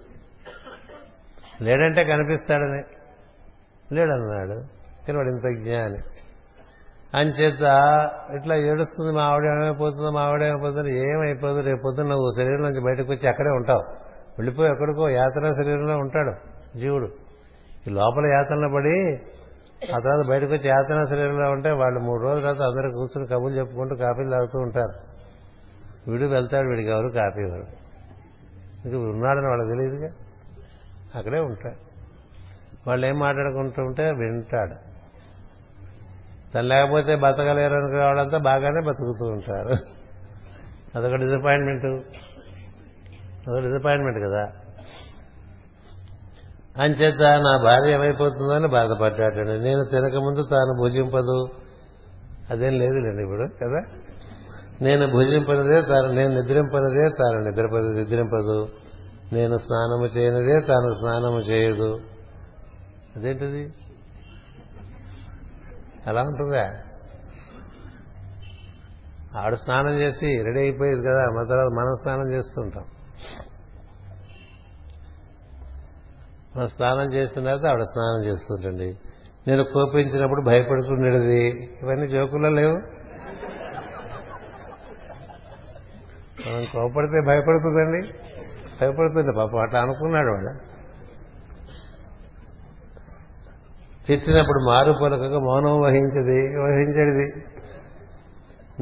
లేడంటే కనిపిస్తాడని. లేడన్నాడు. కానీ వాడు ఇంత జ్ఞాని. అంచేత ఇట్లా ఏడుస్తుంది మా ఆవిడ ఏమైపోతుందో మా ఆవిడ ఏమైపోతుంది ఏమైపోతుంది రేపు పొద్దున్న నువ్వు శరీరం నుంచి బయటకు వచ్చి అక్కడే ఉంటావు. వెళ్ళిపోయి ఎక్కడికో యాతన శరీరంలో ఉంటాడు జీవుడు. ఈ లోపల యాతనలో పడి ఆ తర్వాత బయటకు వచ్చి యాతన శరీరంలో ఉంటే వాళ్ళు మూడు రోజుల తర్వాత అందరూ కూర్చుని కబుర్లు చెప్పుకుంటూ కాఫీలు తాగుతూ ఉంటారు. వీడు వెళ్తాడు వీడికి ఎవరు కాఫీ ఇవ్వరు. ఇంక ఉన్నాడని వాళ్ళకి తెలియదుగా. అక్కడే ఉంటాడు. వాళ్ళు ఏం మాట్లాడుకుంటూ ఉంటే వింటాడు. తను లేకపోతే బతకలేరు అనుకునే వాళ్ళంతా బాగానే బతుకుతూ ఉంటారు. అదొక డిసప్పాయింట్మెంట్ అదొక డిసప్పాయింట్మెంట్ కదా. అంచేత నా భార్య ఏమైపోతుందని అని బాధపడ్డాడండి నేను తినకముందు తాను భుజింపదు. అదేం లేదులేండి ఇప్పుడు కదా? నేను భుజింపనిదే తాను నేను నిద్రింపనిదే తాను నిద్రపది నిద్రింపదు. నేను స్నానము చేయనిదే తాను స్నానము చేయదు. అదేంటిది? అలా ఉంటుందా? ఆడు స్నానం చేసి రెడీ అయిపోయేది కదా మన తర్వాత మనం స్నానం చేస్తుంటాం. మనం స్నానం చేసిన తర్వాత ఆవిడ స్నానం చేస్తుంటండి. నేను కోపించినప్పుడు భయపడుతుండేది. ఇవన్నీ జోకుల్లో లేవు. మనం కోపడితే భయపడుతుందండి. భయపడుతుంది పాపం అట్లా అనుకున్నాడు వాడు. తిట్టినప్పుడు మారు పలకగా మౌనం వహించది వహించడిది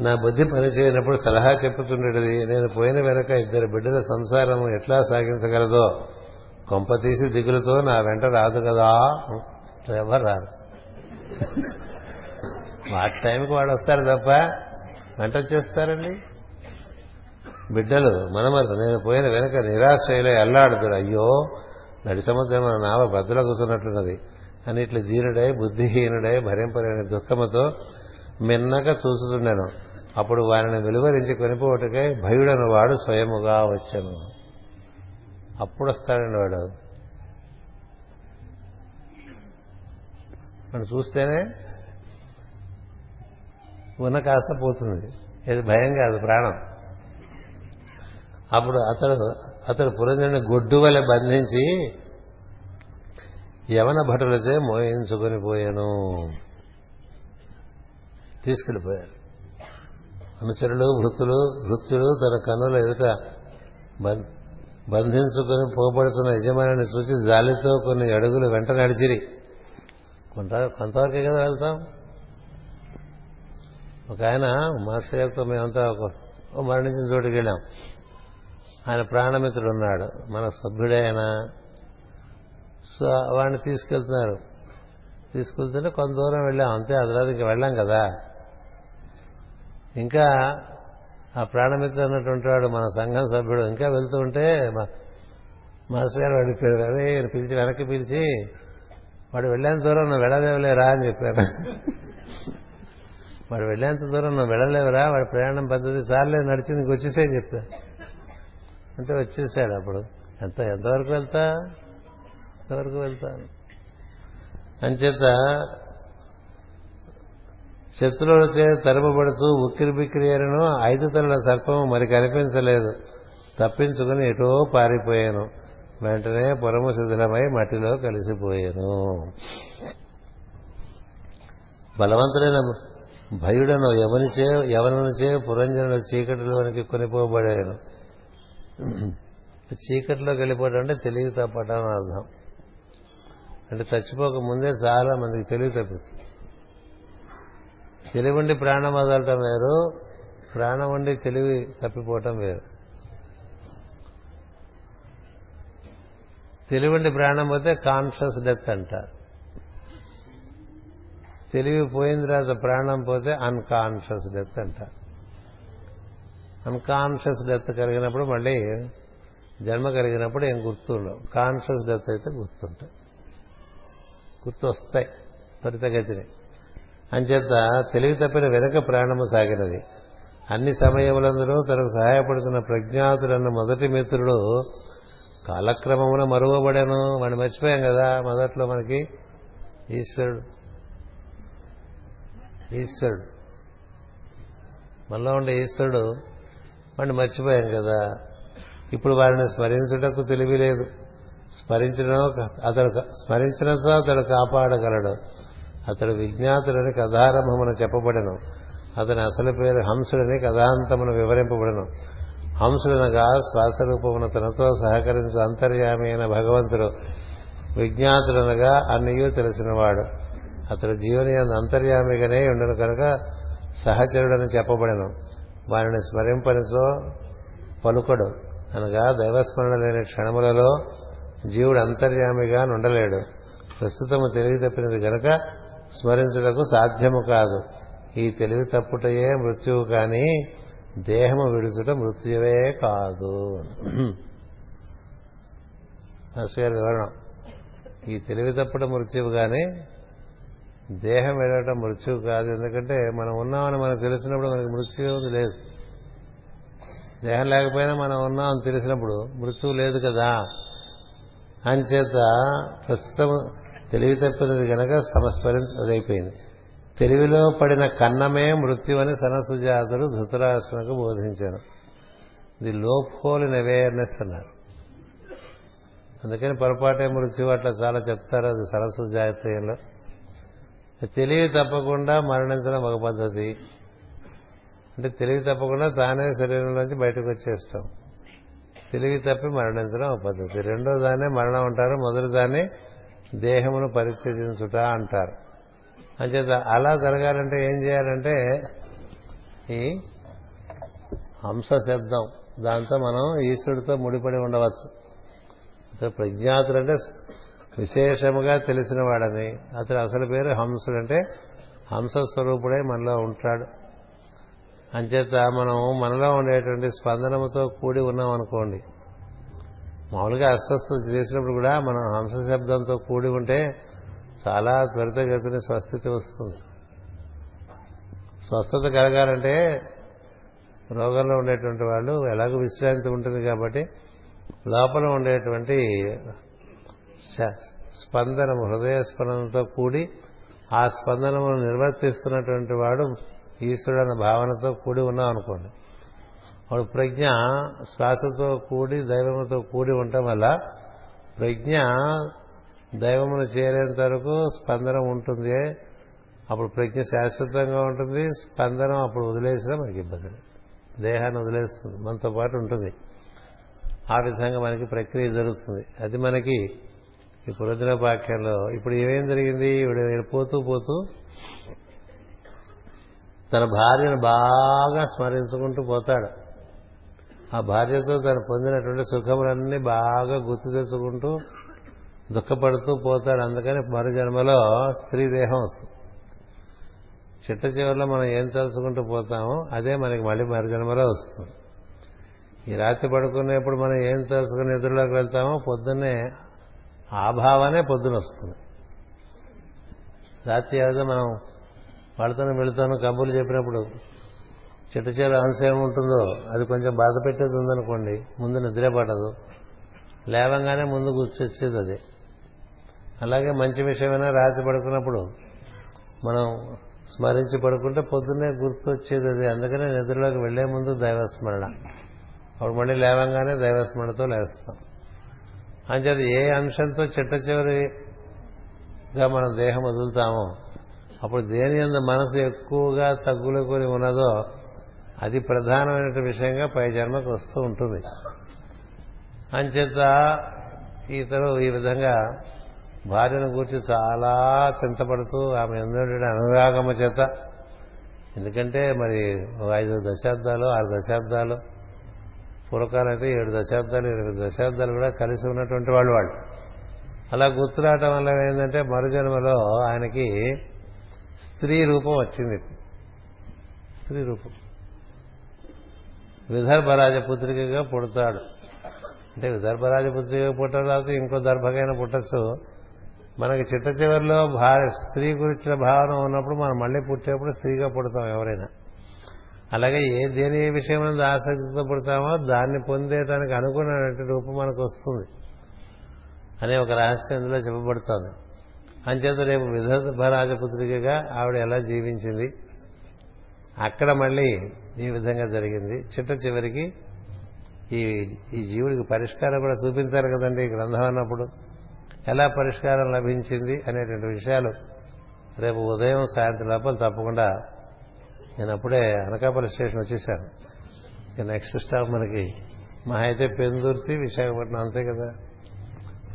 నా బుద్ధి పనిచేయనప్పుడు సలహా చెప్పుతుండేది నేను పోయిన వెనక ఇద్దరు బిడ్డల సంసారం ఎట్లా సాగించగలదో కొంప తీసి దిగులుతో నా వెంట రాదు కదా ఎవరు రారు. వాటి టైంకి వాడు వస్తారు తప్ప వెంట వచ్చేస్తారండి. బిడ్డలు మనమరు నేను పోయిన వెనక నిరాశ్రయలో ఎల్లాడుతాడు అయ్యో నడి సముద్రం నావ బద్దల కూర్చున్నట్లున్నది అన్నిట్లు ధీరుడై బుద్ధిహీనుడై భరింపలేని దుఃఖముతో మిన్నగా చూస్తుండెను అప్పుడు వారిని వెలువరించి కొనిపోవటకై భయుడను వాడు స్వయముగా వచ్చాను. అప్పుడు వస్తాడండి వాడు. మనం చూస్తేనే ఉన్న కాస్త పోతుంది. ఇది భయం కాదు ప్రాణం. అప్పుడు అతడు అతడు పురంజుని గొడ్డు వలె బంధించి యవన భటులచే మోయించుకొని పోయాను. తీసుకెళ్ళిపోయారు. అనుచరులు వృత్తులు వృత్తులు తన కన్నుల ఎదుట బంధించుకొని పోబడుతున్న యజమానిని చూసి జాలితో కొన్ని అడుగులు వెంట నడిచిరి. కొంత కొంతవరకే కదా వెళ్తాం? ఒక ఆయన మాస్టర్ గారితో మేమంతా ఒక మరణించిన చోటుకి వెళ్ళాం ఆయన ప్రాణమిత్రుడు ఉన్నాడు మన సభ్యుడే ఆయన సో వాడిని తీసుకెళ్తున్నారు. తీసుకెళ్తుంటే కొంత దూరం వెళ్ళాం. అంతే అది తర్వాత ఇంకా వెళ్ళాం కదా. ఇంకా ఆ ప్రాణమిత్రుడు అన్నటువంటి వాడు మన సంఘం సభ్యుడు. ఇంకా వెళ్తూ ఉంటే మాస్టర్ గారు వాడి అదే పిలిచి వెనక్కి పిలిచి వాడు వెళ్ళేంత దూరం నువ్వు వెళ్ళలేవులేరా? అని చెప్పారు. వాడు వెళ్ళేంత దూరం నువ్వు వెళ్ళలేవురా? వాడి ప్రయాణం పద్ధతి సార్లే నడిచి నీకు వచ్చేసే చెప్తా అంటే వచ్చేసాడు అప్పుడు. ఎంత ఎంతవరకు వెళ్తా? ఎంతవరకు వెళ్తాను. అంచేత శత్రువులచే తరమబడుతూ ఉక్కిరి బిక్కిరి అయినను ఐదు తలల సర్పము మరి కనిపించలేదు. తప్పించుకుని ఎటో పారిపోయాను. వెంటనే పురము శిథిలమై మట్టిలో కలిసిపోయాను. బలవంతుడైన భయుడను ఎవనిచే ఎవరిచే పురంజనుల చీకటిలోనికి కొనిపోబడాను. చీకటిలోకి వెళ్ళిపోవడం అంటే తెలివి తప్పటం అర్థం. అంటే చచ్చిపోక ముందే చాలా మందికి తెలివి తప్పిస్తుంది తెలివి ఉండి ప్రాణం వదలటం వేరు ప్రాణం ఉండి తెలివి తప్పిపోవటం వేరు. తెలివిండి ప్రాణం పోతే కాన్షియస్ డెత్ అంటారు. తెలివి పోయిన తర్వాత ప్రాణం పోతే అన్కాన్షియస్ డెత్ అంటారు. అన్కాన్షియస్ డెత్ కలిగినప్పుడు మళ్ళీ జన్మ కలిగినప్పుడు ఏం గుర్తుండవు. కాన్షియస్ డెత్ అయితే గుర్తుంటాయి. గుర్తొస్తాయి త్వరితగతిని అంచేత తెలివి తప్పిన వెనుక ప్రాణము సాగినది. అన్ని సమయములందరూ తనకు సహాయపడుతున్న ప్రజ్ఞాతుడన్న మొదటి మిత్రుడు కాలక్రమమున మరువబడను. వాడిని మర్చిపోయాం కదా మొదట్లో మనకి ఈశ్వరుడు. ఈశ్వరుడు. మనలో ఉండే ఈశ్వరుడు వాడిని మర్చిపోయాం కదా. ఇప్పుడు వారిని స్మరించుటకు తెలివి లేదు. స్మరించడం అతడు స్మరించడంతో అతడు కాపాడగలడు. అతడు విజ్ఞాతుడని కథారంభమున చెప్పబడను. అతని అసలు పేరు హంసుడని కథాంతమును వివరింపబడను. హంసుడనగా శ్వాసరూపమున తనతో సహకరించు అంతర్యామి అయిన భగవంతుడు విజ్ఞాతుడనగా అన్నయు తెలిసినవాడు. అతడు జీవని అంతర్యామిగానే ఉండను కనుక సహచరుడని చెప్పబడను. వారిని స్మరింపనిచో పలుకడు అనగా దైవస్మరణ లేని క్షణములలో జీవుడు అంతర్యామిగా నుండలేడు. ప్రస్తుతము తెలివి తప్పినది గనక స్మరించుటకు సాధ్యము కాదు. ఈ తెలివి తప్పుటయే మృత్యువు కానీ దేహము విడుచుట మృత్యువే కాదు. గారి వివరణ. ఈ తెలివి తప్పుట మృత్యువు కానీ దేహం వెళ్ళటం మృత్యువు కాదు. ఎందుకంటే మనం ఉన్నామని మనకు తెలిసినప్పుడు మనకి మృత్యు లేదు. దేహం లేకపోయినా మనం ఉన్నామని తెలిసినప్పుడు మృత్యువు లేదు కదా. అంచేత ప్రస్తుతం తెలివి తప్పినది గనక సంస్మరించదైపోయింది తెలివిలో పడిన కన్నమే మృత్యు అని సనసుజాతుడు ధృతరాష్ట్రకు బోధించాను. ఇది లోప్ హోల్ ఇన్ అవేర్నెస్ అన్నారు. అందుకని పొరపాటే మృత్యు అట్లా చాలా చెప్తారు అది సరస్సు జాతీయంలో తెలివి తప్పకుండా మరణించడం ఒక పద్ధతి. అంటే తెలివి తప్పకుండా తానే శరీరంలోంచి బయటకు వచ్చేస్తాం. తెలివి తప్పి మరణించడం ఒక పద్ధతి. రెండో దాన్నే మరణం అంటారు మొదటి దాన్ని దేహమును పరిత్యజించుట అంటారు. అంచేత అలా జరగాలంటే ఏం చేయాలంటే ఈ హంస శబ్దం దాంతో మనం ఈశ్వరుడితో ముడిపడి ఉండవచ్చు. ప్రజ్ఞాతుడంటే విశేషముగా తెలిసిన వాడని. అతడు అసలు పేరు హంసుడంటే హంస స్వరూపుడే మనలో ఉంటాడు. అంచేత మనం మనలో ఉండేటువంటి స్పందనముతో కూడి ఉన్నాం అనుకోండి. మామూలుగా అస్వస్థత చేసినప్పుడు కూడా మనం హంస శబ్దంతో కూడి ఉంటే చాలా త్వరితగతిని స్వస్థితి వస్తుంది. స్వస్థత కలగాలంటే రోగంలో ఉండేటువంటి వాళ్ళు ఎలాగో విశ్రాంతి ఉంటుంది కాబట్టి లోపల ఉండేటువంటి స్పందనము హృదయ స్పందనతో కూడి ఆ స్పందనము నిర్వర్తిస్తున్నటువంటి వాడు ఈశ్వరుడు అన్న భావనతో కూడి ఉన్నాం అనుకోండి. వాడు ప్రజ్ఞ శ్వాసతో కూడి దైవముతో కూడి ఉండటం వల్ల ప్రజ్ఞ దైవమును చేరేంత వరకు స్పందనం ఉంటుంది. అప్పుడు ప్రజ్ఞ శాశ్వతంగా ఉంటుంది. స్పందనం అప్పుడు వదిలేసినా మనకి ఇబ్బంది దేహాన్ని వదిలేస్తుంది. మనతో పాటు ఉంటుంది. ఆ విధంగా మనకి ప్రక్రియ జరుగుతుంది. అది మనకి ఈ పురోజన వాక్యంలో ఇప్పుడు ఏమేం జరిగింది? ఇప్పుడు పోతూ పోతూ తన భార్యను బాగా స్మరించుకుంటూ పోతాడు. ఆ భార్యతో తను పొందినటువంటి సుఖములన్నీ బాగా గుర్తు తెచ్చుకుంటూ దుఃఖపడుతూ పోతాడు. అందుకని మరు జన్మలో స్త్రీ దేహం వస్తుంది. చిట్ట చివరిలో మనం ఏం తలుచుకుంటూ పోతామో అదే మనకి మళ్ళీ మరు జన్మలో వస్తుంది. ఈ రాత్రి పడుకునేప్పుడు మనం ఏం తలుచుకుని ఎదురులోకి వెళ్తామో పొద్దున్నే ఆ భావనే పొద్దున వస్తుంది. రాత్రి ఏదో మనం వాళ్ళతోనే వెళుతాను కబుర్లు చెప్పినప్పుడు చిట్ట చీర అంశం ఏముంటుందో అది కొంచెం బాధ పెట్టేది ఉందనుకోండి ముందు నిద్రే పడదు లేవంగానే ముందు గుర్తొచ్చేది అది. అలాగే మంచి విషయమైనా రాత్రి పడుకున్నప్పుడు మనం స్మరించి పడుకుంటే పొద్దున్నే గుర్తొచ్చేది అది. అందుకనే నిద్రలోకి వెళ్ళే ముందు దైవస్మరణ. అప్పుడు మళ్ళీ లేవంగానే దైవస్మరణతో లేస్తాం. అంచేది ఏ అంశంతో చిట్ట చివరిగా మనం దేహం వదులుతామో అప్పుడు దేని అందు మనసు ఎక్కువగా తగ్గులుకొని ఉన్నదో అది ప్రధానమైన విషయంగా పై జన్మకు వస్తూ ఉంటుంది. అంచేత ఇతరు ఈ విధంగా భార్యను గురించి చాలా చింతపడుతూ ఆమె ఎందుకంటే అనురాగము చేత ఎందుకంటే మరి ఐదు దశాబ్దాలు ఆరు దశాబ్దాలు పూర్వకాలంటే ఏడు దశాబ్దాలు ఎనిమిది దశాబ్దాలు కూడా కలిసి ఉన్నటువంటి వాళ్ళు వాళ్ళు. అలా గుర్తురావటం వల్ల ఏంటంటే మరుజన్మలో ఆయనకి స్త్రీ రూపం వచ్చింది. స్త్రీ రూపం. విదర్భరాజపుత్రికగా పుడతాడు. అంటే విదర్భరాజపుత్రికగా పుట్టిన తర్వాత ఇంకో దర్భకైనా పుట్టచ్చు. మనకి చిట్ట చివరిలో భార్య స్త్రీ గురించిన భావన ఉన్నప్పుడు మనం మళ్ళీ పుట్టేప్పుడు స్త్రీగా పుడతాం ఎవరైనా. అలాగే ఏ దేని విషయం ఆసక్తితో పుడతామో దాన్ని పొందేటానికి అనుకున్నటువంటి రూపం మనకు వస్తుంది. అనే ఒక రహస్యం ఇందులో చెప్పబడుతోంది. అంచేత రేపు విదర్భరాజపుత్రికగా ఆవిడ ఎలా జీవించింది? అక్కడ మళ్ళీ ఈ విధంగా జరిగింది. చిట్ట చివరికి ఈ ఈ జీవుడికి పరిష్కారం కూడా చూపించారు కదండి ఈ గ్రంథం అన్నప్పుడు. ఎలా పరిష్కారం లభించింది అనేటువంటి విషయాలు రేపు ఉదయం సాయంత్రం లోపల తప్పకుండా నేను అప్పుడే అనకాపల్లి స్టేషన్ వచ్చేసాను. నెక్స్ట్ స్టాప్ మనకి మా అయితే పెందుర్తి విశాఖపట్నం అంతే కదా.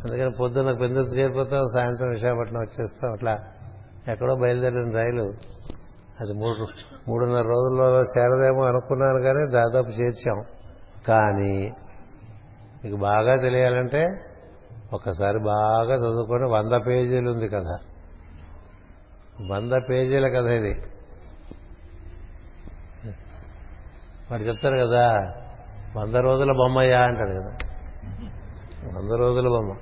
అందుకని పొద్దున్న పెందుకు చేరిపోతాం సాయంత్రం విశాఖపట్నం వచ్చేస్తాం అట్లా ఎక్కడో బయలుదేరిన రైలు. అది మూడు మూడున్నర రోజుల్లో చేరదేమో అనుకున్నాను కానీ దాదాపు చేర్చాం. కానీ మీకు బాగా తెలియాలంటే ఒకసారి బాగా చదువుకొని వంద పేజీలు ఉంది కదా వంద పేజీల కథ ఇది. వాడు చెప్తారు కదా వంద రోజుల బొమ్మయ్యా అంటాడు కదా. వంద రోజుల బొమ్మ.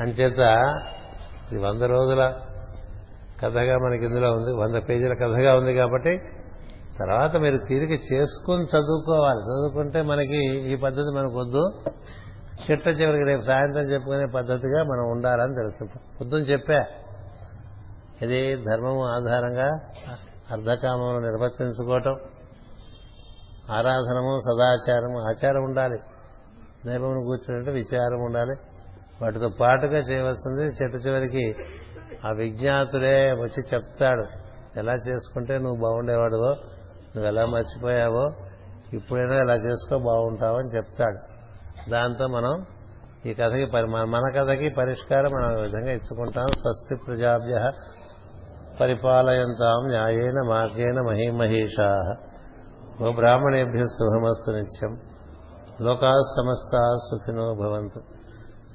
అంచేత ఇది వంద రోజుల కథగా మనకి ఇందులో ఉంది వంద పేజీల కథగా ఉంది కాబట్టి తర్వాత మీరు తీరిక చేసుకుని చదువుకోవాలి. చదువుకుంటే మనకి ఈ పద్ధతి మనకు వద్దు. చిట్ట చివరికి రేపు సాయంత్రం చెప్పుకునే పద్ధతిగా మనం ఉండాలని తెలుస్తుంది. పొద్దున చెప్పా ఇది ధర్మము ఆధారంగా అర్ధకామమును నిర్వర్తించుకోవటం ఆరాధనము సదాచారము ఆచారం ఉండాలి. దైవమును కూర్చున్నట్టు విచారం ఉండాలి. వాటితో పాటుగా చేయవలసింది చిట్ట చివరికి ఆ విజ్ఞాతుడే వచ్చి చెప్తాడు ఎలా చేసుకుంటే నువ్వు బాగుండేవాడువో నువ్వు ఎలా మర్చిపోయావో ఇప్పుడైనా ఎలా చేసుకో బాగుంటావు అని చెప్తాడు. దాంతో మనం ఈ కథకి మన కథకి పరిష్కారం మనం విధంగా ఇచ్చుకుంటాం. స్వస్తి ప్రజాభ్య పరిపాలయంతాం న్యాయేన మార్గేణ ఓ బ్రాహ్మణేభ్య శుభమస్తు నిత్యం. లోకా సమస్త సుఖినో భవంతు.